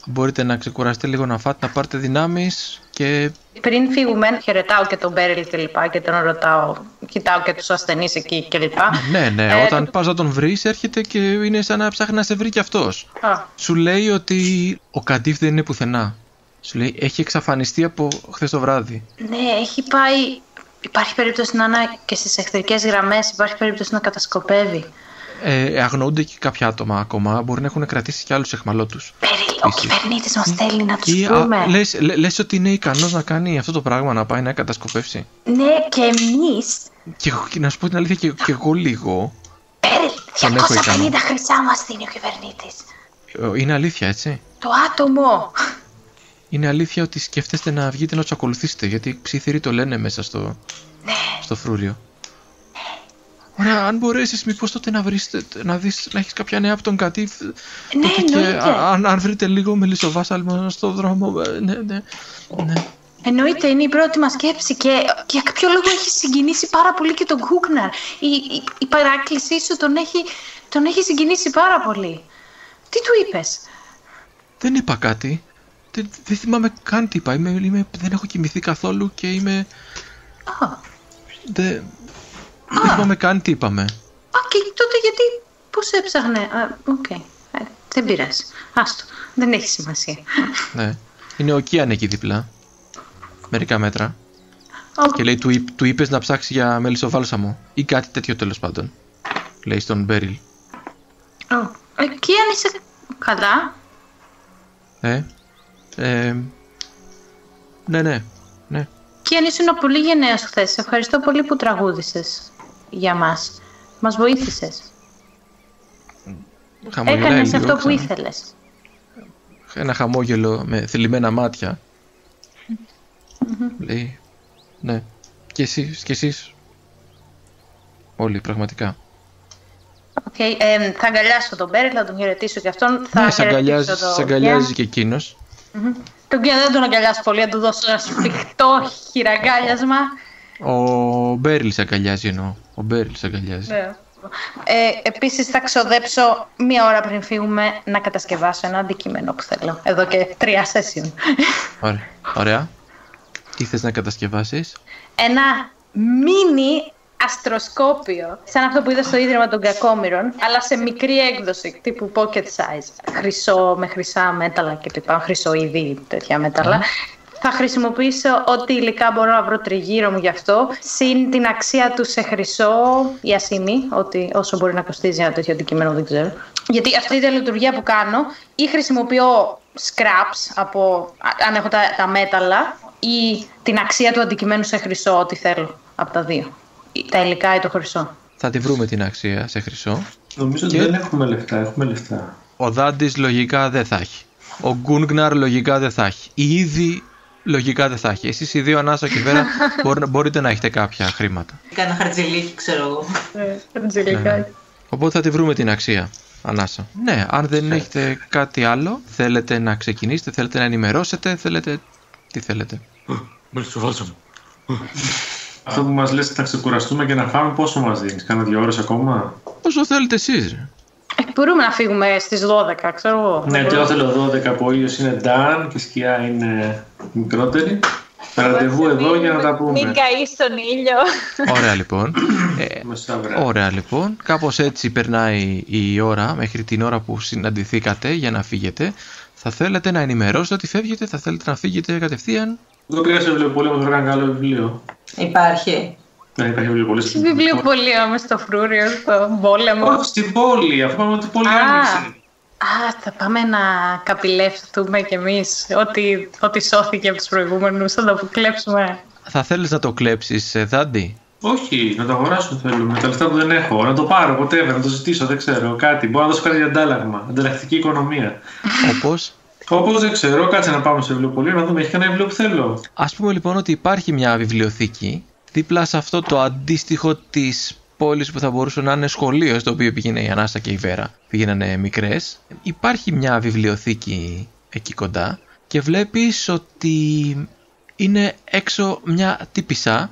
Speaker 4: Μπορείτε να ξεκουραστείτε λίγο να φάτε, να πάρετε δυνάμεις και
Speaker 1: Πριν φύγουμε, χαιρετάω και τον Μπέριλ και λοιπά και τον ρωτάω, κοιτάω και τους ασθενείς εκεί και λοιπά.
Speaker 4: ναι, ναι,
Speaker 1: Ε,
Speaker 4: όταν
Speaker 1: το-
Speaker 4: πας να τον βρεις έρχεται και είναι σαν να ψάχνει να σε βρει κι αυτός.
Speaker 1: Α,
Speaker 4: Σου λέει ότι ο Καντίφ δεν είναι πουθενά. Σου λέει έχει εξαφανιστεί από χθες το βράδυ.
Speaker 1: ναι, έχει πάει... Υπάρχει περίπτωση να είναι και στις εχθρικές γραμμές, υπάρχει περίπτωση να κατασκοπεύει.
Speaker 4: Ε, αγνοούνται και κάποια άτομα ακόμα, μπορεί να έχουν κρατήσει κι άλλους εχμαλώτους.
Speaker 1: Μπέριλ, ο
Speaker 4: Επίσης.
Speaker 1: κυβερνήτης μας θέλει να τους
Speaker 4: Ή, α,
Speaker 1: πούμε.
Speaker 4: λες, λε- λες ότι είναι ικανός να κάνει αυτό το πράγμα, να πάει να κατασκοπεύσει;
Speaker 1: Ναι, και εμείς,
Speaker 4: Και, εγώ- και να σου πω την αλήθεια, και, και εγώ λίγο.
Speaker 1: Μπέριλ,
Speaker 4: Τον έχω
Speaker 1: 250
Speaker 4: ικανό.
Speaker 1: χρυσά μας δίνει ο κυβερνήτης.
Speaker 4: Ε, Είναι αλήθεια, έτσι;
Speaker 1: Το άτομο.
Speaker 4: Είναι αλήθεια ότι σκέφτεστε να βγείτε να τους ακολουθήσετε, γιατί ψήθυροι το λένε μέσα στο,
Speaker 1: Ναι.
Speaker 4: στο φρούριο. Ωραία, αν μπορέσεις, μήπως τότε να βρεις, να δεις, να έχεις κάποια νέα από τον Κατίφ.
Speaker 1: Ναι,
Speaker 4: τότε και
Speaker 1: εννοείται.
Speaker 4: α- αν, αν βρείτε λίγο μελισσοβάσαλμο στο δρόμο. ε, Ναι, ναι. ναι.
Speaker 1: Εννοείται, είναι η πρώτη μας σκέψη και για κάποιο λόγο έχει συγκινήσει πάρα πολύ και τον Γκούκναρ. Η, η, η παράκλησή σου τον έχει, τον έχει συγκινήσει πάρα πολύ. Τι του είπες;
Speaker 4: Δεν είπα κάτι. Δεν, δεν θυμάμαι καν τι είπα. Είμαι, είμαι, δεν έχω κοιμηθεί καθόλου και είμαι.
Speaker 1: Α,
Speaker 4: Δεν, δεν θυμάμαι καν τι είπαμε.
Speaker 1: α, και τότε γιατί, πώς έψαχνε; Α, Οκ, Ε, δεν πειράζει. Άστο, δεν έχει σημασία.
Speaker 4: Ναι. Είναι ο Κίαν εκεί δίπλα. Μερικά μέτρα.
Speaker 1: Οκ.
Speaker 4: Και λέει, του, είπ- του είπες να ψάξει για μελισσοβάλσαμο. Ή κάτι τέτοιο τέλος πάντων. Λέει στον Μπέριλ.
Speaker 1: Ω, Εκεί αν είσαι καλά,
Speaker 4: Ε, ε, ναι, ναι, ναι.
Speaker 1: και αν ήσουν πολύ γενναίος χθες. Ευχαριστώ πολύ που τραγούδησες για μας. Μας βοήθησες.
Speaker 4: Χαμογελάει
Speaker 1: Έκανες
Speaker 4: λίγο,
Speaker 1: αυτό που
Speaker 4: ξανά.
Speaker 1: ήθελες.
Speaker 4: Ένα χαμόγελο με θλιμμένα μάτια. Λέει, ναι. Και εσείς, και εσείς. Όλοι, πραγματικά.
Speaker 1: Οκ, ε, θα αγκαλιάσω τον Μπέριλ, θα τον χαιρετήσω και αυτόν. Θα
Speaker 4: ναι, σε αγκαλιάζει,
Speaker 1: χαιρετήσω το
Speaker 4: σε αγκαλιάζει
Speaker 1: Γεια.
Speaker 4: και εκείνος.
Speaker 1: Τον Γεια δεν τον αγκαλιάσω πολύ, θα του δώσω ένα σφιχτό χειραγκάλιασμα.
Speaker 4: Ο Μπέριλς σε αγκαλιάζει εννοώ. Ο Μπέριλς σε αγκαλιάζει.
Speaker 1: Ε, επίσης θα ξοδέψω μία ώρα πριν φύγουμε να κατασκευάσω ένα αντικείμενο που θέλω. Εδώ και τρία session.
Speaker 4: Ωραία. Ωραία. Τι θες να κατασκευάσεις;
Speaker 1: ένα μίνι αστροσκόπιο, σαν αυτό που είδα στο Ίδρυμα των Κακόμοιρων, αλλά σε μικρή έκδοση, τύπου pocket size. Χρυσό με χρυσά μέταλλα και λοιπά, χρυσοειδή τέτοια μέταλλα. Θα χρησιμοποιήσω ό,τι υλικά μπορώ να βρω τριγύρω μου γι' αυτό, συν την αξία του σε χρυσό ή ασήμι, ότι όσο μπορεί να κοστίζει ένα τέτοιο αντικείμενο δεν ξέρω. Γιατί αυτή η λειτουργία που κάνω, ή χρησιμοποιώ scraps από, α- αν έχω τα, τα μέταλλα, ή την αξία του αντικειμένου σε χρυσό, ό,τι θέλω από τα δύο. Ή Τα υλικά ή το χρυσό.
Speaker 4: Θα τη βρούμε την αξία σε χρυσό.
Speaker 5: Νομίζω ότι
Speaker 4: Και-
Speaker 5: δεν έχουμε λεφτά, έχουμε λεφτά.
Speaker 4: Ο Δάντης λογικά δεν θα έχει. Ο Γκούνγναρ λογικά δεν θα έχει. Η Ήδη λογικά δεν θα έχει. Εσείς οι δύο ανάσα και βέρα μπορεί- μπορείτε να έχετε κάποια χρήματα.
Speaker 8: Κάνα χαρτζηλίκι, ξέρω εγώ.
Speaker 4: Ναι. Οπότε θα τη βρούμε την αξία. Ανάσα. Ναι, αν δεν έχετε κάτι άλλο, θέλετε να ξεκινήσετε, θέλετε να ενημερώσετε, θέλετε. Τι θέλετε.
Speaker 3: Μελισσοβάλτσαμο.
Speaker 5: Αυτό που μας λες να ξεκουραστούμε και να φάμε πόσο μας δίνεις, κάνα δύο ώρες ακόμα.
Speaker 4: Όσο θέλετε εσείς.
Speaker 1: Ε, μπορούμε να φύγουμε στις 12, ξέρω εγώ.
Speaker 5: Ναι, και εγώ θέλω 12 που ο ήλιος είναι ντάν και η σκιά είναι μικρότερη. Ραντεβού εδώ για να τα
Speaker 9: Μην
Speaker 5: πούμε.
Speaker 9: καείς στον ήλιο.
Speaker 4: Ωραία λοιπόν. Ε,
Speaker 5: Μεσάβρα.
Speaker 4: Ωραία λοιπόν. Κάπως έτσι περνάει η ώρα μέχρι την ώρα που συναντηθήκατε για να φύγετε. Θα θέλετε να ενημερώσετε ότι φεύγετε, θα θέλετε να φύγετε κατευθείαν.
Speaker 5: Δεν πήρα σε βιβλίο πολύ, όμως βρήκα ένα καλό βιβλίο.
Speaker 8: Υπάρχει.
Speaker 5: Δεν υπάρχει βιβλιοπωλεία.
Speaker 1: Στη βιβλιοπολία με στο φρούριο, στο πόλεμο.
Speaker 5: Όχι, στην πόλη, αφού είπαμε ότι η πόλη
Speaker 1: Α.
Speaker 5: άνοιξε.
Speaker 1: Α, θα πάμε να καπηλεύσουμε κι εμείς ό,τι, ό,τι σώθηκε από τους προηγούμενους, θα το αποκλέψουμε.
Speaker 4: Θα θέλεις να το κλέψεις, ε, Δάντη.
Speaker 5: Όχι, να το αγοράσω θέλουμε. Τα λεφτά που δεν έχω. Να το πάρω, ποτέ, να το ζητήσω, δεν ξέρω. Κάτι. Μπορώ να δώσω κάτι για αντάλλαγμα. Ανταλλακτική οικονομία.
Speaker 4: Όπως...
Speaker 5: Όπως δεν ξέρω, κάτσε να πάμε σε βιβλιοπωλείο να δούμε. Έχει κανένα βιβλίο που θέλω.
Speaker 4: Ας πούμε λοιπόν ότι υπάρχει μια βιβλιοθήκη δίπλα σε αυτό το αντίστοιχο της πόλης που θα μπορούσε να είναι σχολείο στο οποίο πήγαινε η Ανάστα και η Βέρα. Πήγαινανε μικρές. Υπάρχει μια βιβλιοθήκη εκεί κοντά και βλέπεις ότι είναι έξω μια τύπησα.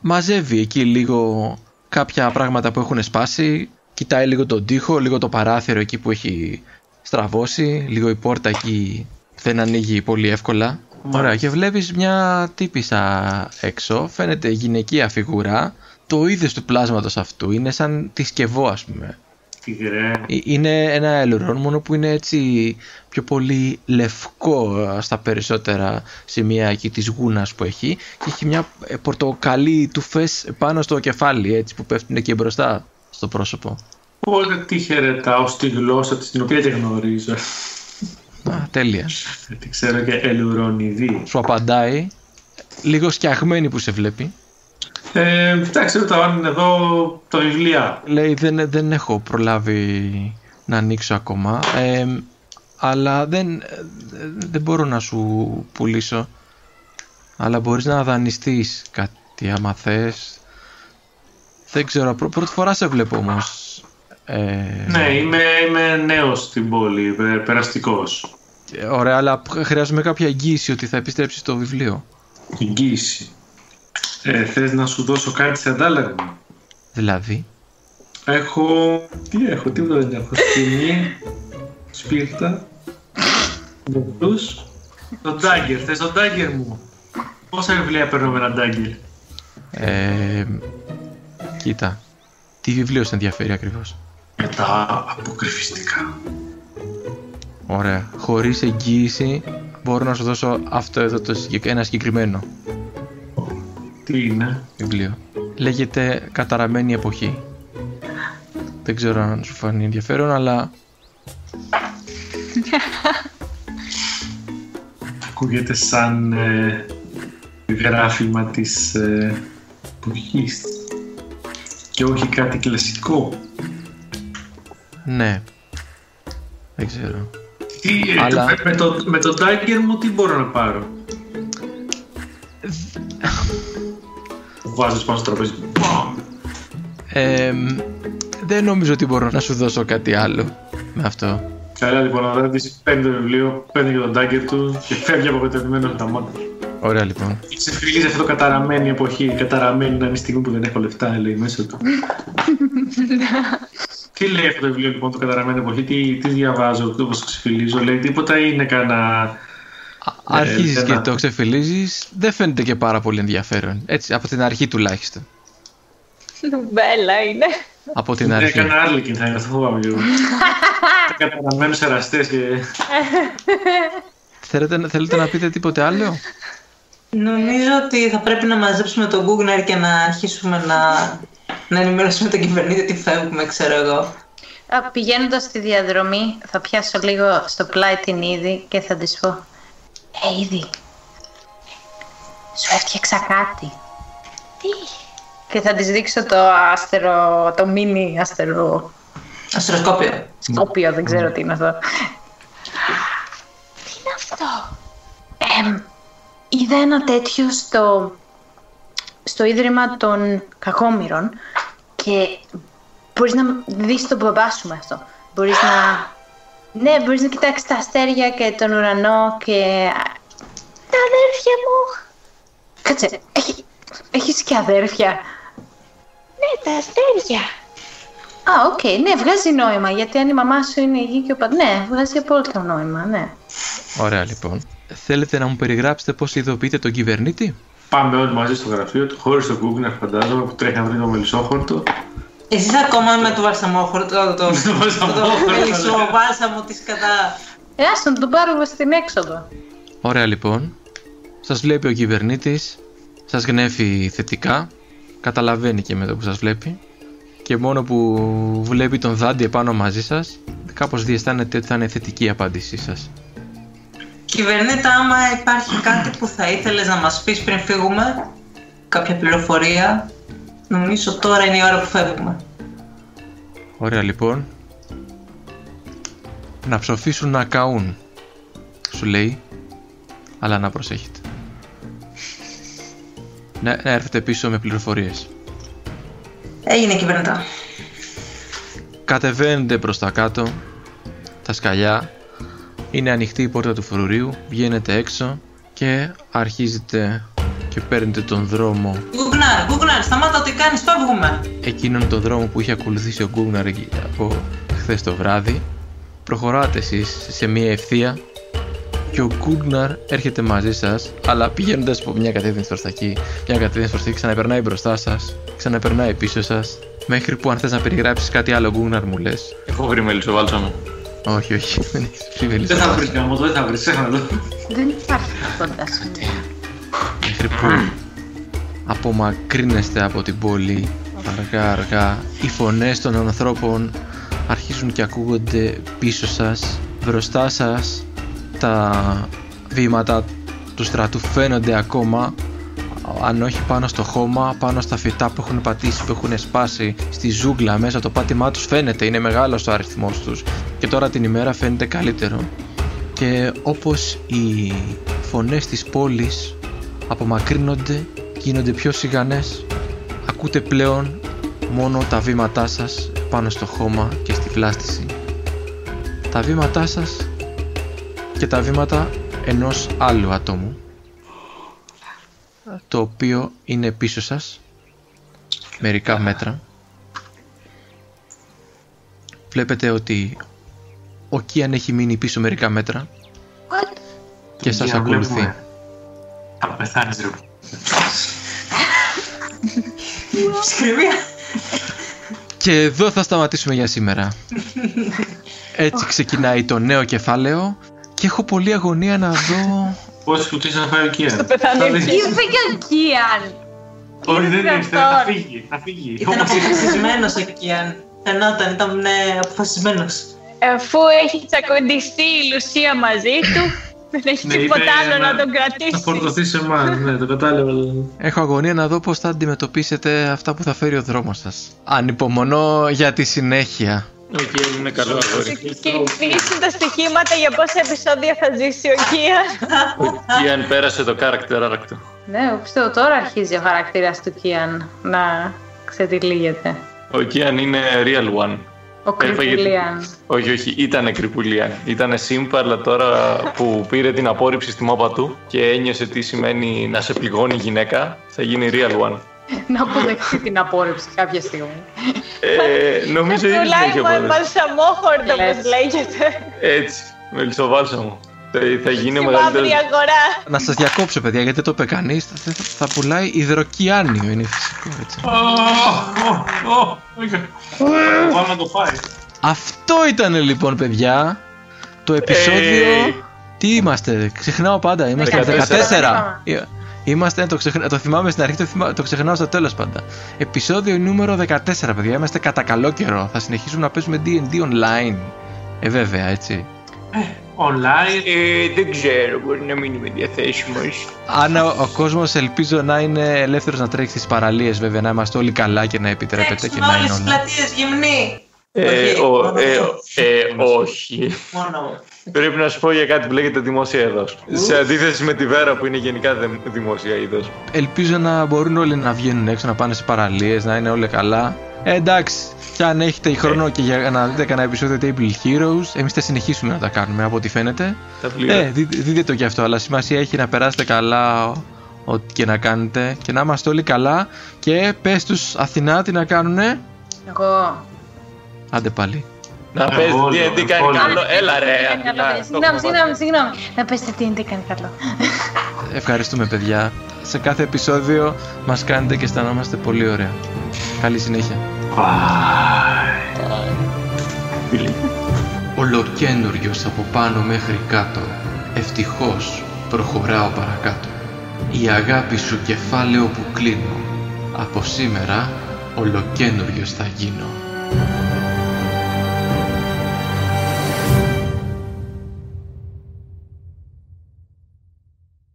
Speaker 4: Μαζεύει εκεί λίγο κάποια πράγματα που έχουν σπάσει. Κοιτάει λίγο τον τοίχο, λίγο το παράθυρο εκεί που έχει στραβώσει. Λίγο η πόρτα εκεί δεν ανοίγει πολύ εύκολα. Ωραία, και βλέπεις μια τύπησα έξω, φαίνεται γυναικεία φιγουρά. Το είδες του πλάσματος αυτού είναι σαν τη σκευό ας πούμε.
Speaker 5: Τι γρέ.
Speaker 4: Ε, Είναι ένα ελουρόν μόνο που είναι έτσι πιο πολύ λευκό ε, στα περισσότερα σημεία εκεί της γούνας που έχει και έχει μια ε, πορτοκαλί του φες πάνω στο κεφάλι έτσι που πέφτουν εκεί μπροστά στο πρόσωπο.
Speaker 5: Οπότε τι χαιρετάω στη γλώσσα της, την οποία δεν γνωρίζω.
Speaker 4: Α, τέλεια.
Speaker 5: Τι ξέρω και ελουρονιδί.
Speaker 4: Σου απαντάει, λίγο σκιαγμένη που σε βλέπει.
Speaker 5: Ε, εντάξει, ρωτάω αν είναι εδώ τα βιβλία.
Speaker 4: Λέει δεν, δεν έχω προλάβει να ανοίξω ακόμα ε, αλλά δεν, δεν μπορώ να σου πουλήσω αλλά μπορείς να δανειστείς κάτι άμα θες δεν ξέρω πρω- πρώτη φορά σε βλέπω όμως ε,
Speaker 5: Ναι, είμαι, είμαι νέος στην πόλη, πε- περαστικός.
Speaker 4: Ωραία αλλά χρειάζομαι κάποια εγγύηση ότι θα επιστρέψεις το βιβλίο
Speaker 5: Εγγύηση. Ε, θες να σου δώσω κάτι σε αντάλλαγμα;
Speaker 4: δηλαδή;
Speaker 5: Έχω... Τι έχω, τίποτα δεν έχω. Σκηνή, σπίρτα, μπλούς, το ντάγκερ. Θες το ντάγκερ μου; Πόσα βιβλία παίρνω με ένα ντάγκερ.
Speaker 4: ε, κοίτα τι βιβλίο σε ενδιαφέρει ακριβώς;
Speaker 5: Για τα αποκρυφιστικά.
Speaker 4: Ωραία. Χωρίς εγγύηση μπορώ να σου δώσω αυτό εδώ το συγκεκ- ένα συγκεκριμένο
Speaker 5: Τι είναι;
Speaker 4: βιβλίο. Λέγεται Καταραμένη εποχή. Δεν ξέρω αν σου φανεί ενδιαφέρον, αλλά
Speaker 5: Ακούγεται σαν ε, γράφημα της ε, εποχής. Και όχι κάτι κλασικό.
Speaker 4: Ναι. Δεν ξέρω.
Speaker 5: Τι, ε,
Speaker 4: Αλλά-
Speaker 5: με, με το, με το dagger μου τι μπορώ να πάρω; Βάζεις πάνω στο τραπέζι. Μπαμ.
Speaker 4: Ε, δεν νομίζω ότι μπορώ να σου δώσω κάτι άλλο με αυτό.
Speaker 5: Καλά λοιπόν, ο Δάντης παίρνει το βιβλίο, παίρνει και τον dagger του και φεύγει απογοητευμένος με τα μάτια.
Speaker 4: Ωραία λοιπόν.
Speaker 5: Και ξεφυλίζει αυτό το καταραμένη εποχή. Καταραμένη να είναι η στιγμή που δεν έχω λεφτά, λέει μέσα του. τι λέει αυτό το βιβλίο λοιπόν, το καταραμένη εποχή, τι, τι διαβάζω, όπως ξεφυλίζω, λέει τίποτα ή είναι κανένα.
Speaker 4: Αρχίζεις
Speaker 5: ένα-
Speaker 4: και το ξεφυλίζεις, δεν φαίνεται και πάρα πολύ ενδιαφέρον. Έτσι, από την αρχή τουλάχιστον.
Speaker 9: Νουμπέλα είναι.
Speaker 4: Από την
Speaker 5: Ναι,
Speaker 4: αρχή.
Speaker 5: κανένα άρλικιν θα είναι, αυτό φοβάμαι λίγο. Καταραμένους εραστές και.
Speaker 4: Θέλετε, θέλετε να πείτε τίποτε άλλο;
Speaker 8: Νομίζω ότι θα πρέπει να μαζέψουμε τον Google και να αρχίσουμε να, να ενημερώσουμε τον κυβερνήτη ότι φεύγουμε, ξέρω εγώ.
Speaker 1: Α, Πηγαίνοντας στη διαδρομή θα πιάσω λίγο στο πλάι την Ήδη και θα της πω Ε, Ήδη, σου έφτιαξα κάτι.
Speaker 2: Τι,
Speaker 1: Και θα της δείξω το άστερο, το μίνι άστερο
Speaker 8: Αστροσκόπιο.
Speaker 1: σκόπιο, δεν ξέρω τι είναι αυτό.
Speaker 2: τι είναι αυτό;
Speaker 1: Εμ, είδα ένα τέτοιο στο, στο Ίδρυμα των Κακόμοιρων και μπορείς να δεις τον μπαμπά σου με αυτό. Μπορείς να... Ναι, μπορείς να κοιτάξεις τα αστέρια και τον ουρανό και...
Speaker 2: Τα αδέρφια μου.
Speaker 1: Κάτσε, έχει, έχεις και αδέρφια.
Speaker 2: Ναι, τα αστέρια.
Speaker 1: Α, οκ, ναι, βγάζει νόημα, γιατί αν η μαμά σου είναι εκεί και ο πατ... Ναι, βγάζει απόλυτο νόημα, ναι.
Speaker 4: Ωραία λοιπόν. Θέλετε να μου περιγράψετε πώς ειδοποιείτε τον κυβερνήτη;
Speaker 5: Πάμε όλοι μαζί στο γραφείο του, χωρίς το Google, φαντάζομαι, που τρέχει να βρει το μελισσόχορτο.
Speaker 8: Εσείς ακόμα με το βαλσαμόχορτο, το, το,
Speaker 5: το βαλσαμόχορτο,
Speaker 8: το
Speaker 5: ναι.
Speaker 8: μελισσό βάλσαμο της κατά...
Speaker 1: Ε, ας τον τον πάρουμε στην έξοδο.
Speaker 4: Ωραία λοιπόν. Σας βλέπει ο κυβερνήτης, σας γνέφει θετικά καταλαβαίνει και με το που σας βλέπει και μόνο που βλέπει τον Δάντη επάνω μαζί σας κάπως διαισθάνεται ότι θα είναι θετική η απάντησή σας.
Speaker 8: Κυβερνήτα, άμα υπάρχει κάτι που θα ήθελες να μας πεις πριν φύγουμε, κάποια πληροφορία, νομίζω τώρα είναι η ώρα που φεύγουμε.
Speaker 4: Ωραία λοιπόν. Να ψοφήσουν να καούν. Σου λέει. Αλλά να προσέχετε. Να, να έρθετε πίσω με πληροφορίες.
Speaker 8: Έγινε κυβερνήτα.
Speaker 4: Κατεβαίνετε προς τα κάτω. Τα σκαλιά. Είναι ανοιχτή η πόρτα του φρουρίου. Βγαίνετε έξω. Και αρχίζετε και παίρνετε τον δρόμο
Speaker 8: Γκουγνάρ, Γκουγνάρ, σταμάτα ό,τι κάνεις, φεύγουμε.
Speaker 4: εκείνον τον δρόμο που είχε ακολουθήσει ο Γκούγναρ εκεί από χθες το βράδυ. Προχωράτε εσείς σε μια ευθεία και ο Γκούγναρ έρχεται μαζί σας, αλλά πηγαίνοντας από μια κατεύθυνση προς τα εκεί, μια κατεύθυνση προς τα εκεί, ξαναπερνάει μπροστά σας, ξαναπερνάει πίσω σας, μέχρι που αν θες να περιγράψεις κάτι άλλο Γκούγναρ μου λες.
Speaker 3: Έχω βρει μελισσοβάλσαμο.
Speaker 4: Όχι, όχι, δεν έχεις ψηφίσει.
Speaker 5: Δεν θα βρεις γάμο, δεν θα βρεις, ξέχνα το.
Speaker 1: Δεν υπάρχει κοντά σου.
Speaker 4: μέχρι που απομακρύνεστε από την πόλη αργά αργά οι φωνές των ανθρώπων αρχίζουν και ακούγονται πίσω σας μπροστά σας τα βήματα του στρατού φαίνονται ακόμα αν όχι πάνω στο χώμα, πάνω στα φυτά που έχουν πατήσει, που έχουν σπάσει στη ζούγκλα μέσα το πάτημά τους φαίνεται, είναι μεγάλος ο αριθμός τους. Και τώρα την ημέρα φαίνεται καλύτερο. Και όπως οι φωνές της πόλης απομακρύνονται, γίνονται πιο σιγανές, ακούτε πλέον μόνο τα βήματά σας πάνω στο χώμα και στη βλάστηση. Τα βήματά σας και τα βήματα ενός άλλου ατόμου το οποίο είναι πίσω σας μερικά μέτρα βλέπετε ότι ο Κίαν έχει μείνει πίσω μερικά μέτρα και σας
Speaker 5: Για
Speaker 4: ακολουθεί
Speaker 5: βλέπουμε. Θα πεθάνεις ρε.
Speaker 8: Σκριβία.
Speaker 4: Και εδώ θα σταματήσουμε για σήμερα. Έτσι ξεκινάει το νέο κεφάλαιο και έχω πολλή αγωνία να δω...
Speaker 5: Πόσες κουτίες να φάει ο Κία.
Speaker 9: Στο πεθάνει ο Κίας.
Speaker 1: Ήρθε και ο Κίαν.
Speaker 5: Όχι δεν
Speaker 1: Ήρθε
Speaker 5: ήρθε, θα
Speaker 1: αυτόν.
Speaker 5: φύγει, θα φύγει.
Speaker 8: Ήταν
Speaker 5: Όπως ήρθε.
Speaker 8: αποφασισμένος εκεί, αν φαινόταν, ήταν ε, αποφασισμένος.
Speaker 9: Αφού έχει τσακοντιστεί η Λουσία μαζί του, δεν έχει
Speaker 5: Ναι,
Speaker 9: τίποτα
Speaker 5: είπε
Speaker 9: άλλο να τον
Speaker 5: Θα
Speaker 9: κρατήσει.
Speaker 5: φορτωθείς σε εμάς, ναι, το κατάλαβα.
Speaker 4: Έχω αγωνία να δω πώς θα αντιμετωπίσετε αυτά που θα φέρει ο δρόμος σας. Ανυπομονώ για τη συνέχεια.
Speaker 3: Ο Κιέλ είναι καλό αγόρι.
Speaker 9: Και κλείσουν τα στοιχήματα για πόσα επεισόδια θα ζήσει ο Κίας.
Speaker 3: Ο Κιάν πέρασε το character arc του.
Speaker 1: Ναι, εγώ πιστεύω τώρα αρχίζει ο χαρακτήρας του Κίαν να ξετυλίγεται.
Speaker 3: Ο Κιάν είναι real one.
Speaker 1: Ο
Speaker 3: Έφαγε-
Speaker 1: Κρυπουλίαν.
Speaker 3: Όχι, όχι, ήταν κρυπουλία. Ήταν σύμπα, αλλά τώρα που πήρε την απόρριψη στη μάπα του και ένιωσε τι σημαίνει να σε πληγώνει η γυναίκα, θα γίνει real one.
Speaker 1: Να αποδεχτεί την απόρριψη κάποια στιγμή.
Speaker 3: Ε, νομίζω ήδη την
Speaker 9: Πουλάει
Speaker 3: έχει
Speaker 9: μα-
Speaker 3: απορρίψει.
Speaker 9: μαλσαμόχορτο,
Speaker 1: Λες.
Speaker 9: όπως λέγεται.
Speaker 3: Έτσι, μελισσοβάλσαμο. Θα, θα γίνει
Speaker 9: Στη
Speaker 3: μεγαλύτερο.
Speaker 9: μαύρη αγορά.
Speaker 4: Να σας διακόψω παιδιά γιατί δεν το είπε κανείς. Θα, θα- θα πουλάει υδροκιάνιο, είναι φυσικό έτσι.
Speaker 5: Ω, ω, ω, όχι. Πάμε να το φάει.
Speaker 4: Αυτό ήταν λοιπόν παιδιά το επεισόδιο...
Speaker 3: Ε.
Speaker 4: Τι είμαστε, ξεχνάω πάντα, είμαστε
Speaker 3: 14.
Speaker 4: 14. Ε, Είμαστε, το, ξεχνα... το θυμάμαι στην αρχή, το, θυμά... το ξεχνάω στο τέλος πάντα. Επεισόδιο νούμερο 14 παιδιά, είμαστε κατά καλό καιρό. Θα συνεχίσουμε να παίζουμε D&D online. Ε βέβαια έτσι.
Speaker 5: Online.
Speaker 3: Ε, δεν ξέρω, μπορεί να μην είμαι διαθέσιμος.
Speaker 4: Αν ο, ο κόσμος ελπίζω να είναι ελεύθερος να τρέξει στις παραλίες βέβαια, να είμαστε όλοι καλά και να επιτρέπεται και
Speaker 8: Τρέξουν
Speaker 4: να
Speaker 8: όλες
Speaker 4: είναι
Speaker 8: τις
Speaker 4: όλα.
Speaker 8: πλατείες γυμνοί.
Speaker 3: Ε,
Speaker 8: Όχι,
Speaker 3: ο-
Speaker 8: μόνο
Speaker 3: ε,
Speaker 8: εγώ.
Speaker 3: ε, όχι.
Speaker 8: Μόνο.
Speaker 3: Πρέπει να σου πω για κάτι που λέγεται δημόσια είδος. Σε αντίθεση με τη Βέρα που είναι γενικά δε- δημόσια είδος.
Speaker 4: Ελπίζω να μπορούν όλοι να βγαίνουν έξω, να πάνε σε παραλίες, να είναι όλοι καλά. Ε, εντάξει, και αν έχετε χρόνο και για να δείτε κανένα επεισόδιο Table Heroes, εμείς θα συνεχίσουμε να τα κάνουμε από ό,τι φαίνεται.
Speaker 3: Τα πλοία.
Speaker 4: Ε, δι- δείτε το κι αυτό, αλλά σημασία έχει να περάσετε καλά ό,τι και να κάνετε και να είμαστε όλοι καλά και πες τους Αθηνά τι να κάνουνε.
Speaker 1: Εγώ.
Speaker 4: Άντε πάλι.
Speaker 3: Να
Speaker 5: Εγώ,
Speaker 3: παίζει
Speaker 5: εγώ,
Speaker 3: τι κάνει
Speaker 5: εγώ.
Speaker 3: καλό. Έλα ρε.
Speaker 1: Κάνει καλό,
Speaker 3: Αθηνά,
Speaker 1: παιδιά.
Speaker 3: το
Speaker 1: Συγγνώμη,
Speaker 3: έχουμε
Speaker 1: συγγνώμη,
Speaker 3: πάθει.
Speaker 1: συγγνώμη. Να πετε τι είναι, κάνει καλό.
Speaker 4: Ευχαριστούμε παιδιά. Σε κάθε επεισόδιο μας κάνετε και αισθανόμαστε πολύ ωραία. Καλή συνέχεια. Ολοκένουργιος από πάνω μέχρι κάτω Ευτυχώς προχωράω παρακάτω Η αγάπη σου κεφάλαιο που κλείνω Από σήμερα ολοκένουργιος θα γίνω.